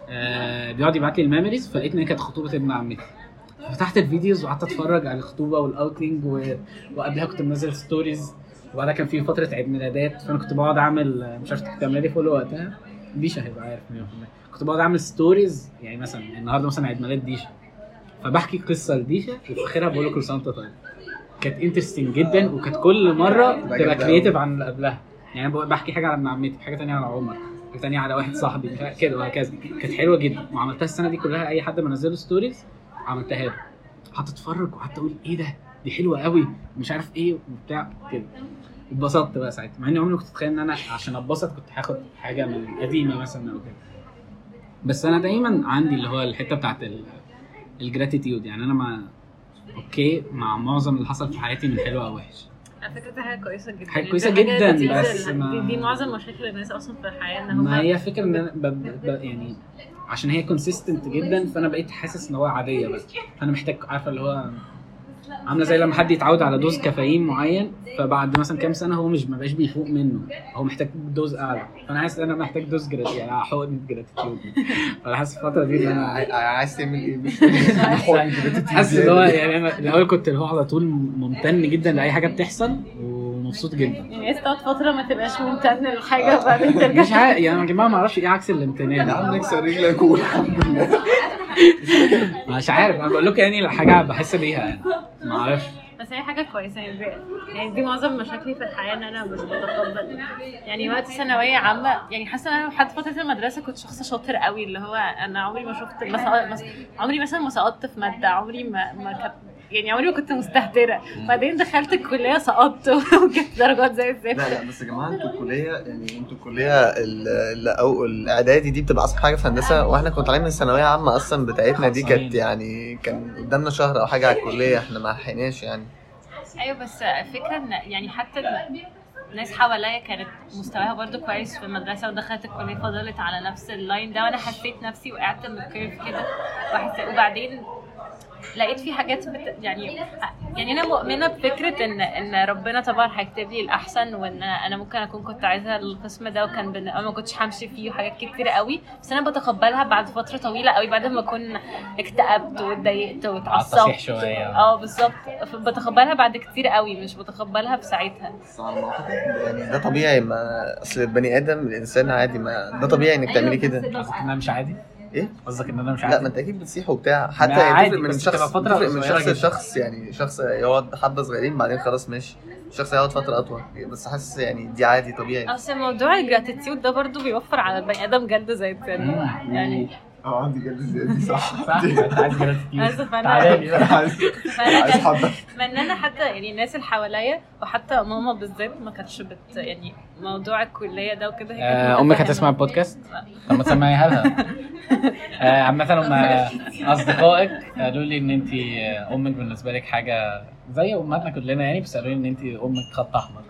آه بيقعد يبعت لي ال memories فلقيت إن هي كانت خطوبة ابن عمتي فتحت ال videos وقعدت أتفرج على الخطوبة وال outing و... وقبلها كنت منزل stories وبعدها كان في فترة عيد ميلادات فأنا كنت بقعد أعمل مش عارف كنت لي follow وقتها. ديشا هيبقى عارف 100% كنت بقعد أعمل stories يعني مثلا النهارده مثلا عيد ميلاد ديشا فبحكي قصة لديشا وفي آخرها بقول له كل سنة طيب. كانت interesting جدا وكانت كل مرة تبقى creative أوي. عن اللي قبلها. يعني أنا بحكي حاجة على ابن عمتي حاجة تانية على عمر حاجة تانية على واحد صاحبي كده وهكذا. كانت حلوة جدا. وعملتها السنة دي كلها أي حد منزله stories عملتها له. قعدت أتفرج وقعدت أقول إيه ده؟ دي حلوة قوي مش عارف إيه وبتاع كده. اتبسطت بقى ساعتها. مع إني عمري ما كنت أتخيل إن أنا عشان أتبسط كنت هاخد حاجة من قديمه مثلا أو كده. بس أنا دايما عندي اللي هو الحتة بتاعت ال gratitude يعني أنا ما أوكي مع معظم اللي حصل في حياتي من حلو أو وحش على فكرة دي حاجة كويسة جدا دي حاجة جدا، لذيذة. بس ما- دي, دي معظم مشاكل الناس أصلا في الحياة إن هم ما هي فكرة إن أنا ب... ب... يعني عشان هي consistent جدا فأنا بقيت حاسس إن هو عادية بس فانا محتاج عارفة اللي هو عاملة زي لما حد يتعود على dose caffeine معين فبعد مثلا كام سنة هو مش مبقاش بيفوق منه. هو محتاج dose أعلى. فأنا حاسس إن أنا محتاج dose grat يعني حقن gratitude فأنا حاسس الفترة دي إن أنا عايز تعمل إيه؟ حاسس إن هو يعني أنا الأول كنت اللي هو على طول ممتن جدا لأي حاجة بتحصل ومبسوط جدا. يعني عايز تقعد فترة ما تبقاش ممتن لحاجة وبعدين ترجع. مش عارف يعني يا جماعة ما أعرفش إيه عكس الإمتنان. يا عم نكسر رجلك والحمد لله مش عارف أنا بقول لكم يعني حاجة بحس بيها يعني ما أعرفش بس هي حاجة كويسة يعني يعني دي معظم مشاكلي في الحياة إن أنا مش بتقبل يعني وقت ثانوية عامة يعني حاسة إن أنا لحد فترة المدرسة كنت شخص شاطر قوي اللي هو أنا عمري ما شفت مثلا. عمري مثلا ما سقطت في مادة عمري ما ما يعني عمري ما كنت مستهترة. بعدين دخلت الكلية سقطت وجبت درجات زي الزفت. لا لا بس يا جماعة أنتوا الكلية يعني أنتوا الكلية ال- ال- أو الإعدادي دي بتبقى أصعب حاجة في هندسة. وإحنا كنا طالعين من الثانوية عامه أصلا بتاعتنا دي كانت يعني كان قدامنا شهر أو حاجة على الكلية إحنا ما لحقناش يعني. أيوه بس الفكرة إن يعني حتى ال- الناس حواليا كانت مستواها برضو كويس في المدرسة ودخلت الكلية فضلت على نفس ال line ده وأنا حسيت نفسي وقعت من ال curve كده وحسيت وبعدين لقيت في حاجات بت... يعني يعني أنا مؤمنة بفكرة ان إن ربنا طبعا هيكتب لي الأحسن وإن أنا ممكن أكون كنت عايزة القسم ده وكان بن... ما كنتش همشي فيه وحاجات كتير قوي بس أنا بتقبلها بعد فترة طويلة قوي بعد ما أكون اكتئبت واتضايقت واتعصبت. شوية. آه بالظبط. بتقبلها بعد كتير قوي مش بتقبلها في ساعتها. بس يعني ده طبيعي ما أصل البني آدم الإنسان عادي ما ده طبيعي إنك تعملي كده. قصدك ان أنا مش عادي؟ إيه؟ قصدك إن أنا مش لا عادي؟ ما أنت أكيد بتسيح وبتاع حتى يعني عادي، تفرق من بس شخص تفرق من شخص. لشخص يعني شخص يقعد حبه صغيرين بعدين خلاص ماشي شخص يقعد فترة أطول بس حاسس يعني دي عادي طبيعي أصل موضوع الجراتيتيود ده برضو بيوفر على البني آدم جلد زي التاني. يعني آه عندي جلد زياده دي صح. صح؟ عايز تعالى لي. بقى. عايز اتمنى أنا حتى يعني الناس اللي حواليا وحتى ماما بالذات ما كانتش بت يعني موضوع الكلية ده وكده هي كانت آه، أمك متفهمة. هتسمع البودكاست؟ طب ما تسمعيها لها. آه، عامة هم أصدقائك قالوا لي إن انت أمك بالنسبة لك حاجة زي أمهاتنا كلنا يعني بس قالوا لي إن انت أمك خط أحمر.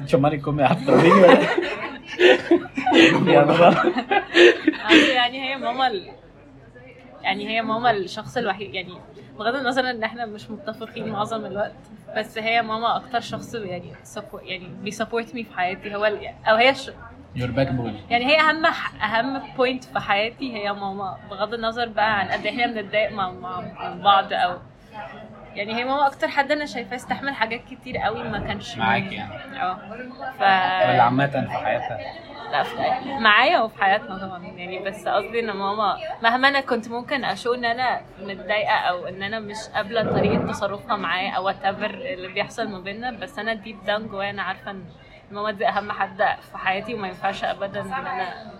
انت امال الكم هتضربيني ولا يا أصل يعني هي ماما. يعني هي ماما الشخص الوحيد يعني بغض النظر إن إحنا مش متفقين معظم الوقت بس هي ماما أكتر شخص يعني يعني بيسبورت مي في حياتي هو. أو هي ش... يور باك بول يعني هي أهم أهم بوينت في حياتي هي ماما بغض النظر بقى عن قد إيه إحنا بنتضايق مع مع مع بعض أو يعني هي ماما أكتر حد أنا شايفاه استحمل حاجات كتير قوي ما كانش معاكي يعني. آه. ف ولا عامة في حياتها؟ لا في معايا وفي حياتنا طبعا. يعني بس قصدي إن ماما مهما أنا كنت ممكن أ show إن أنا متضايقة أو إن أنا مش قابلة طريقة تصرفها معايا أو whatever اللي بيحصل ما بيننا بس أنا deep down جوايا أنا عارفة إن ماما دي أهم حد في حياتي وما ينفعش ابدا إن أنا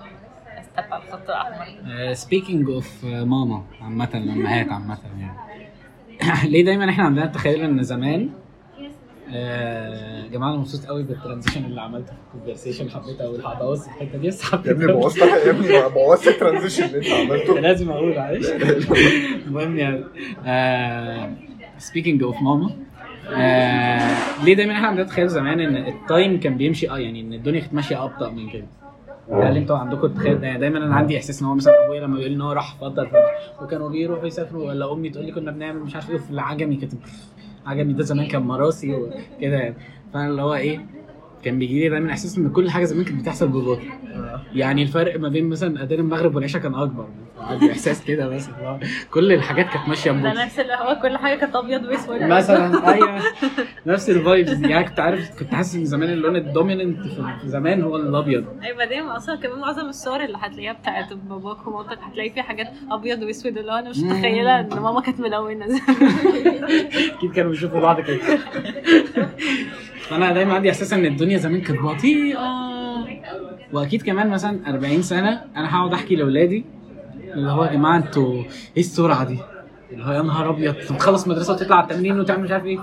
استبقى الخط الاحمر speaking of ماما عامة الامهات عامة يعني. ليه دايما إحنا عندنا التخيل إن زمان آه، يا جماعة أنا مبسوط قوي بال transition اللي عملته في ال conversation حبيت قوي هبوظ الحتة دي بس يا ابني حبيت بوظت يا ابني بوظت ال transition اللي أنت عملته. لازم أقول معلش المهم يعني speaking of ماما آه، ليه دايما إحنا عندنا تخيل زمان إن ال time كان بيمشي آه يعني إن الدنيا كانت ماشية أبطأ من كده. هل أنتوا عندكم التخيل ده يعني دايما أنا عندي إحساس إن هو مثلا أبويا لما يقول لي إن هو راح فتره وكانوا بيروحوا يسافروا ولا أمي تقول لي كنا بنعمل مش عارف إيه في العجمي كانت عجمي ده زمان كان مراسي وكده يعني. فانا اللي هو إيه كان بيجي لي دايما إحساس إن كل حاجة زمان كانت بتحصل ببطء. يعني الفرق ما بين مثلا اذان المغرب والعشاء كان أكبر. عندي إحساس كده بس كل الحاجات كانت ماشية ببطء نفس اللي هو كل حاجة كانت أبيض وأسود. مثلا أيوه. نفس ال vibes دي يعني كنت عارف كنت حاسس إن زمان اللون ال dominant في زمان هو الأبيض. اي بعدين أصلا كمان معظم الصور اللي هتلاقيها بتاعت باباك ومامتك هتلاقي فيها حاجات أبيض وأسود اللي هو أنا مش. متخيلة إن ماما كانت ملونة. أكيد كانوا بيشوفوا بعض كده. أنا دايما عندي إحساس إن الدنيا زمان كانت بطيئة. وأكيد كمان مثلا 40 سنة أنا هقعد أحكي لأولادي اللي هو يا جماعة أنتوا إيه السرعة دي؟ اللي هو يا نهار أبيض بتخلص مدرسة وتطلع على التمرين وتعمل مش عارف إيه؟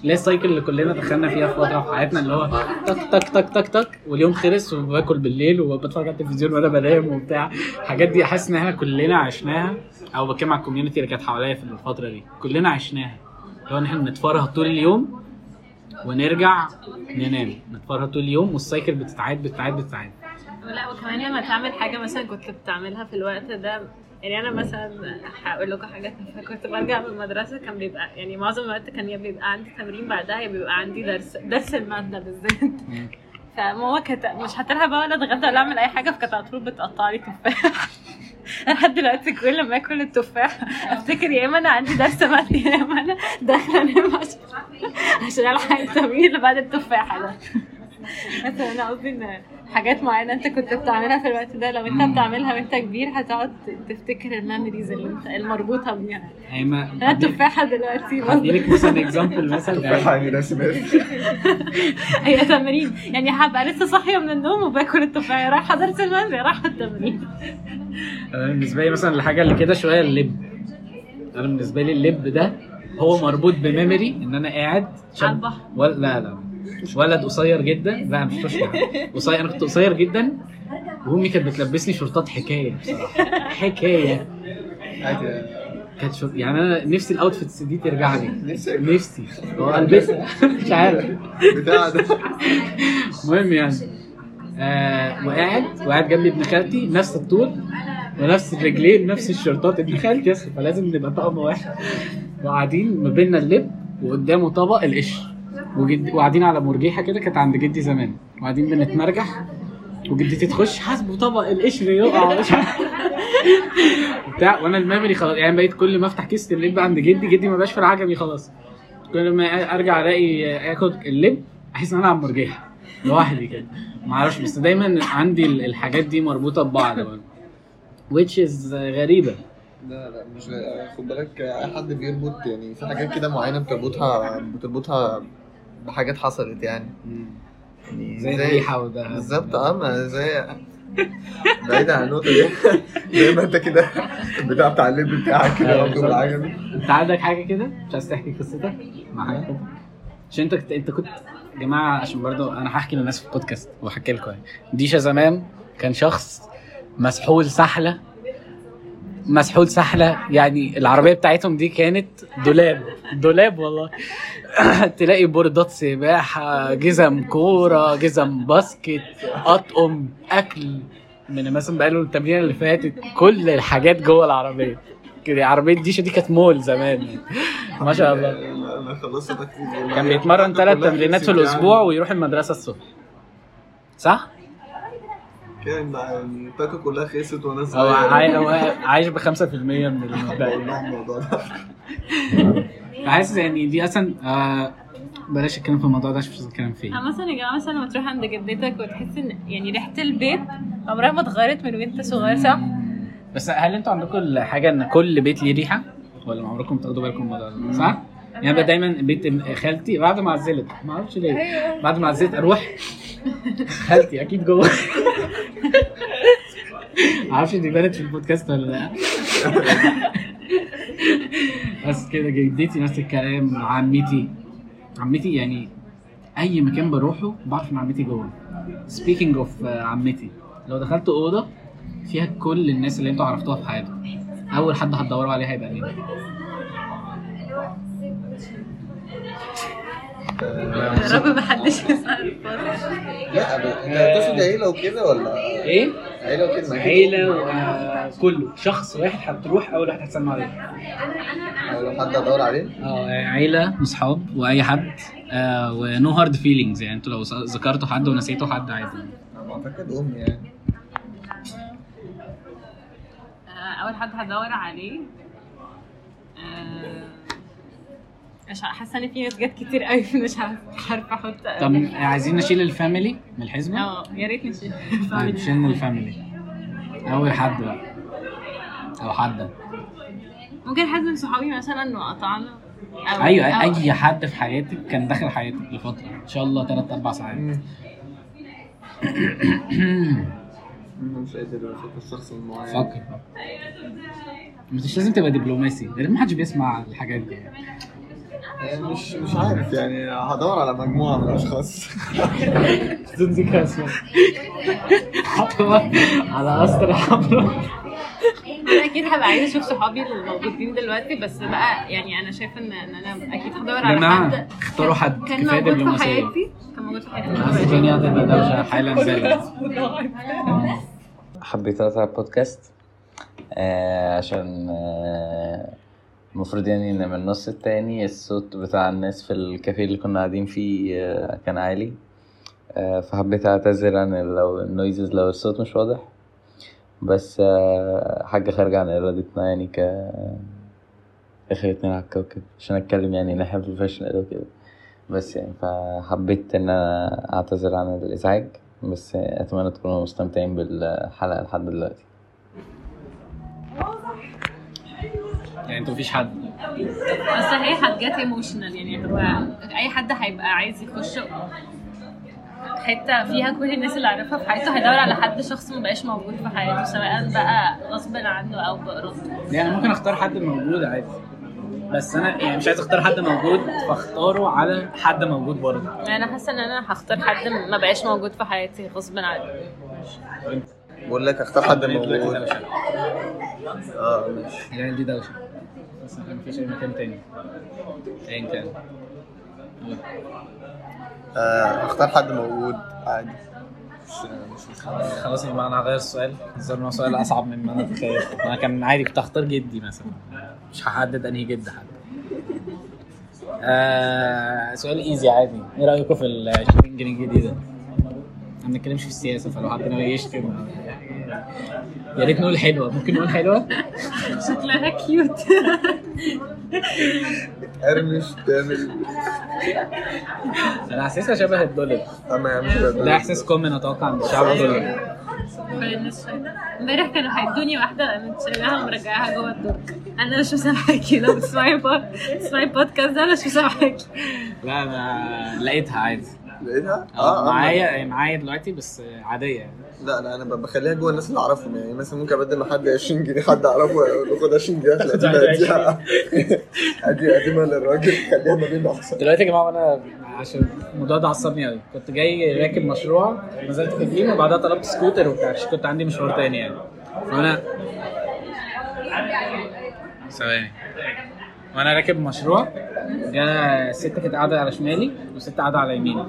اللي هي ال cycle اللي كلنا دخلنا فيها في فترة في حياتنا اللي هو تك تك تك تك تك واليوم خلص وباكل بالليل وبتفرج على التلفزيون وأنا بنام وبتاع. الحاجات دي حاسس إن إحنا كلنا عشناها. أو بتكلم على ال community اللي كانت حواليا في الفترة دي. كلنا عشناها. اللي هو إن إحنا نتفرهد طول اليوم ونرجع ننام. نتفرهد طول اليوم وال cycle بتتعاد بتتعاد بتتعاد. لا وكمان لما تعمل حاجة مثلا كنت بتعملها في الوقت ده يعني أنا مثلا هقول لكم حاجة. كنت برجع من المدرسة كان بيبقى يعني معظم الوقت كان يا بيبقى عندي تمرين بعدها يا بيبقى عندي درس درس المادة بالذات. فماما كانت مش هتلها بقى ولا اتغدى ولا أعمل أي حاجة فكانت على طول بتقطع لي تفاح. لحد دلوقتي كل ما آكل التفاح أفتكر يا إما أنا عندي درس مادي يا إما أنا داخلة انام عشان عشان ألحق التمرين اللي بعد التفاحة ده. بس أنا قصدي إن حاجات معينة انت كنت بتعملها في الوقت ده. لو انت بتعملها وانت كبير هتقعد تفتكر ال memories اللي انت مربوطة بيها. هي ما أنا التفاحه دلوقتي. هديلك مثلا example مثلا. يعني رسمات هي تمرين. يعني هبقى لسه صاحية من النوم وباكل التفاحة. رايحة درس المنزل رايحة التمرين. أنا بالنسبة لي مثلا الحاجة اللي كده شوية اللب. أنا بالنسبة لي اللب ده هو مربوط ب memory إن أنا قاعد شاب على البحر. ولا لا لا. ولد قصير جدا. لا مش قصير. قصير أنا كنت قصير جدا. وأمي كانت بتلبسني شورتات حكاية بصراحة. حكاية. كانت شور... يعني أنا نفسي ال outfits دي ترجع لي. نفسي. هو ألبسها. مش عارف. بتاع ده. المهم يعني آه وقاعد وقاعد جنبي ابن خالتي نفس الطول ونفس الرجلين نفس الشورتات ابن خالتي. فلازم نبقى طقم واحد. وقاعدين ما بيننا اللب وقدامه طبق القشر وجد... وقاعدين على مرجيحة كده كانت عند جدي زمان. وقاعدين بنتمرجح. وجدتي تخش حاسبه طبق القشر يقع. مش. بتاع وأنا الميموري خلاص يعني بقيت كل ما أفتح كيسه اللب عند جدي جدي ما بقاش في العجمي خلاص. كل ما أرجع ألاقي اخد اللب أحس إن أنا على المرجيحه لوحدي كده. ما أعرفش بس دايما عندي ال- الحاجات دي مربوطة ببعض. Which is غريبة. لا لا مش خد بالك أي حد بيربط يعني في حاجات كده معينة بتربطها بتربطها بحاجات حصلت يعني. يعني زي الريحة وده. بالظبط آه ما زي بعيد عن النقطة دي. زي ما انت كده البتاع بتاع اللب بتاعك كده أيوة، برضه انت عندك حاجة كده؟ مش عايز تحكي قصتك؟ مع حاجة كده؟ عشان انت كنت انت كنت يا جماعة عشان برضو أنا هحكي للناس في البودكاست وهحكي لكم. يعني ديشا زمان كان شخص مسحول سحلة مسحول سحلة. يعني العربية بتاعتهم دي كانت دولاب. دولاب والله. تلاقي بوردات سباحة جزم كورة جزم باسكت أطقم أكل. من مثلا بقاله التمرين اللي فاتت كل الحاجات جوه العربية. كده عربية ديشا دي كانت مول زمان. ما شاء الله. كان بيتمرن ثلاث تمرينات في الأسبوع ويروح المدرسة الصبح. صح؟ يعني الطاقه كلها خلصت وأنا هو صغير. عايش ب 5% من الموضوع ده. حاسس يعني دي أصلا آه بلاش اتكلم في الموضوع ده عشان مش عايز اتكلم فيه. مثلا يا جماعة مثلا لما تروح عند جدتك وتحس إن يعني ريحة البيت عمرها ما اتغيرت من وأنت صغير صح؟ بس هل أنتوا عندكم الحاجة إن كل بيت ليه ريحة؟ ولا ما عمركم تاخدوا بالكم من الموضوع ده؟ صح؟ يعني بقى دايما بيت خالتي بعد ما عزلت. ما أعرفش ليه. بعد ما عزلت أروح خالتي أكيد جوه. معرفش دي بانت في البودكاست ولا لأ. بس كده جدتي نفس الكلام عمتي. عمتي يعني أي مكان بروحه بعرف إن عمتي جوه. speaking of عمتي لو دخلت أوضة فيها كل الناس اللي أنتوا عرفتوها في حياتكم. أول حد هتدوروا عليه هيبقى مين؟ يا رب ما حدش يسال لا انت هتقصد عيلة وكده ولا؟ إيه؟ عيلة وكده. عيلة وكله شخص واحد هتروح اول واحد هتسمع عليه. أو لو حد هدور عليه. آه عيلة واصحاب وأي حد. آه و no hard feelings يعني أنتوا لو ذكرتوا حد ونسيتوا حد عادي. أنا أعتقد امي يعني. آه، أول حد هدور عليه آه، مش حاسة إن في ناس جت كتير قوي مش عارفة أحط. طب عايزين نشيل ال family من الحزمة؟ آه يا ريت نشيل. طيب شلنا ال family. أول حد بقى. أو حد. ممكن حد من صحابي مثلا وقطعنا أو أيوه أو أي حد في حياتك كان داخل حياتك لفترة. إن شاء الله ثلاث أربع ساعات. أنا مش قادر أشوف الشخص المعين. فكر مش لازم تبقى دبلوماسي. لأن ما حدش بيسمع الحاجات دي. يعني مش مش عارف. يعني هدور على مجموعة من الأشخاص. بدون ذكر اسماء على أسطر حمراء أنا أكيد هبقى عايزة أشوف صحابي الموجودين دلوقتي بس بقى يعني أنا شايفة ان إن أنا أكيد هدور على حد. اختاروا حد كان موجود في حياتي؟ كان موجود في حياتي. الدنيا هتبقى دوشه حالا بالك حبيت أطلع البودكاست آه عشان آه المفروض يعني إن من النص التاني الصوت بتاع الناس في الكافيه اللي كنا قاعدين فيه آه كان عالي. آه فحبيت أعتذر عن لو ال noises لو الصوت مش واضح. بس آه حاجة خارجة عن إرادتنا يعني ك اخر اتنين على الكوكب. عشان اتكلم يعني إن إحنا professional وكده بس يعني فحبيت إن أنا أعتذر عن الإزعاج. بس أتمنى تكونوا مستمتعين بالحلقة لحد دلوقتي. يعني أنتوا مفيش حد. بس هي حاجات ايموشنال يعني هو أي حد هيبقى عايز يخش حتة فيها كل الناس اللي عارفها في حياته هيدور على حد شخص مبقاش موجود في حياته سواء بقى غصب عنه أو بأرادته. يعني ممكن أختار حد موجود عادي. بس أنا يعني مش عايز أختار حد موجود فأختاره على حد موجود برضه. أنا حاسة إن أنا هختار حد ما بقاش موجود في حياتي غصب عني بقول لك أختار حد موجود. آه ماشي. يعني دي دوشة. بس مفيش اي مكان تاني. ايا كان. قول. آه، اختار حد موجود عادي. خلاص يبقى أنا هغير السؤال. هو سؤال أصعب مما أنا اتخيل أنا كان عادي كنت هختار جدي مثلا. مش هحدد أنهي جد حد. آه سؤال easy عادي. إيه رأيكم في ال 20 جنيه الجديده؟ ما بنتكلمش في السياسة فلو حد ناوي يشتم. يا ريت نقول حلوة. ممكن نقول حلوة؟ شكلها cute ارمش تعمل أنا حاسسها شبه الدولار عم ده إحساس common أتوقع عند الشعب الدولار. امبارح كانوا هيدوني واحدة قامت شايلاها ومرجعاها جوه الدرج أنا مش مسامحاكي لو بتسمعي بود- بتسمعي البودكاست ده أنا مش مسامحاكي لا أنا لقيتها عادي. لقيتها؟ آه آه، معايا معايا دلوقتي بس عادية. يعني لا لا أنا بخليها جوه الناس اللي أعرفهم. يعني مثلا ممكن أبدل مع حد 20 جنيه حد أعرفه باخد 20 جنيه اديها اديها ادي اديها للراجل خليها ما بينه أحسن. دلوقتي يا جماعة وأنا عشان الموضوع ده عصبني قوي كنت جاي راكب مشروع نزلت تكليم وبعدها طلبت سكوتر وبتاع. عشان كنت عندي مشوار تاني يعني. وأنا ثواني. وأنا راكب مشروع. جا ست كانت قاعدة على شمالي وست قاعدة على يميني.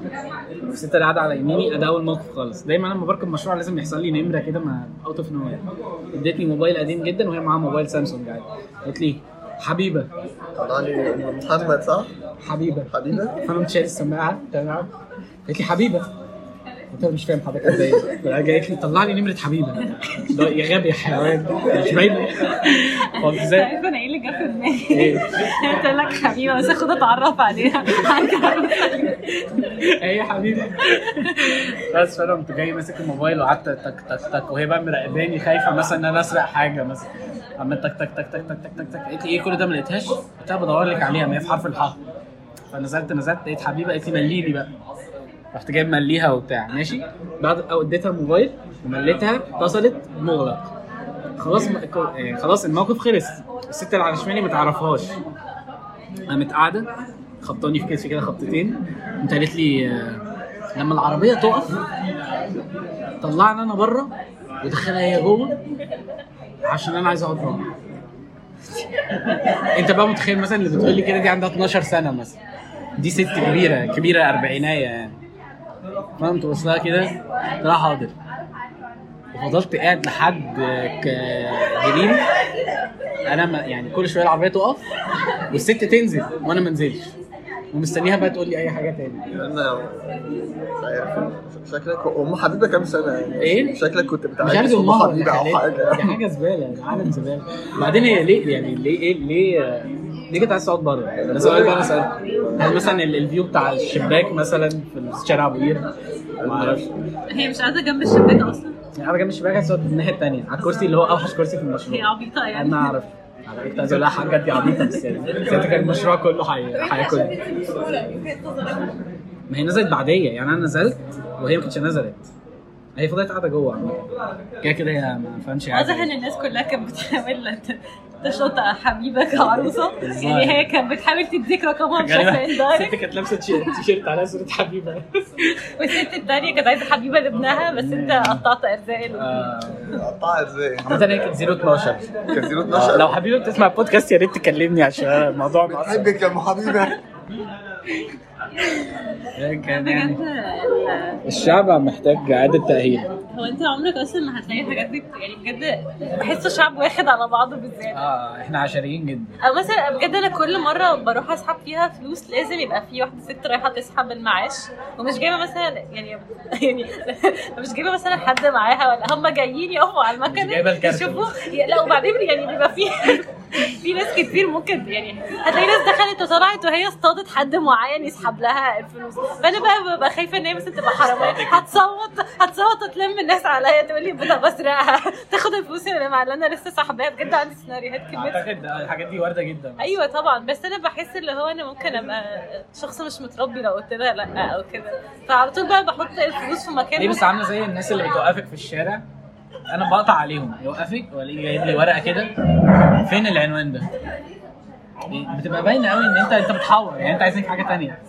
الست اللي قاعدة على يميني ده أول موقف خالص. دايما لما بركب مشروع لازم يحصل لي نمرة كده ما اوت اوف نو ادتني موبايل قديم جدا وهي معاها موبايل سامسونج عادي. قالت لي حبيبة. طلع لي محمد صح؟ حبيبة. حبيبة؟ فأنا قمت شايل السماعة تمام. قالت لي حبيبة. لها مش فاهم حضرتك. إزاي قالت لي طلع لي نمره حبيبه يا غبي يا حيوان. مش باينه قلت إزاي؟ أنا إيه اللي جه في دماغي. إيه؟ قلت لك حبيبه بس اخد اتعرف عليها. إيه يا حبيبي؟ بس فأنا قمت جاي ماسك الموبايل وقعدت تك تك تك وهي بقى مراقباني خايفة مثلا إن أنا أسرق حاجة مثلا. عمال تك تك تك تك تك تك تك تك. قالت لي إيه كل ده؟ ما لقيتهاش. قلت لها بدور لك عليها ما هي في حرف الحاء. فنزلت نزلت لقيت حبيبه قالت لي مليني بقى. رحت جايب مليها وبتاع ماشي؟ بعد أو اديتها الموبايل ومليتها اتصلت مغلق خلاص م... يعني خلاص الموقف خلص. الست اللي على شمالي ما تعرفهاش. قامت قاعدة خبطاني في كتفي كده خبطتين. قمت قالت لي آه، لما العربية تقف طلعنا أنا بره ودخلها هي جوه عشان أنا عايز أقعد بره أنت بقى متخيل مثلا اللي بتقول لي كده دي عندها 12 سنة مثلا. دي ست كبيرة كبيرة اربعينيه يعني. فانا قمت بص لها كده قلت لها حاضر. وفضلت قاعد لحد جرين أنا ما يعني كل شوية العربية تقف والست تنزل وأنا ما انزلش. ومستنيها بقى تقول لي أي حاجة تاني. أنا مش عارف. شكلك أم حبيبة كام سنة يعني؟ إيه؟ شكلك كنت مش بتعالج عارف أم أمها حبيبة أو دي حاجة. حاجة زبالة ده عالم زبالة. بعدين هي ليه يعني ليه إيه ليه ليه كانت عايزه تقعد بره؟ ده سؤال بقى أنا سالته هل مثلا ال- الفيو بتاع الشباك مثلا في شارع ابو قير ما أعرفش. هي مش قاعدة جنب الشباك أصلا؟ يعني أنا جنب الشباك عايز تقعد الناحية الثانية على الكرسي اللي هو أوحش كرسي في هي المشروع عبيطة يعني. أنا أعرف. أنا كنت عايز أقول لها حاجة دي عبيطة بس يعني كان المشروع كله هياكل ما هي نزلت بعدية يعني أنا نزلت وهي ما كانتش نزلت. هي فضلت قاعدة جوه. كده كده هي ما فهمش واضح إن الناس كلها كانت بتحاول تشوط حبيبه كعروسه يعني هي كانت بتحاول تديك رقمها بشكل اندايركت الست كانت لابسة تيشيرت عليها صورة حبيبة. والست التانية كانت عايزة حبيبة لابنها بس أنت قطعت أرزاق له. آه، قطعها إزاي؟ عامة هي كانت 012 كان 0 آه، 12 لو حبيبة بتسمع البودكاست يا ريت تكلمني عشان الموضوع معصب بحبك يا أم حبيبة. كان بجد يعني؟ ال- الشعب محتاج إعادة تأهيل. هو أنت عمرك أصلا ما هتلاقي الحاجات دي يعني بجد بحسه شعب واخد على بعضه بزياده آه إحنا عشريين جدا. أو مثلا بجد أنا كل مرة بروح أسحب فيها فلوس لازم يبقى في واحدة ست رايحة تسحب المعاش ومش جايبة مثلا يعني يعني مش جايبة مثلا حد معاها ولا هم جايين يقفوا على المكنة. يشوفوا. لا وبعدين يعني بيبقى في في ناس كتير ممكن يعني هتلاقي ناس دخلت وطلعت وهي اصطادت حد معين يسحب لها الفلوس. فأنا بقى ببقى خايفة إن هي مثلا تبقى حرامية. هتصوت هتصوت وتلم الناس عليا تقول لي بدأ بسرقها تاخد الفلوس اللي أنا لسه ساحباها بجد عندي سيناريوهات كميه أعتقد الحاجات دي واردة جدا. أيوه طبعا. بس أنا بحس اللي هو أنا ممكن أبقى شخص مش متربي لو قلت لها لأ أو كده. فعلى طول بقى بحط الفلوس في مكان دي بس عاملة زي الناس اللي بتوقفك في الشارع؟ أنا بقطع عليهم. يوقفك والاقيه جايب لي ورقة كده؟ فين العنوان ده؟ بتبقى باينة قوي إن انت أنت بتحور. يعني أنت عايزين حاجة تانية.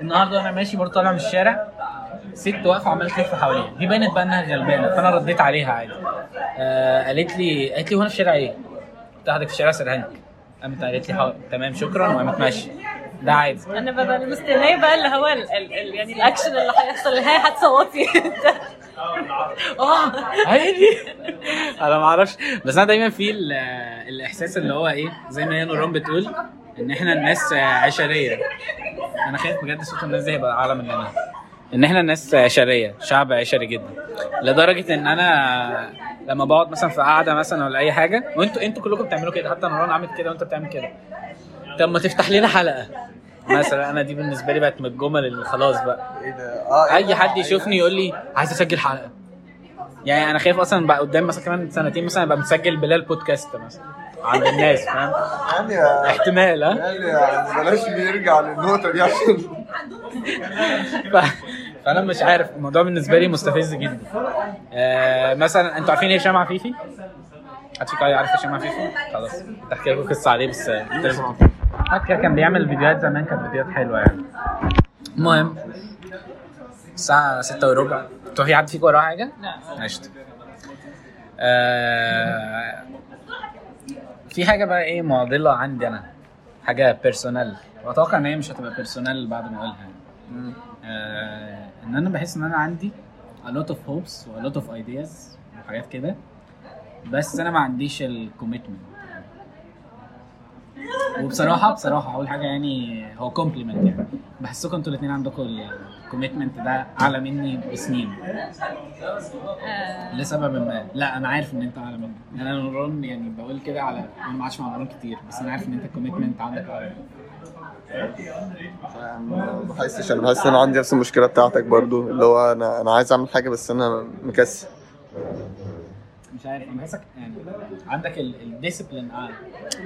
النهارده وأنا ماشي برضه طالع من الشارع ست واقفة عماله تلف حواليا. دي باينت بقى إنها غلبانة فأنا رديت عليها عادي. آه قالت لي قالت لي هو أنا في شارع إيه؟ قلت لها في شارع سرهنك قامت قالت لي حاضر تمام شكرا. وقامت ماشية. ده عادي. أنا ببقى مستنية بقى اللي هو ال ال ال يعني الأكشن اللي هيحصل. اللي هي هتصوتي. آه. هي دي أنا ما أعرفش. بس أنا دايما في ال- الإحساس اللي هو إيه زي ما هي نوران بتقول إن إحنا الناس عشرية. أنا خايف بجد صوت الناس دي هيبقى أعلى مننا. إن إحنا الناس عشرية شعب عشري جدا. لدرجة إن أنا لما بقعد مثلا في قعدة مثلا ولا أي حاجة وانتوا أنتوا كلكم بتعملوا كده حتى نوران عملت كده وأنت بتعمل كده. طب ما تفتح لنا حلقة. مثلا أنا دي بالنسبة لي بقت من الجمل اللي خلاص بقى. إيه ده؟ آه أي حد يشوفني يقول لي عايز أسجل حلقة. يعني أنا خايف أصلا بقى قدام مثلا كمان سنتين مثلا أبقى مسجل بلال بودكاست مثلا. عند الناس فاهم؟ يعني احتمال ها؟ يعني يعني بلاش نرجع للنقطة دي عشان ف... فأنا مش عارف الموضوع بالنسبة لي مستفز جدا. آه مثلا أنتوا عارفين هشام عفيفي؟ حد فيكم عارف هشام عفيفي؟ خلاص. كنت احكي لكم قصة عليه بس كده كان بيعمل فيديوهات زمان كانت فيديوهات حلوة يعني. المهم الساعة ستة وربع. أنتوا في حد فيكم وراه حاجة؟ لا. آه في حاجة بقى إيه معضلة عندي أنا حاجة personal وأتوقع إن هي مش هتبقى personal بعد ما أقولها. يعني. آه إن أنا بحس إن أنا عندي a lot of hopes و a lot of ideas وحاجات كده بس أنا ما عنديش الكوميتمنت وبصراحة بصراحة أول حاجة يعني هو compliment يعني. بحسكم أنتوا الاتنين عندكم ال commitment ده أعلى مني بسنين. آه، لسبب ما. لا أنا عارف إن أنت أعلى مني. أنا نوران يعني بقول كده على أنا ما عادش مع نوران كتير بس أنا عارف إن أنت ال commitment عندك أعلى. ما بحسش أنا بحس إن أنا عندي نفس المشكلة بتاعتك برضو اللي هو أنا أنا عايز أعمل حاجة بس أنا مكسل. مش عارف أنا بحسك يعني عندك ال discipline أعلى.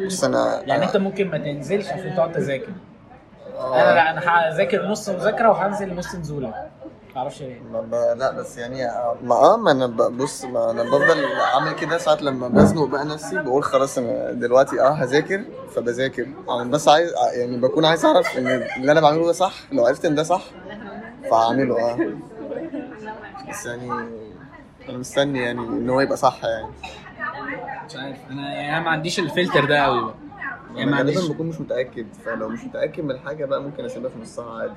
بس أنا يعني أنت ممكن ما تنزلش عشان تقعد تذاكر. أنا لا أنا هذاكر نص مذاكرة وهنزل نص نزولة. ما أعرفش ليه. ما ب... لا بس يعني ما آه ما أنا ب- بص ما أنا بفضل اعمل كده ساعات لما بزنق بقى نفسي بقول خلاص أنا دلوقتي آه هذاكر فبذاكر. أنا بس عايز يعني بكون عايز أعرف إن اللي أنا بعمله ده صح لو عرفت إن ده صح فاعمله آه. بس يعني أنا مستني يعني إن هو يبقى صح يعني. مش عارف أنا يعني أنا ما عنديش الفلتر ده قوي بقى. يعني أنا ما غالبا عنديش بكون مش متأكد فلو مش متأكد من الحاجة بقى ممكن أسيبها في نصها عادي.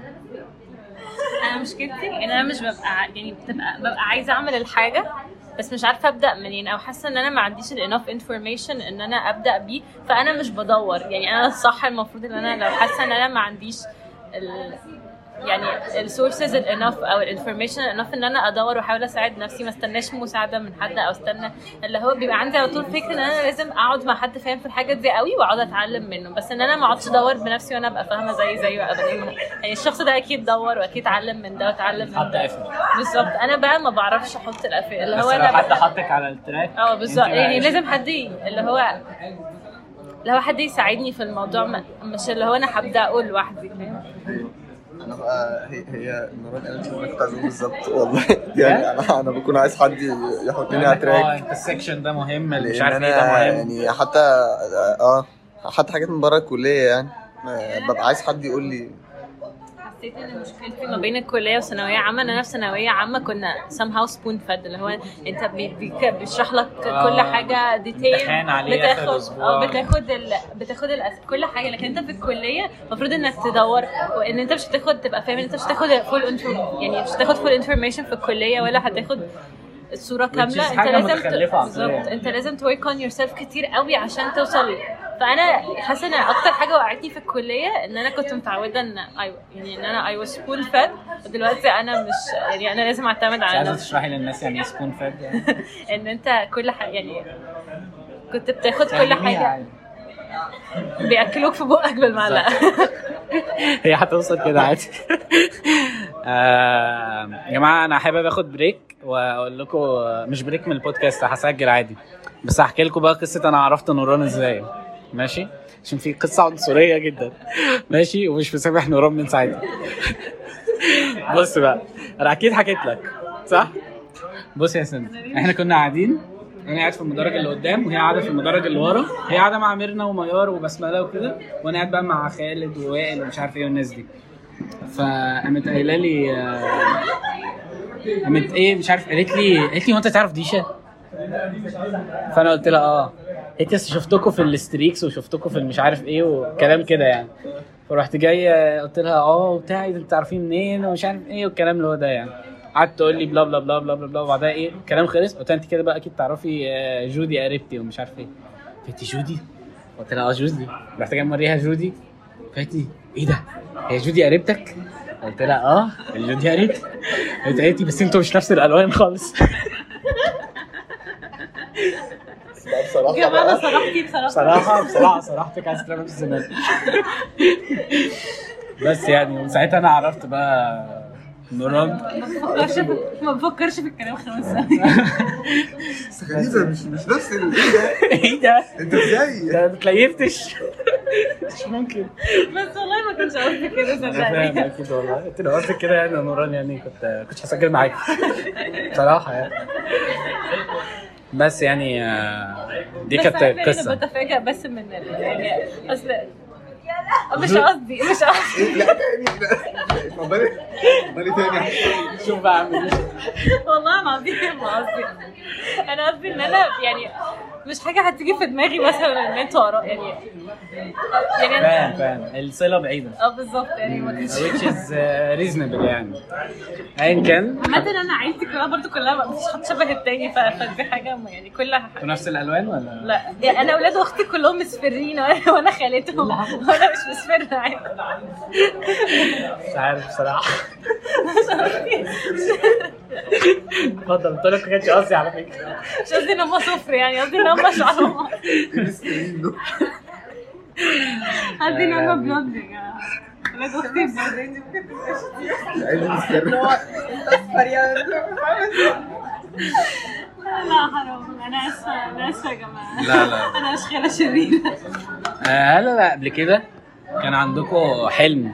أنا مشكلتي إن أنا مش ببقى يعني بتبقى ببقى عايزة أعمل الحاجة بس مش عارفة أبدأ منين أو حاسة إن أنا ما عنديش ال enough information إن أنا أبدأ بيه فأنا مش بدور. يعني أنا الصح المفروض إن أنا لو حاسة إن أنا ما عنديش ال يعني السورسز الانف أو الانفورميشن الانف إن أنا أدور وأحاول أساعد نفسي ما استناش مساعدة من حد أو استنى اللي هو بيبقى عندي على طول فكرة إن أنا لازم أقعد مع حد فاهم في الحاجات دي قوي وأقعد أتعلم منه. بس إن أنا ما أقعدش أدور بنفسي وأنا أبقى فاهمة زي زيه ابدا. يعني الشخص ده أكيد دور وأكيد اتعلم من ده واتعلم من ده. بالظبط. أنا بقى ما بعرفش أحط القفل. اللي هو لو أنا حد حطك على ال track آه بالظبط. يعني؟ لازم حد اللي هو هو حد يساعدني في الموضوع مش اللي هو أنا هبدا أقول لوحدي فاهم؟ أنا بقى هي هي نوران قالت اللي أنا كنت عايزه بالظبط. والله. يعني أنا أنا بكون عايز حد يحطني على آه track انت ال section ده مهم اللي مش عارف إيه ده مهم. يعني حتى آه حتى حاجات من بره الكلية يعني. آه، ببقى عايز حد يقول لي حسيت إن مشكلتي ما بين الكلية وثانويه عامة إن أنا في ثانوية عامة كنا somehow spoon fed اللي هو أنت بيشرح لك كل آه. حاجة detail بتاخد. آه بتاخد ال... بتاخد الأس... كل حاجة لكن أنت في الكلية المفروض إنك تدور وإن أنت مش هتاخد تبقى فاهم إن أنت مش هتاخد full يعني مش هتاخد full information في الكلية ولا هتاخد الصورة كاملة أنت لازم. بالظبط أنت لازم ت work on yourself كتير قوي عشان توصل فأنا حاسة إن أكتر حاجة وقعتني في الكلية إن أنا كنت متعودة إن أيوه يعني إن أنا I was spoon fed ودلوقتي أنا مش يعني أنا لازم أعتمد على عايزه نفسي. تشرحي للناس يعني إيه spoon fed يعني؟ إن أنت كل حاجة يعني كنت بتاخد كل حاجة. بيأكلوك في بقك بالمعلقه هي هتوصل كده عادي. يا جماعة أنا حابب آخد break وأقول لكم مش بريك من البودكاست هسجل عادي. بس هحكي لكم بقى قصة أنا عرفت نوران إزاي. ماشي؟ عشان في قصة عنصرية جدا. ماشي ومش مسامح نوران من ساعتها. بص بقى أنا أكيد حكيت لك صح؟ بص يا سند إحنا كنا قاعدين أنا قاعد في المدرج اللي قدام وهي قاعدة في المدرج اللي ورا. هي قاعدة مع ميرنا وميار وبسملة وكده وأنا قاعد بقى مع خالد ووائل ومش عارف إيه والناس دي. فقامت قايلة لي آه، قامت إيه مش عارف قالت لي قالت لي هو أنت تعرف ديشا؟ فأنا قلت لها آه. أصل شفتكم في ال streaks وشفتكم في المش عارف إيه وكلام كده يعني. فرحت جاي قلت لها آه وبتاع إيه انت عارفين منين ومش عارف إيه والكلام اللي هو ده يعني. قعدت تقول لي blah blah blah blah blah blah وبعدها إيه الكلام خلص. قلت انت كده بقى أكيد تعرفي آه، جودي قريبتي ومش عارف إيه. قالت لي جودي؟ قلت لها آه جودي. رحت جاي موريها جودي. قالت لي إيه ده؟ هي جودي قريبتك؟ قلت لها آه جودي قريبتي. قالت لي بس أنتوا مش نفس الألوان خالص. لا بصراحة يا جماعة صراحتي بصراحة بصراحة بصراحه صراحتك عايز في الزباله بس يعني ومن ساعتها أنا عرفت بقى نوران ما بفكرش في- ما بفكرش في الكلام خمس ثواني بس غريبه مش مش نفس إيه ده؟ إيه ده؟ أنت إزاي؟ ده ما اتليفتش مش ممكن. بس والله ما كنتش قصدي كده صدقني. أكيد والله. انت لو قصدك كده يعني يا نوران يعني كنت كنت هسجل معاك. بصراحة يعني. بس يعني آه، دي كانت قصة بتفاجئ بس من. يعني أصل مش قصدي مش قصدي إيه؟ لا تاني اتفضلي اتفضلي تاني شوف بقى اعمل إيه والله العظيم ما قصدي أنا قصدي إن أنا يعني مش حاجة هتيجي في دماغي مثلا إن أنتوا اراء يعني يعني فاهم أنا فاهم. الصلة بعيدة. آه بالظبط يعني ما كنتش which is uh, reasonable يعني. ايا كان. عامة أنا عيلتي كلها برضو كلها مفيش حد شبه التاني فدي حاجة م- يعني كلها أنتوا نفس الألوان ولا؟ لا. يعني أنا أولاد أختي كلهم مصفرين وأنا خالتهم. وأنا مش مصفرة عادي. مش عارف بصراحة. اتفضل قلت لك ما كانش قصدي على فكرة. مش قصدي إن هم صفر يعني قصدي إن هم شعرهم ان هم بلوند يا ولاد أختي يا لا حرام أنا اسفة أنا اسفة يا جماعة لا، لا. أنا مش خالة شريرة آه لا لا قبل كده كان عندكم حلم.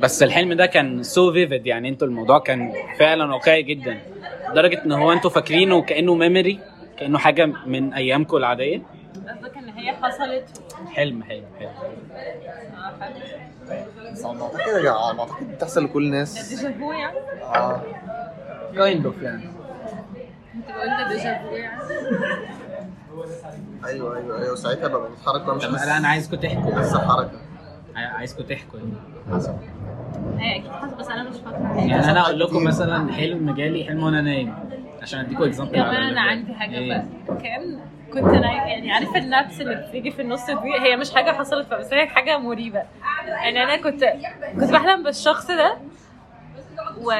بس الحلم ده كان so vivid يعني أنتوا الموضوع كان فعلا واقعي جدا. لدرجة إن هو أنتوا فاكرينه كأنه memory كأنه حاجة من أيامكم العادية؟ قصدك إن هي حصلت؟ حلم حلم حلم. بس على ما اعتقد على ما أعتقد بتحصل لكل الناس. déjà vu يعني؟ آه. kind of يعني. أنت قلت déjà vu يعني. أيوه أيوه أيوه. ساعتها ببقى بتحرك بقى مش بس لا أنا عايزكم تحكوا. بس الحركه عاي- عايزكم تحكوا. يعني هي أكيد حصل بس أنا مش فاكرة. يعني أنا أقول لكم مثلا حلم جالي حلم وأنا نايم. عشان اديكم اكزامبل كمان أنا عندي حاجة إيه؟ بقى. كان كنت أنا يعني عارفة النبس اللي بتيجي في النص دي؟ هي مش حاجة حصلت بس هي حاجة مريبة. يعني أنا كنت كنت بحلم بالشخص ده. و...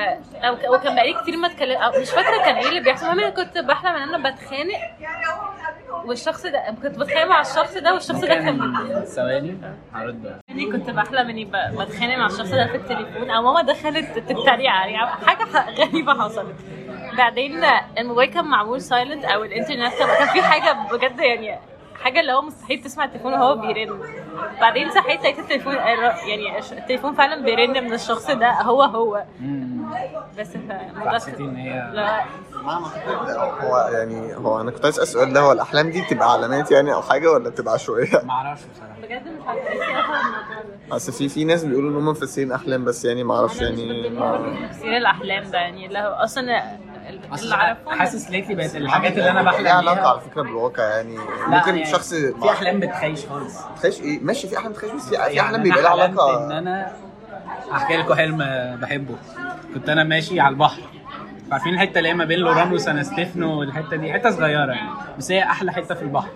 وكان بقالي كتير ما اتكلم أو مش فاكرة كان إيه اللي بيحصل. المهم أنا كنت بحلم إن أنا بتخانق. والشخص ده كنت بتخانق مع الشخص ده والشخص ده كان ثواني؟ هرد يعني كنت بحلم إني بتخانق مع الشخص ده في التليفون أو ماما دخلت تتريق عليه حاجة غريبة حصلت. بعدين الموبايل كان معمول silent أو الانترنت كان كان في حاجة بجد يعني حاجة اللي هو مستحيل تسمع التليفون وهو بيرن. بعدين صحيت لقيت التليفون يعني التليفون فعلا بيرن من الشخص ده هو هو. بس فالموضوع فحسيتي إن هي لا. ما أعتقد هو يعني هو أنا كنت عايز أسأل السؤال ده هو الأحلام دي بتبقى علامات يعني أو حاجة ولا بتبقى عشوائية؟ ما أعرفش بصراحة. بجد مش عارفة ده. أصل في في ناس بيقولوا إن هم مفسرين أحلام بس يعني ما أعرفش يعني تفسير الأحلام ده يعني اللي هو أصلا اللي اعرفه حاسس ليتلي بقت الحاجات اللي أنا بحلم ليها علاقة بيها. على فكرة بالواقع يعني. لا، ممكن يعني شخص في أحلام بتخيش خالص. تخيش إيه؟ ماشي في أحلام تخيش بس في يعني أحلام أنا بيبقى لها حلمت إن علاقه أنا أحكي لكم حلم بحبه. كنت أنا ماشي على البحر. عارفين الحتة اللي هي ما بين لوران وسان ستيفانو والحتة دي؟ حتة صغيرة يعني. بس هي أحلى حتة في البحر.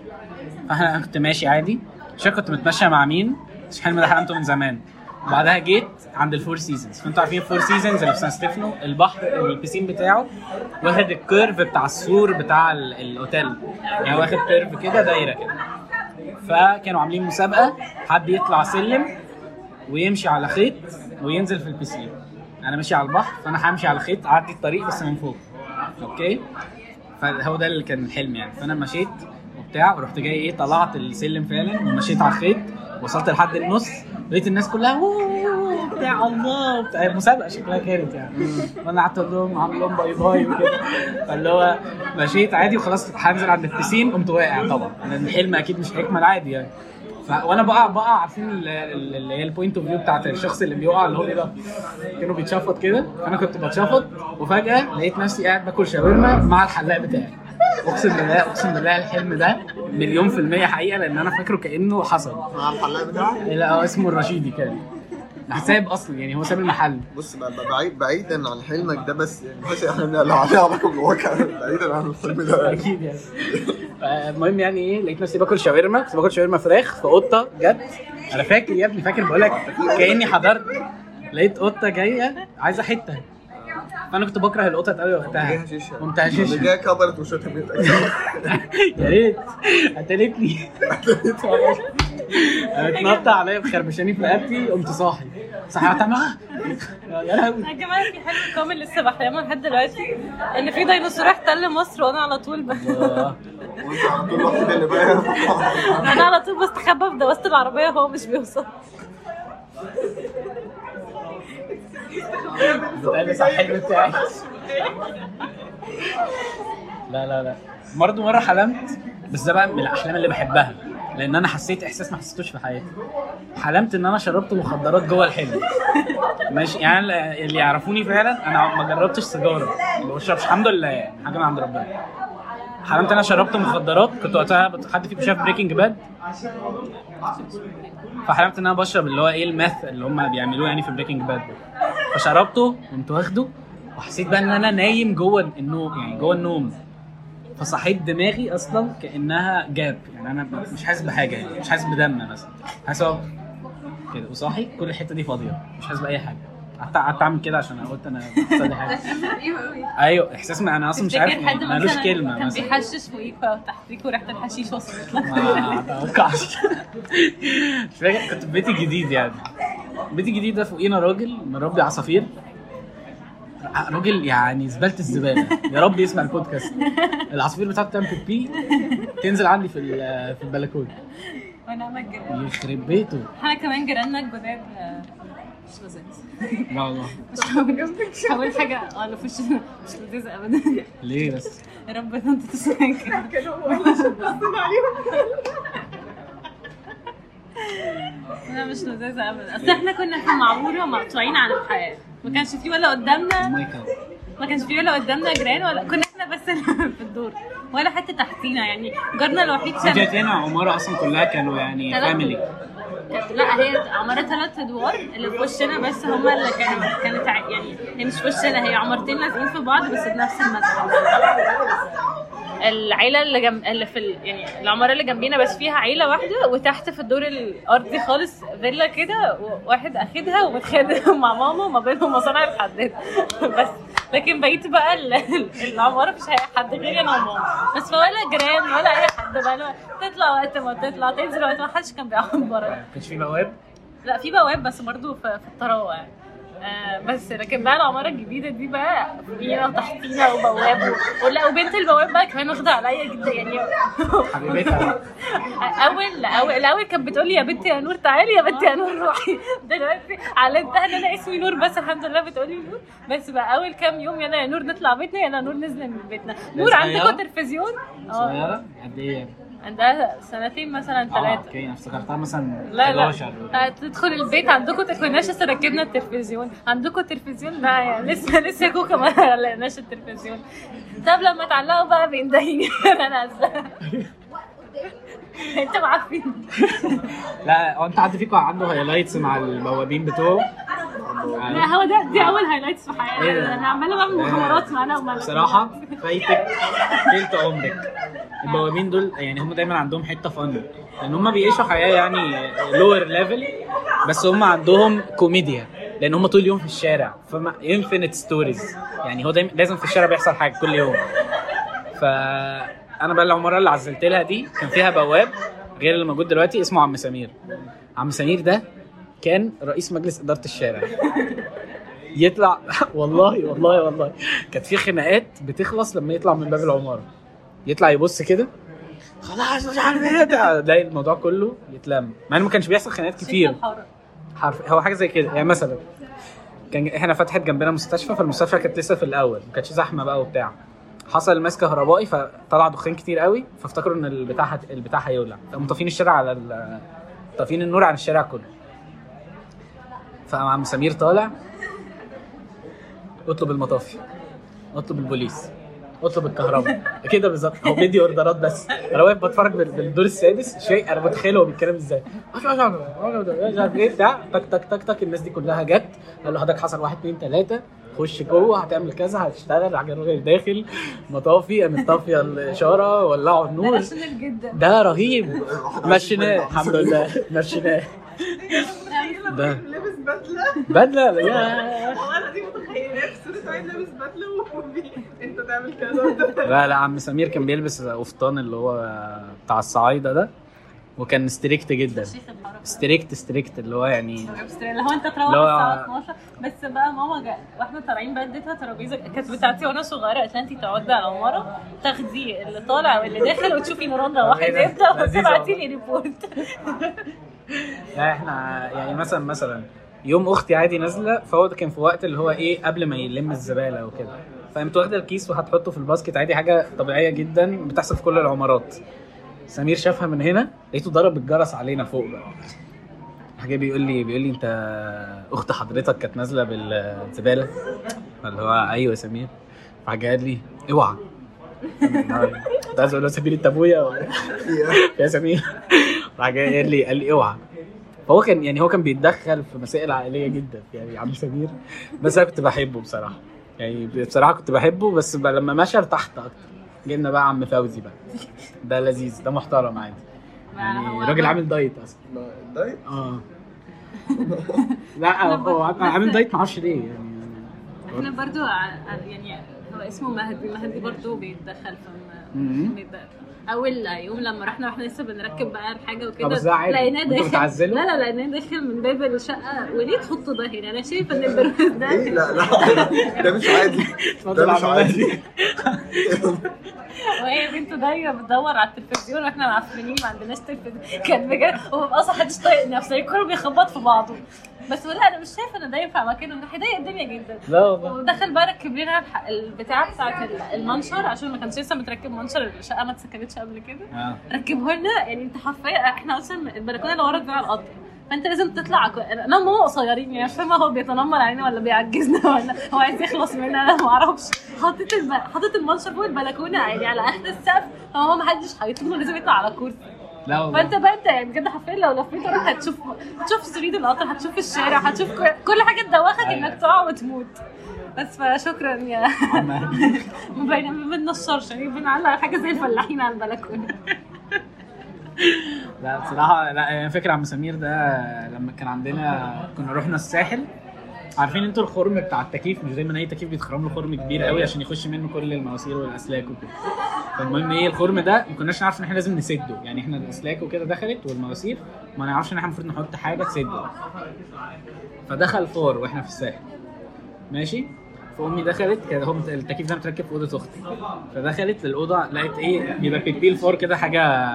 فأنا أنا كنت ماشي عادي. مش كنت متمشى مع مين. مش الحلم ده حلمته من زمان. وبعدها جيت عند ال Four Seasons. فانتوا عارفين ال Four Seasons اللي في سان ستيفانو البحر البسين بتاعه واخد ال curve بتاع السور بتاع ال- الأوتيل. يعني واخد curve كده دايرة كده. فكانوا عاملين مسابقة حد يطلع سلم ويمشي على خيط وينزل في البسين. أنا ماشي على البحر فأنا همشي على خيط اعدي الطريق بس من فوق. okay؟ فهو ده اللي كان الحلم يعني. فأنا مشيت وبتاع ورحت جاي إيه طلعت السلم فعلا ومشيت على الخيط وصلت لحد النص. لقيت الناس كلها بتاع الله. بتاع مسابقة شكلها كانت يعني. وأنا قعدت أقول لهم عامل لهم bye bye. وكده فاللي هو مشيت عادي وخلاص هنزل عند البسين قمت واقع طبعا. لأن الحلم أكيد مش هيكمل عادي يعني. وأنا بقع بقع عارفين ال- ال- اللي هي ال point of view بتاعت الشخص اللي بيقع اللي هو إيه ده؟ كانوا بيتشفط كده. فأنا كنت بتشفط وفجأة لقيت نفسي قاعد باكل شاورما مع الحلاق بتاعي. اقسم بالله اقسم بالله الحلم ده مليون في المية حقيقة لأن أنا فاكره كأنه حصل. مع الحلاق بتاعك لا هو اسمه الرشيدي كان. ساب أصلا يعني هو ساب المحل. بص بعيد بعيدا عن حلمك ده بس يعني لو عليها علاقة بالواقع بعيدا عن الحلم ده. أكيد يعني. المهم يعني إيه لقيت نفسي باكل شاورما كنت باكل شاورما فراخ فقطة جت. أنا فاكر يا ابني فاكر بقول لك كأني حضرت. لقيت قطة جاية عايزة حتة. فأنا كنت بكره القطط قوي وقتها. قمت اللي هشيشها جاية كبرت وشتمتك يا ريت. قتلتني. اتنطع عليا بخربشاني في رقبتي قمت صاحي. أعمل آه. يا لهوي. يا جماعة في حلم كامل لسه بحلمه لحد دلوقتي إن في ديناصور احتل مصر وأنا على طول ب... اللي أنا على طول بستخبى في دواسة العربية وهو مش بيوصل. بتقلس على الحلم بتاعي. لا لا لا. برضه مرة حلمت بس ده بقى من الأحلام اللي بحبها لأن أنا حسيت إحساس ما حسيتوش في حياتي. حلمت إن أنا شربت مخدرات جوه الحلم ماشي يعني اللي يعرفوني فعلا أنا ما جربتش سيجارة ما بشربش الحمد لله يعني حاجة من عند ربنا. حلمت إن أنا شربت مخدرات كنت وقتها حد فيكم شاف Breaking Bad فحلمت إن أنا بشرب اللي هو إيه ال meth اللي هم بيعملوه يعني في Breaking Bad فشربته قمت واخده وحسيت بقى إن أنا نايم جوه النوم يعني جوه النوم. فصحيت دماغي أصلا كأنها جاب يعني أنا مش حاسس بحاجة يعني مش حاسس بدم مثلا. حاسس كده. وصاحي كل الحتة دي فاضية مش حاسس بأي حاجة. قعدت قعدت أعمل كده عشان قلت أنا بحصل لي حاجة. أيوه إحساس ما أنا أصلا مش عارف يعني مالوش كلمة كان مثلا. بيحشش فوقيك وتحتيك وريحة الحشيش وصلت لك؟ ما اتوقعش مش فاكر كنت في بيتي الجديد يعني. بيتي الجديد ده فوقينا راجل مربي عصافير. راجل يعني زبالة الزبالة. يا رب يسمع البودكاست. العصافير بتاعته تعمل بيبي تنزل عندي في ال- في البلكونة. وأنا عمل جيران يخرب بيته. إحنا كمان جيراننا الجداد آه، مش لذيذ. لا والله. مش هقول حاجة آه لا مش مش لذيذ ابدا. ليه بس؟ يا رب انت تسمعي كده. لا مش لذيذة ابدا. أصل إحنا كنا في معمورة مقطوعين عن الحياة. ما كانش في ولا قدامنا ما كانش في ولا قدامنا جيران ولا كنا إحنا بس اللي في الدور. ولا حتى تحتينا يعني جارنا الوحيد كان هنا عمارة أصلا كلها كانوا يعني فاميلي لا هي عمارة ثلاث أدوار اللي في وشنا بس هما اللي كانوا كانت يعني هي مش في وشنا هي عمارتين لازقين في بعض بس بنفس المدخل العيلة اللي جنب اللي في ال... يعني العمارة اللي جنبينا بس فيها عيلة واحدة وتحت في الدور الأرضي خالص فيلا كده واحد أخدها ومتخانق مع ماما وما بينهم مصانع الحداد بس. لكن بقيت بقى ال- هي حد غيري أنا وماما. بس ولا جيران ولا أي حد بقى تطلع وقت ما تطلع تنزل وقت ما حدش كان بيعبر كانش في بواب؟ لا في بواب بس برضو في, في الطراوة يعني. آه بس لكن بقى العمارة الجديدة دي بقى فوقينا وتحتينا وبواب ولا وبنت البواب بقى كمان واخدة عليا جدا يعني حبيبتها. اول اول الأول كانت بتقول لي يا بنتي يا نور تعالي يا بنتي يا نور روحي. دلوقتي علمتها إن أنا اسمي نور بس الحمد لله بتقولي نور. بس بقى أول كام يوم يلا يا نور نطلع بيتنا يلا نور نزل من بيتنا. نور؟ عندكم تلفزيون؟ آه. صغيرة؟ قد إيه؟ عندها سنتين مثلا آه ثلاثة أوكي أنا افتكرتها مثلا لا لا. 11 تدخل البيت عندكم ت- كناش لسه ركبنا التلفزيون. عندكم تلفزيون؟ لا يعني لسه لسه كوكا ما لقيناش التلفزيون. طب لما تعلقوا بقى بيندهيني أنا نازله أنتوا عارفين لا هو انت حد فيكم عنده highlights مع البوابين بتوعه؟ لا هو ده دي أول highlights في إيه حياتي ده؟ أنا عمالة بعمل مغامرات معانا ومع بصراحة فايتك تلت عمرك. البوابين دول يعني هم دايما عندهم حتة فن لأن هم بيعيشوا حياة يعني lower level بس هم عندهم كوميديا لأن هم طول اليوم في الشارع. فما infinite stories يعني هو دايما لازم في الشارع بيحصل حاجة كل يوم. فأنا بقى العمارة اللي عزلت لها دي كان فيها بواب غير اللي موجود دلوقتي اسمه عم سمير. عم سمير ده كان رئيس مجلس إدارة الشارع. يطلع والله والله والله. كانت في خناقات بتخلص لما يطلع من باب العمارة. يطلع يبص كده. خلاص مش عارف إيه ده. تلاقي الموضوع كله يتلم. مع إنه ما كانش بيحصل خناقات كتير. حرف هو حاجة زي كده. يعني مثلا كان إحنا فتحت جنبنا مستشفى فالمستشفى كانت لسه في الأول ما كانتش زحمة بقى وبتاع. حصل ماس كهربائي فطلع دخان كتير قوي فافتكروا إن البتاع. البتاع هيولع. فقاموا طافين الشارع على. طافين النور عن الشارع كله. فقام عم سمير طالع اطلب المطافي اطلب البوليس اطلب الكهرباء. كده بالظبط هو بيدي أوردرات بس. أنا واقف بتفرج بال- بالدور السادس شيء أنا متخيل هو بيتكلم إزاي. مش عارف إيه بتاع. تك تك تك تك الناس دي كلها جت. قال له حضرتك حصل واحد اتنين تلاتة. خش جوه هتعمل كذا هتشتغل الراجل داخل. مطافي قامت طافية الاشاره ولعوا النور. ناشونال جدا. ده رهيب. مشيناه. الحمد لله. مشيناه. ده. لابس بدلة. بدلة؟ يا. دي متخيلة. صوره واحد لابس بدلة أنت تعمل كذا. لا لا عم سمير كان بيلبس قفطان اللي هو بتاع الصعايدة ده. وكان strict جدا. strict strict اللي هو يعني اللي هو انت تروح الساعة 12 بس بقى ماما جا... وإحنا طالعين بقى اديتها ترابيزة. كانت بتاعتي وأنا صغيرة قالت لها انت تقعدي على العماره تاخدي اللي طالع واللي داخل وتشوفي نوران روحت ده؟ إمتى لذيذة وتبعتي لي report لا إحنا يعني مثلا مثلا يوم أختي عادي نازلة فهو كان في وقت اللي هو إيه قبل ما يلم الزبالة وكده. فقامت واخدة الكيس وهتحطه في ال basket عادي حاجة طبيعية جدا بتحصل في كل العمارات. سمير شافها من هنا لقيته ضرب الجرس علينا فوق بقى. حاجة بيقول لي بيقول لي انت أخت حضرتك كانت نازلة بالزبالة؟ اللي هو أيوه يا سمير. فحاجه قال لي اوعى. كنت عايز أقول له سمير انت أبويا؟ يا سمير. راح جاي قال لي قال لي اوعى. فهو كان يعني هو كان بيتدخل في مسائل عائلية جدا يعني عم سمير. بس أنا كنت بحبه بصراحة. يعني بصراحة كنت بحبه بس لما مشى ارتحت أكتر. جبنا بقى عم فوزي بقى. ده لذيذ ده محترم عادي. يعني راجل عامل diet أصلا. diet؟ آه. لا هو عامل diet معرفش ليه يعني. إحنا برضو يعني هو اسمه مهدي مهدي برضو بيتدخل في. بيتدخل. اول يوم لما رحنا وإحنا لسه بنركب بقى الحاجة وكده؟ لقيناه داخل؟ لا لا لقيناه داخل من باب الشقة وليه تحطه ده هنا؟ أنا شايفة إن البرنامج ده لا لا ده مش عادي. ده مش عادي. وهي بنته دايما بتدور على التلفزيون وإحنا معفنين ما عندناش تلفزيون. كان بجد هو أصلا محدش طايق نفسه كله بيخبط في بعضه. بس لا أنا مش شايفة ان ده ينفع مكانه. ده هيضايق الدنيا جدا. لا والله. ودخل بقى ركب لنا البتاع بتاعت ال- المنشر عشان ما كانش لسه متركب منشر الشقة ما اتسكنتش قبل كده. آه. ركبه لنا يعني أنت حرفيا إحنا أصلا البلكونة اللي ورا على القطر. فأنت لازم تطلع أنا وماما قصيرين يعني مش فاهمة هو بيتنمر علينا ولا بيعجزنا ولا هو عايز يخلص مننا أنا ما أعرفش. حاطط الب... حاطط المنشر فوق البلكونة يعني على آخر السقف فهو ما حدش هيطلبه لازم يطلع على كرسي. لا والله. فأنت بقى أنت يعني بجد حرفيا لو لفيت وراك هتشوف هتشوف سرير القطر هتشوف الشارع هتشوف كل- حاجة تدوخك إنك تقع وتموت. بس فشكرا يا ما بننشرش يعني بنعلق حاجة زي الفلاحين على البلكونة. لا بصراحة لا يعني فاكر عم سمير ده لما كان عندنا كنا رحنا الساحل عارفين أنتوا الخرم بتاع التكييف؟ مش دايما أي تكييف بيتخرم له خرم كبير قوي عشان يخش منه كل المواسير والأسلاك وكده. فالمهم إيه الخرم ده ما كناش نعرف إن إحنا لازم نسده. يعني إحنا الأسلاك وكده دخلت والمواسير ما نعرفش إن إحنا المفروض نحط حاجة تسده. فدخل فار وإحنا في الساحل. ماشي؟ فأمي دخلت كان هو التكييف ده متركب في أوضة أختي. فدخلت للأوضة لقيت إيه بيبقى baby الفار كده حاجة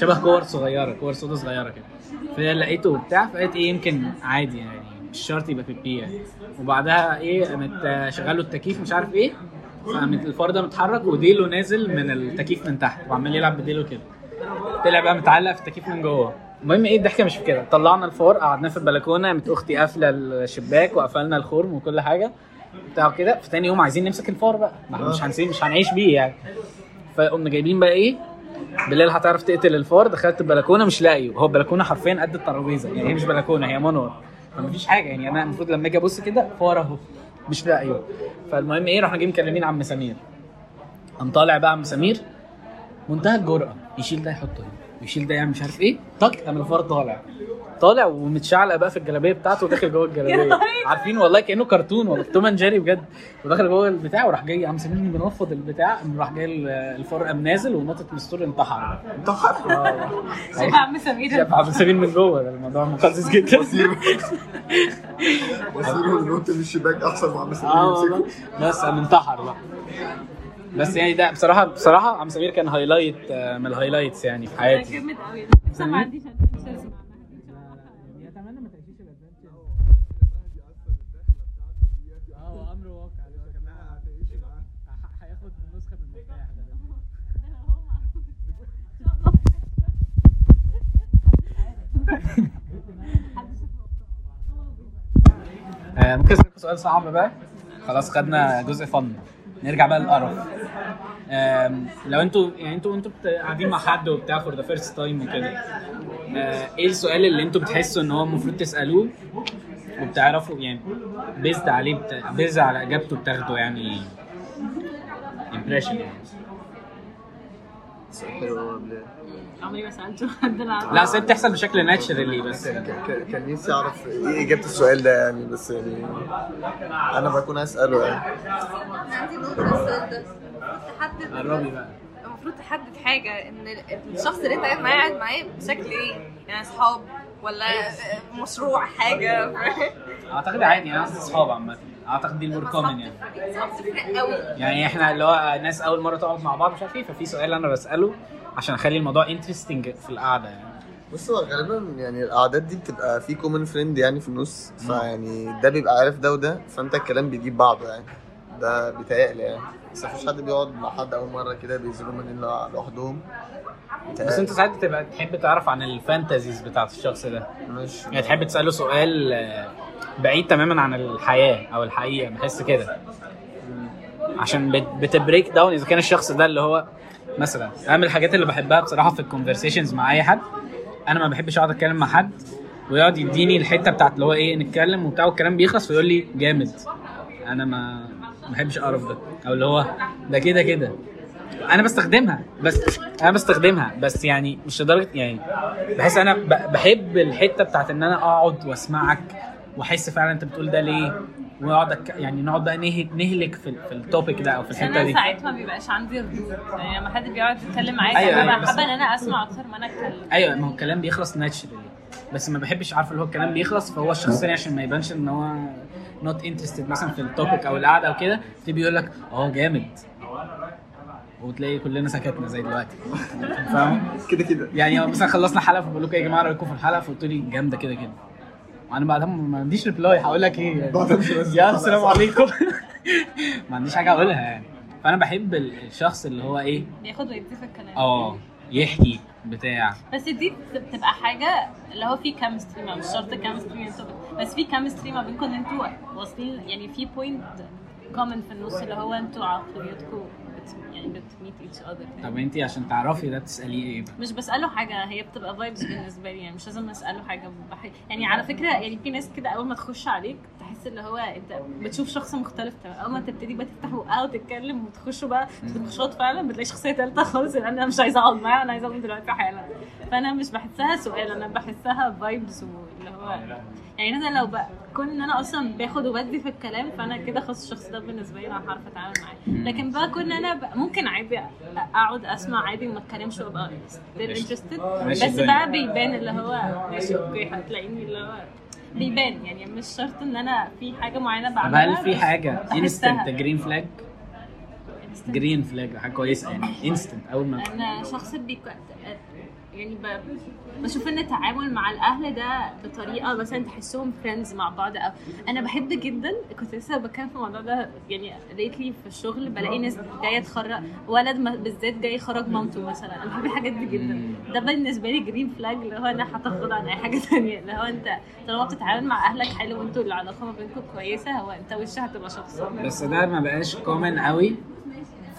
شبه كور صغيرة كور سودا صغيرة كده. فهي لقيته وبتاع فقالت إيه يمكن عادي يعني. مش شرط يبقى baby يعني وبعدها إيه قامت شغلوا التكييف مش عارف إيه فقامت الفار ده متحرك وديله نازل من التكييف من تحت وعمال يلعب بديله كده. طلع بقى متعلق في التكييف من جوه. المهم إيه الضحكة مش في كده. طلعنا الفار قعدناه في البلكونة قامت أختي قافلة الشباك وقفلنا الخرم وكل حاجة. بتاع كده. فتاني يوم عايزين نمسك الفار بقى. ما إحنا مش هنسيب مش هنعيش بيه يعني. فقمنا جايبين بقى إيه بالليل هتعرف تقتل الفار. دخلت البلكونة مش لاقيه. هو البلكونة حرفيا قد الترابيزة. يعني هي مش بلكونة هي منور. فمفيش حاجة يعني. أنا المفروض لما أجي أبص كده فار اهو مش لاقيه فالمهم إيه رحنا جايين مكلمين عم سمير. قام طالع بقى عم سمير. منتهى الجرأة. يشيل ده يحطه هنا. ويشيل ده يعمل مش عارف إيه. طق قام الفار طالع. طالع ومتشعلق بقى في الجلابية بتاعته وداخل جوه الجلابية. عارفين والله كأنه كرتون والله. توم أند جيري بجد. وداخل جوه البتاع وراح جاي عم سمير بنفض البتاع راح جاي الفار قام نازل ونطت من السور انتحر. انتحر؟ شايف عم سمير شاف عم سمير من جوه. ده الموضوع مقزز جدا. مصيره ينط من الشباك أحسن ما عم سمير يمسكه. والله. بس قام انتحر بقى. بس يعني ده بصراحة بصراحة عم سمير كان highlight آه، من ال highlights يعني في حياتي. جامد قوي ما عنديش adventures مع اتمنى ما تعيشيش ال adventure آه أمر واقع هياخد نسخه من المفتاح آه، ممكن أسألكم سؤال صعب بقى؟ خلاص خدنا جزء فن. نرجع بقى للقرف. لو أنتوا يعني أنتوا أنتوا قاعدين مع حد وبتاع for the first time وكده آه، إيه السؤال اللي أنتوا بتحسوا ان هو المفروض تسألوه وبتعرفوا يعني بيزد عليه بت... بيزد على إجابته بتاخده يعني impression يعني؟ عمري ما سألته حد أنا لا هي بتحصل بشكل naturally بس كان- نفسي أعرف إيه إجابة السؤال ده يعني بس يعني أنا بكون أسأله يعني. عندي السؤال ده تحدد قربي بقى. المفروض تحدد حاجة إن الشخص اللي أنت قاعد معاه قاعد معاه بشكل إيه؟ يعني أصحاب ولا مشروع حاجة؟ أعتقد عادي يعني قصدي أصحاب عامة. أعتقد دي ال more common يعني. اصحاب تفرق قوي. يعني إحنا اللي هو ناس أول مرة تقعد مع بعض مش عارف إيه ففي سؤال أنا بسأله عشان أخلي الموضوع interesting في القعدة يعني. بص هو غالبا يعني القعدات دي بتبقى في common friend يعني في النص فيعني ده بيبقى عارف ده وده فأنت الكلام بيجيب بعضه يعني. ده بيتهيألي يعني. بس مفيش حد بيقعد مع حد أول مرة كده بينزلوا منين لوحدهم. بس أنت ساعات بتبقى تحب تعرف عن ال fantasies بتاعت الشخص ده. مش يعني تحب تسأله سؤال آه، بعيد تماما عن الحياة أو الحقيقة بحس كده. عشان بت- بت break down إذا كان الشخص ده اللي هو مثلا من الحاجات اللي بحبها بصراحة في ال conversations مع أي حد أنا ما بحبش أقعد أتكلم مع حد ويقعد يديني الحتة بتاعت اللي هو إيه نتكلم وبتاع والكلام بيخلص ويقول لي جامد. أنا ما ما بحبش القرف ده. أو اللي هو ده كده كده. أنا بستخدمها بس أنا بستخدمها بس يعني مش لدرجة يعني بحس أنا بحب الحتة بتاعت إن أنا أقعد وأسمعك واحس فعلا أنت بتقول ده ليه؟ واقعد أك- يعني نقعد بقى نه- نهلك في, ال- في التوبيك ده أو في الحتة أنا دي. ساعتها ما بيبقاش عندي ردود. يعني لما حد بيقعد يتكلم معايا أيوة، أيوة أيوة، حابه إن أنا أسمع أكتر ما أنا أتكلم. أيوه ما هو الكلام بيخلص ناتشرالي بس ما بحبش عارف اللي هو الكلام بيخلص فهو الشخص الثاني عشان ما يبانش إن هو not interested مثلا في ال topic أو القعدة أو كده تبي يقول لك آه جامد. وتلاقي كلنا سكتنا زي دلوقتي. فاهم؟ كده كده. يعني مثلا خلصنا حلقة فبقول لكم يا جماعة رأيكم في الحلقة؟ فقلت لي جامدة كده كده. وأنا بعدها ما عنديش reply هقول لك إيه. يعني. بعد. يا السلام عليكم. ما عنديش حاجة أقولها يعني. فأنا بحب الشخص اللي هو إيه؟ بياخد ويدي في الكلام. آه يحكي بتاع. بس دي بتبقى حاجة اللي هو في chemistry ما مش شرط chemistry بس في chemistry ما بينكم إن أنتوا واصلين يعني في point common في النص اللي هو أنتوا عقليتكم بت يعني بت meet each other طب انت عشان تعرفي ده بتساليه إيه بقى؟ مش بسأله حاجة هي بتبقى vibes بالنسبة لي يعني مش لازم اساله حاجة بح... يعني على فكرة يعني في ناس كده أول ما تخش عليك تحس اللي هو انت بتشوف شخص مختلف تماما أول ما تبتدي بقى تفتح بقها وتتكلم وتخشوا بقى بتخشوا فعلا بتلاقي شخصية ثالثه خالص اللي أنا مش عايزة أقعد معاها أنا عايزة اقعد دلوقتي حالا. فأنا مش بحسها سؤال أنا بحسها vibes اللي هو يعني أنا لو بقى كون إن أنا أصلا باخد وبدي في الكلام فأنا كده خلاص الشخص ده بالنسبة لي أنا هعرف أتعامل معاه لكن بقى كون أنا بقى ممكن عادي أقعد أسمع عادي وما أتكلمش وأبقى ماشي بس. بقى بيبان اللي هو ماشي okay هتلاقيني اللي هو بيبان يعني مش شرط إن أنا في حاجة معينة بعملها هل في حاجة. انستنت جرين فلاج. green flag حاجة كويسة يعني instant أول ما أنا شخص بيك يعني. بشوف إن التعامل مع الأهل ده بطريقة مثلا تحسهم friends مع بعض أو أنا بحب جدا كنت لسه بتكلم في الموضوع ده يعني lately في الشغل بلاقي ناس جاية تخرج ولد بالذات جاي يخرج مامته مثلا أنا بحب الحاجات دي جدا. ده بالنسبة لي green flag اللي هو أنا هتاخد عن أي حاجة ثانية اللي هو أنت طالما بتتعامل مع أهلك حلو وأنتوا العلاقة ما بينكم كويسة هو أنت وش هتبقى شخص. بس ده ما بقاش common قوي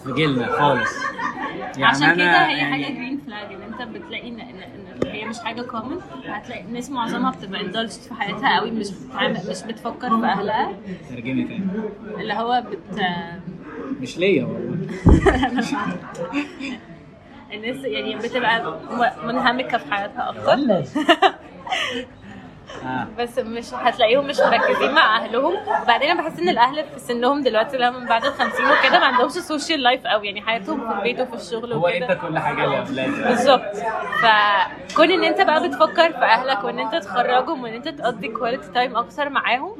في جيلنا خالص. يعني عشان أنا كده هي يعني- حاجة green flag إن أنت بتلاقي ان إن هي مش حاجة common هتلاقي الناس معظمها بتبقى indulged في حياتها قوي مش بتتعامل مش بتفكر في أهلها. ترجمي تاني. اللي هو بت مش ليا والله. الناس يعني بتبقى منهمكة في حياتها أكتر. آه. بس مش هتلاقيهم مش مركزين مع أهلهم. وبعدين أنا بحس إن الأهل في سنهم دلوقتي اللي هم من بعد ال 50 وكده ما عندهمش social life قوي. يعني حياتهم في البيت وفي الشغل هو وكده. إنت كل حاجة لاولادك بالظبط. فكون إن أنت بقى بتفكر في أهلك وإن أنت تخرجهم وإن أنت تقضي quality time أكتر معاهم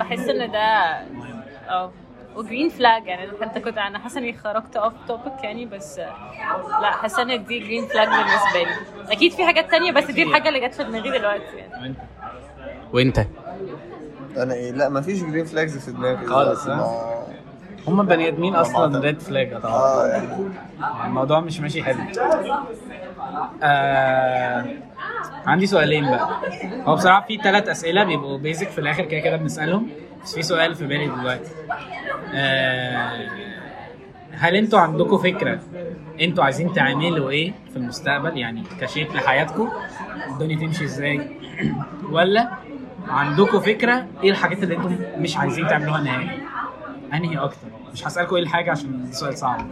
بحس إن ده آه و green flag يعني حتى كنت أنا حاسة إني خرجت off topic يعني بس لا حاسة إن دي green flag بالنسبة لي. أكيد في حاجات تانية بس دي الحاجة اللي جت في دماغي دلوقتي يعني. وانت؟ أنا إيه لا مفيش green flags في دماغي خالص،. ها؟ ما- هم بني آدمين أصلا. red flag طبعا. آه. يعني يعني الموضوع مش ماشي حلو. آه عندي سؤالين بقى. هو بصراحة في ثلاث أسئلة بيبقوا basic في الآخر كده كده بنسألهم. بس في سؤال في بالي دلوقتي. آه هل أنتوا عندكم فكرة أنتوا عايزين تعملوا إيه في المستقبل؟ يعني كشيء لحياتكم؟ الدنيا تمشي إزاي؟ ولا عندكم فكرة؟ إيه الحاجات اللي أنتم مش عايزين تعملوها نهائي؟ أنهي أكتر؟ مش هسألكم إيه الحاجة عشان ده سؤال صعب.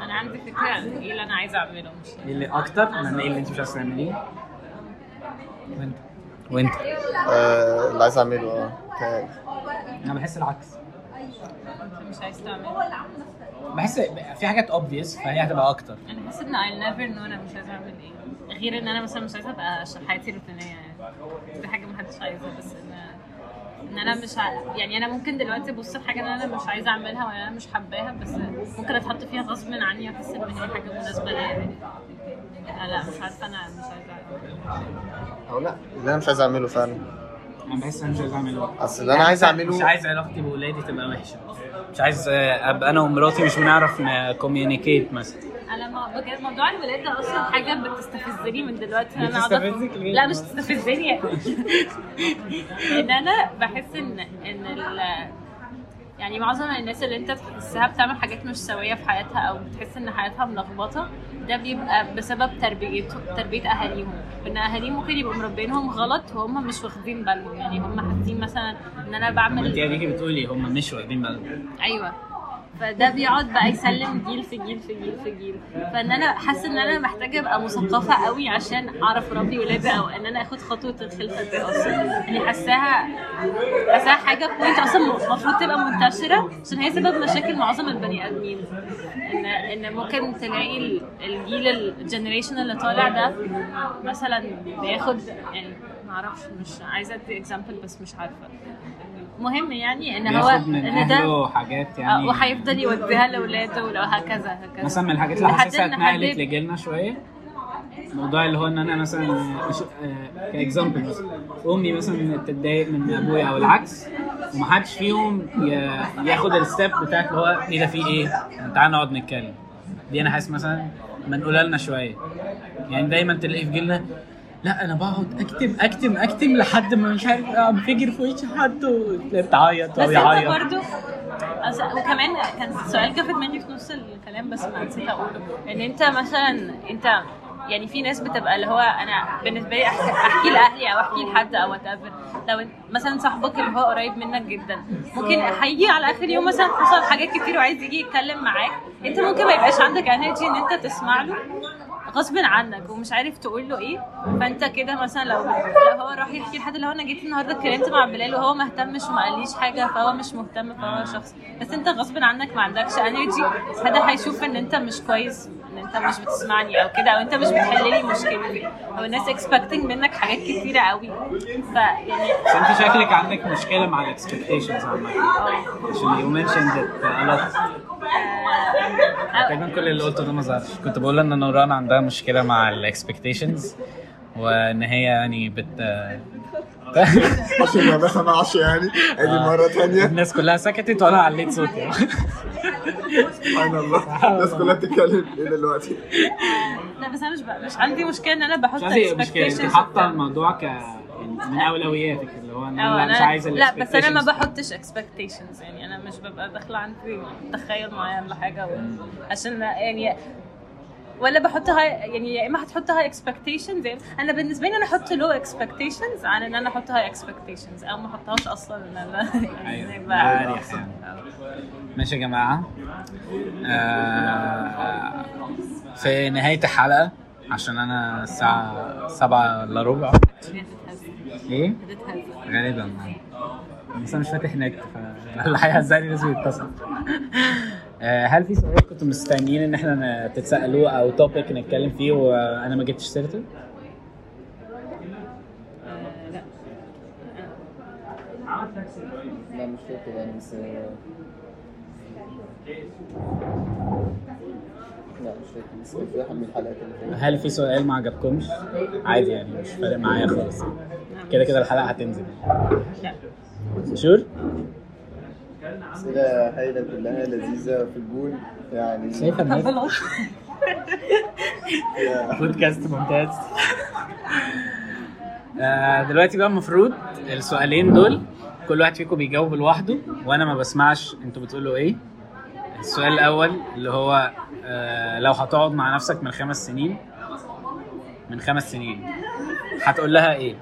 أنا عندي فكرة عن إيه اللي أنا عايزه أعمله. مش إيه اللي أكتر؟ من إيه اللي أنت مش عايز تعمليه؟ وأنت. وأنت. آه، اللي عايز أعمله آه. أنا بحس العكس. أنت مش عايز تعمله. بحس في حاجات اوبفيس فهي هتبقى أكتر. أنا بحس إن I'll never know أنا مش عايزه أعمل إيه. غير إن أنا مثلا مش عايزة أبقى حياتي روتينية يعني دي حاجة محدش عايزها بس ان إن أنا مش ع... يعني أنا ممكن دلوقتي أبص لحاجة إن أنا مش عايزة أعملها ولا أنا مش حباها بس ممكن أتحط فيها غصب عني احس إن هي حاجة مناسبة ليا. يعني. لا مش عارفة أنا مش عايزة أو لا اللي أنا مش عايز أعمله فعلا. أنا بحس أنا مش عايز أعمله. أصل اللي أنا عايز اعمله مش عايز علاقتي بولادي تبقى وحشة. مش عايز أبقى أنا ومراتي مش بنعرف نكوميونيكيت مثلا. أنا ما بجد موضوع الولاد ده أصلا حاجة بتستفزني من دلوقتي. ان أنا بتستفزك ليه؟ لا مش تستفزني إن أنا بحس ان إن ال... يعني معظم الناس اللي أنت تحسها بتعمل حاجات مش سوية في حياتها أو بتحس إن حياتها ملخبطة ده بيبقى بسبب تربيته تربية أهاليهم. إن أهاليهم ممكن يبقوا مربينهم غلط وهم مش واخدين بالهم. يعني هم حاسين مثلا إن أنا بعمل يا بيجي بتقولي هم مش واخدين بالهم. أيوه. فده بيقعد بقى يسلم جيل في جيل في جيل في جيل. فإن أنا حاسة إن أنا محتاجة أبقى مثقفة قوي عشان أعرف اربي ولادي أو إن أنا آخد خطوة الخلفه دي أصلا يعني حاساها حاساها حاجة point أصلا المفروض تبقى منتشرة عشان هي سبب مشاكل معظم البني آدمين. ان إن ممكن تلاقي ال- الجيل ال generation اللي طالع ده مثلا بياخد يعني معرفش مش عايزة أدي example بس مش عارفة. مهم يعني إن هو إن ده حاجات آه، يعني وهيفضل يوديها لأولاده ولو هكذا. هكذا مثلا من الحاجات اللي حاسسها اتنقلت لجيلنا شوية موضوع اللي هو إن أنا مثلا مش ك example مثلا أمي مثلا تتضايق من أبويا أو العكس ومحدش فيهم ياخد ال step بتاعت اللي هو إيه ده في إيه؟ تعالى نقعد نتكلم. دي أنا حاسس مثلا منقوله لنا شوية. يعني دايما تلاقي في جيلنا لا أنا بقعد أكتم أكتم أكتم لحد ما مش عارف انفجر في وش حد بس أو يعيط برضو أص- وكمان كان سؤال جه في دماغي في نص الكلام بس ما نسيت أقوله. إن أنت مثلا أنت يعني في ناس بتبقى اللي هو أنا بالنسبة لي أحكي, أحكي لأهلي أو أحكي لحد أو وات لو مثلا صاحبك اللي هو قريب منك جدا ممكن هيجي على آخر يوم مثلا حصل حاجات كتير وعايز يجي يتكلم معاك. أنت ممكن ما يبقاش عندك energy إن أنت تسمع له. غصب عنك ومش عارف تقول له إيه فأنت كده مثلا لو لو هو راح يحكي لحد هو أنا جيت النهارده اتكلمت مع بلال وهو ما اهتمش وما قاليش حاجة فهو مش مهتم فهو شخص. بس أنت غصب عنك ما عندكش energy هذا هيشوف إن أنت مش كويس. إن أنت مش بتسمعني أو كده أو أنت مش بتحل لي مشكلتي. أو الناس expecting منك حاجات كتيرة قوي. فيعني بس أنت شكلك عندك مشكلة مع ال expectations عامة. عشان you mentioned it تقريبا كل اللي قلته ده ما ظهرش. كنت بقول إن نوران عندها مشكلة مع ال expectations وإن هي يعني بت عشان ما بسمعش يعني ادي مره ثانية الناس كلها سكتت وأنا عليت صوتي سبحان الله الناس كلها بتتكلم ليه دلوقتي لا بس أنا مش. مش عندي مشكلة إن أنا بحط مش مشكلة أنت حاطة. الموضوع ك يعني من أولوياتك اللي هو أنا مش أنا- عايزه لا بس أنا ما. بحطش expectations يعني أنا مش ببقى داخلة عندي تخيل معين لحاجة و... عشان يعني ولا بحطها يعني يا إما هتحط هاي expectations يعني أنا بالنسبة لي أنا أحط low expectations عن إن أنا أحط هاي expectations. أو ما احطهاش أصلا إن أنا يعني يعني ماشي يا جماعة. آه في نهاية الحلقة عشان أنا الساعة سبعة إلا ربع. إيه؟ غالبا. بس أنا مش فاتح نت فاللي هيهزقني لازم يتصل هل في سؤال كنتوا مستنيين إن إحنا تتسالوه أو توبيك نتكلم فيه وأنا ما جبتش سيرته؟ لا مش فاكر يعني بس لا مش فاكر بس كان في واحد من الحلقات اللي فاتت هل في سؤال ما عجبكمش؟ عادي يعني مش فارق معايا خالص كده كده الحلقة هتنزل شور؟ أسئلة هايلة كلها لذيذة في الجول يعني شايفه الناس بودكاست ممتاز. آه، دلوقتي بقى المفروض السؤالين دول كل واحد فيكم بيجاوب لوحده وأنا ما بسمعش أنتوا بتقولوا إيه. السؤال الأول اللي هو آه، لو هتقعد مع نفسك من خمس سنين من خمس سنين هتقول لها إيه؟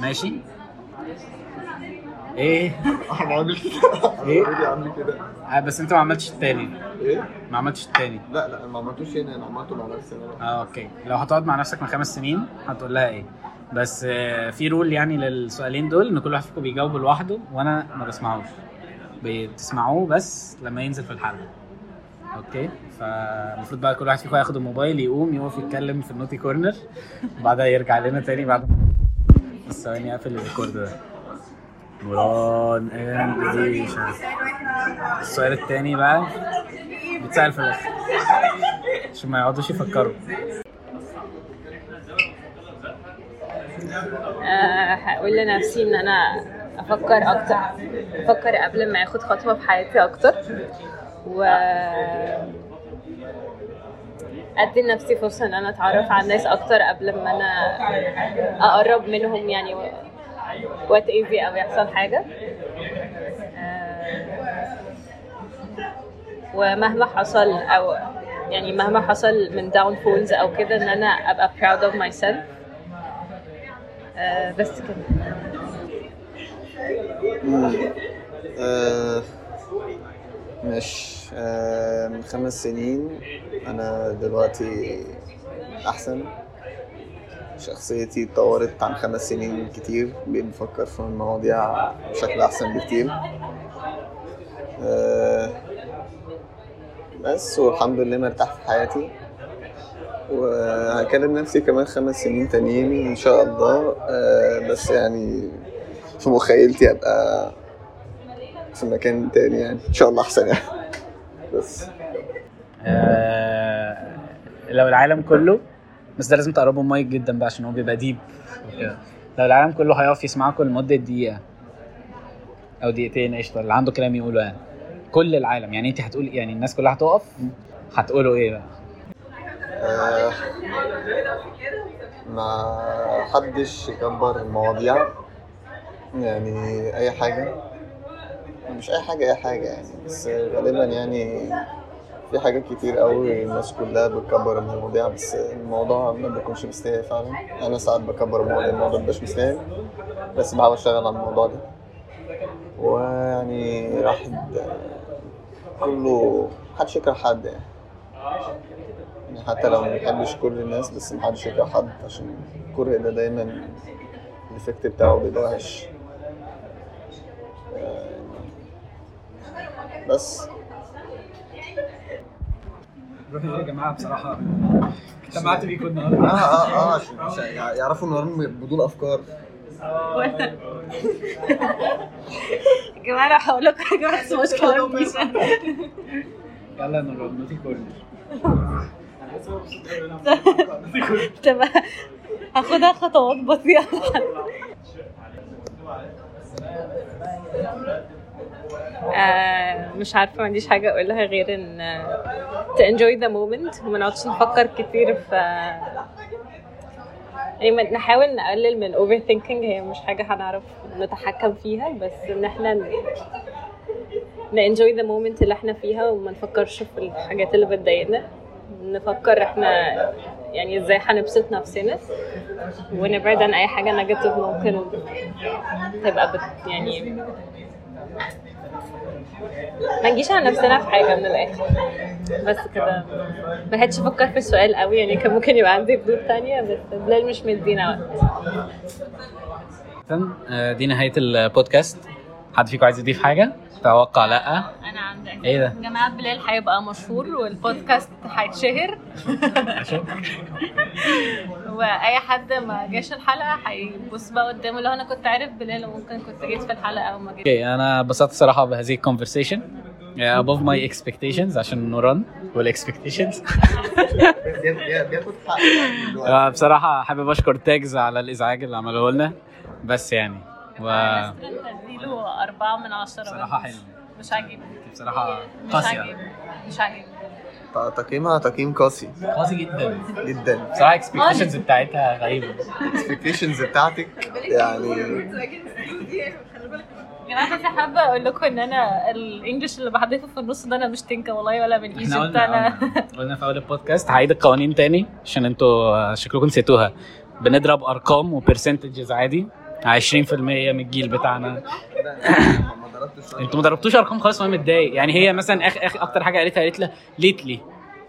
ماشي؟ إيه؟ هنعمل كده. إيه؟ already عامل كده. آه، بس أنت ما عملتش التاني. إيه؟ ما عملتش التاني. لا لا ما عملتوش هنا. أنا عملته مع نفسي أنا. آه okay. لو هتقعد مع نفسك من خمس سنين هتقول لها إيه. بس آه، في rule يعني للسؤالين دول إن كل واحد فيكم بيجاوب لوحده وأنا ما بسمعوش. بتسمعوه بس لما ينزل في الحلقة. okay؟ فالمفروض بقى كل واحد فيكم ياخد الموبايل يقوم يقف يتكلم في ال naughty corner وبعدها يرجع لنا تاني بعد بس ثواني اقفل ال record ده. نوران and ديشا السؤال التاني بقى بيتسأل في الآخر. عشان ما يقعدوش يفكروا. آه، هقول لنفسي إن أنا أفكر أكتر. أفكر قبل ما آخد خطوة في حياتي أكتر. و أدي لنفسي فرصة إن أنا أتعرف على الناس أكتر قبل ما أنا أقرب منهم يعني. وات ايزي أو يحصل حاجة. آه، ومهما حصل أو يعني مهما حصل من downfalls أو كده إن أنا أبقى proud of myself. آه، بس كده. آه مش من خمس سنين أنا دلوقتي أحسن. شخصيتي اتطورت عن خمس سنين كتير بفكر في المواضيع بشكل أحسن بكتير. آه بس والحمد لله مرتاح في حياتي. وهكلم نفسي كمان خمس سنين تانيين إن شاء الله. آه بس يعني في مخيلتي أبقى في مكان تاني يعني. إن شاء الله أحسن يعني. بس. آه، لو العالم كله بس ده لازم تقربوا مايك جدا بقى عشان هو بيبقى ديب. لو العالم كله هيقف يسمعكم لمدة دقيقة أو دقيقتين قشطة. اللي عنده كلام يقوله يعني. كل العالم. يعني أنت هتقول يعني الناس كلها هتقف؟ هتقولوا إيه بقى؟ آه ما حدش يكبر المواضيع. يعني أي حاجة. مش أي حاجة أي حاجة يعني. بس غالبا يعني في حاجات كتير قوي الناس كلها بتكبر المواضيع بس الموضوع ما بيكونش مستاهل فعلا. أنا ساعات بكبر المواضيع الموضوع مبيبقاش مستاهل بس بحاول أشتغل على الموضوع ده. ويعني راح كله محدش يكره حد يعني. يعني حتى لو ما بنحبش كل الناس بس محدش يكره حد عشان الكره ده دايما الإفكت بتاعه بيبقى وحش. بس روحي يا جماعة بصراحة. اجتمعت بيكم آه النهارده آه آه عشان عشان يع- يعرفوا إن هم بدون أفكار. يا جماعة أنا هقول لكم حاجة بس مش كلام يلا نور نوتي كورنر طب هاخدها خطوات آه، مش عارفة ما عنديش حاجة أقولها غير إن آه، to enjoy the moment. وما نقعدش نفكر كتير في يعني نحاول نقلل من overthinking. هي مش حاجة هنعرف نتحكم فيها بس إن إحنا ن- ن enjoy the moment اللي إحنا فيها وما نفكرش في الحاجات اللي بتضايقنا. نفكر إحنا يعني إزاي هنبسط نفسنا. ونبعد عن أي حاجة نيجاتيف ممكن تبقى بت يعني ما نجيش على نفسنا في حاجة من الآخر. بس كده. ما لحقتش أفكر في السؤال قوي يعني كان ممكن يبقى عندي ردود تانية بس بلال مش مدينا وقت. آه، دي نهاية البودكاست. حد فيكم عايز يضيف حاجة؟ توقع لا. أنا عندي إيه ده؟ يا جماعة بلال هيبقى مشهور والبودكاست هيتشهر. وأي حد ما جاش الحلقة هيبص بقى قدامه. لو أنا كنت عارف بلال وممكن كنت جيت في الحلقة أو ما جيت. okay أنا انبسطت صراحة بهذه ال conversation above my expectations عشان نوران وال expectations بياخد حق. بصراحة حابب أشكر تاجز على الإزعاج اللي عمله لنا. بس يعني و اديله أربعة من عشرة بصراحة حلو. مش عاجبني. مش قاسية. عاجبني. مش عاجبني. تقييمها تقييم قاسي. قاسي جدا. جدا. بصراحة ال expectations بتاعتها غريبة. ال expectations بتاعتك يعني جماعة بس حابة أقول لكم إن أنا ال English اللي بحذفه في النص ده أنا مش تنكة والله ولا من أنا. قلنا- قلنا في أول البودكاست هعيد القوانين تاني عشان أنتوا شكلكم نسيتوها. بنضرب أرقام و percentages عادي. 20% من الجيل بتاعنا. أنتوا ما ضربتوش أرقام خالص وأنا متضايق. يعني هي مثلا اخ اخ أكتر حاجة قالتها قالت لها lately.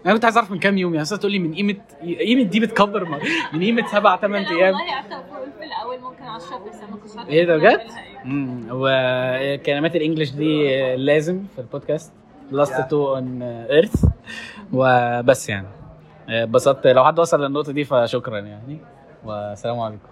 أنا كنت عايز أعرف من كام يوم يعني تقول لي من قيمة قيمة دي بتكبر ما- من قيمة سبع ثمان أيام. والله قعدت أقول في الأول ممكن 10 بس ما كنتش إيه ده بجد؟ أعملها إيه. امم وكلمات ال English دي لازم في ال podcast. Last two on Earth وبس يعني. اتبسطت. لو حد وصل للنقطة دي فشكرا يعني. والسلام عليكم.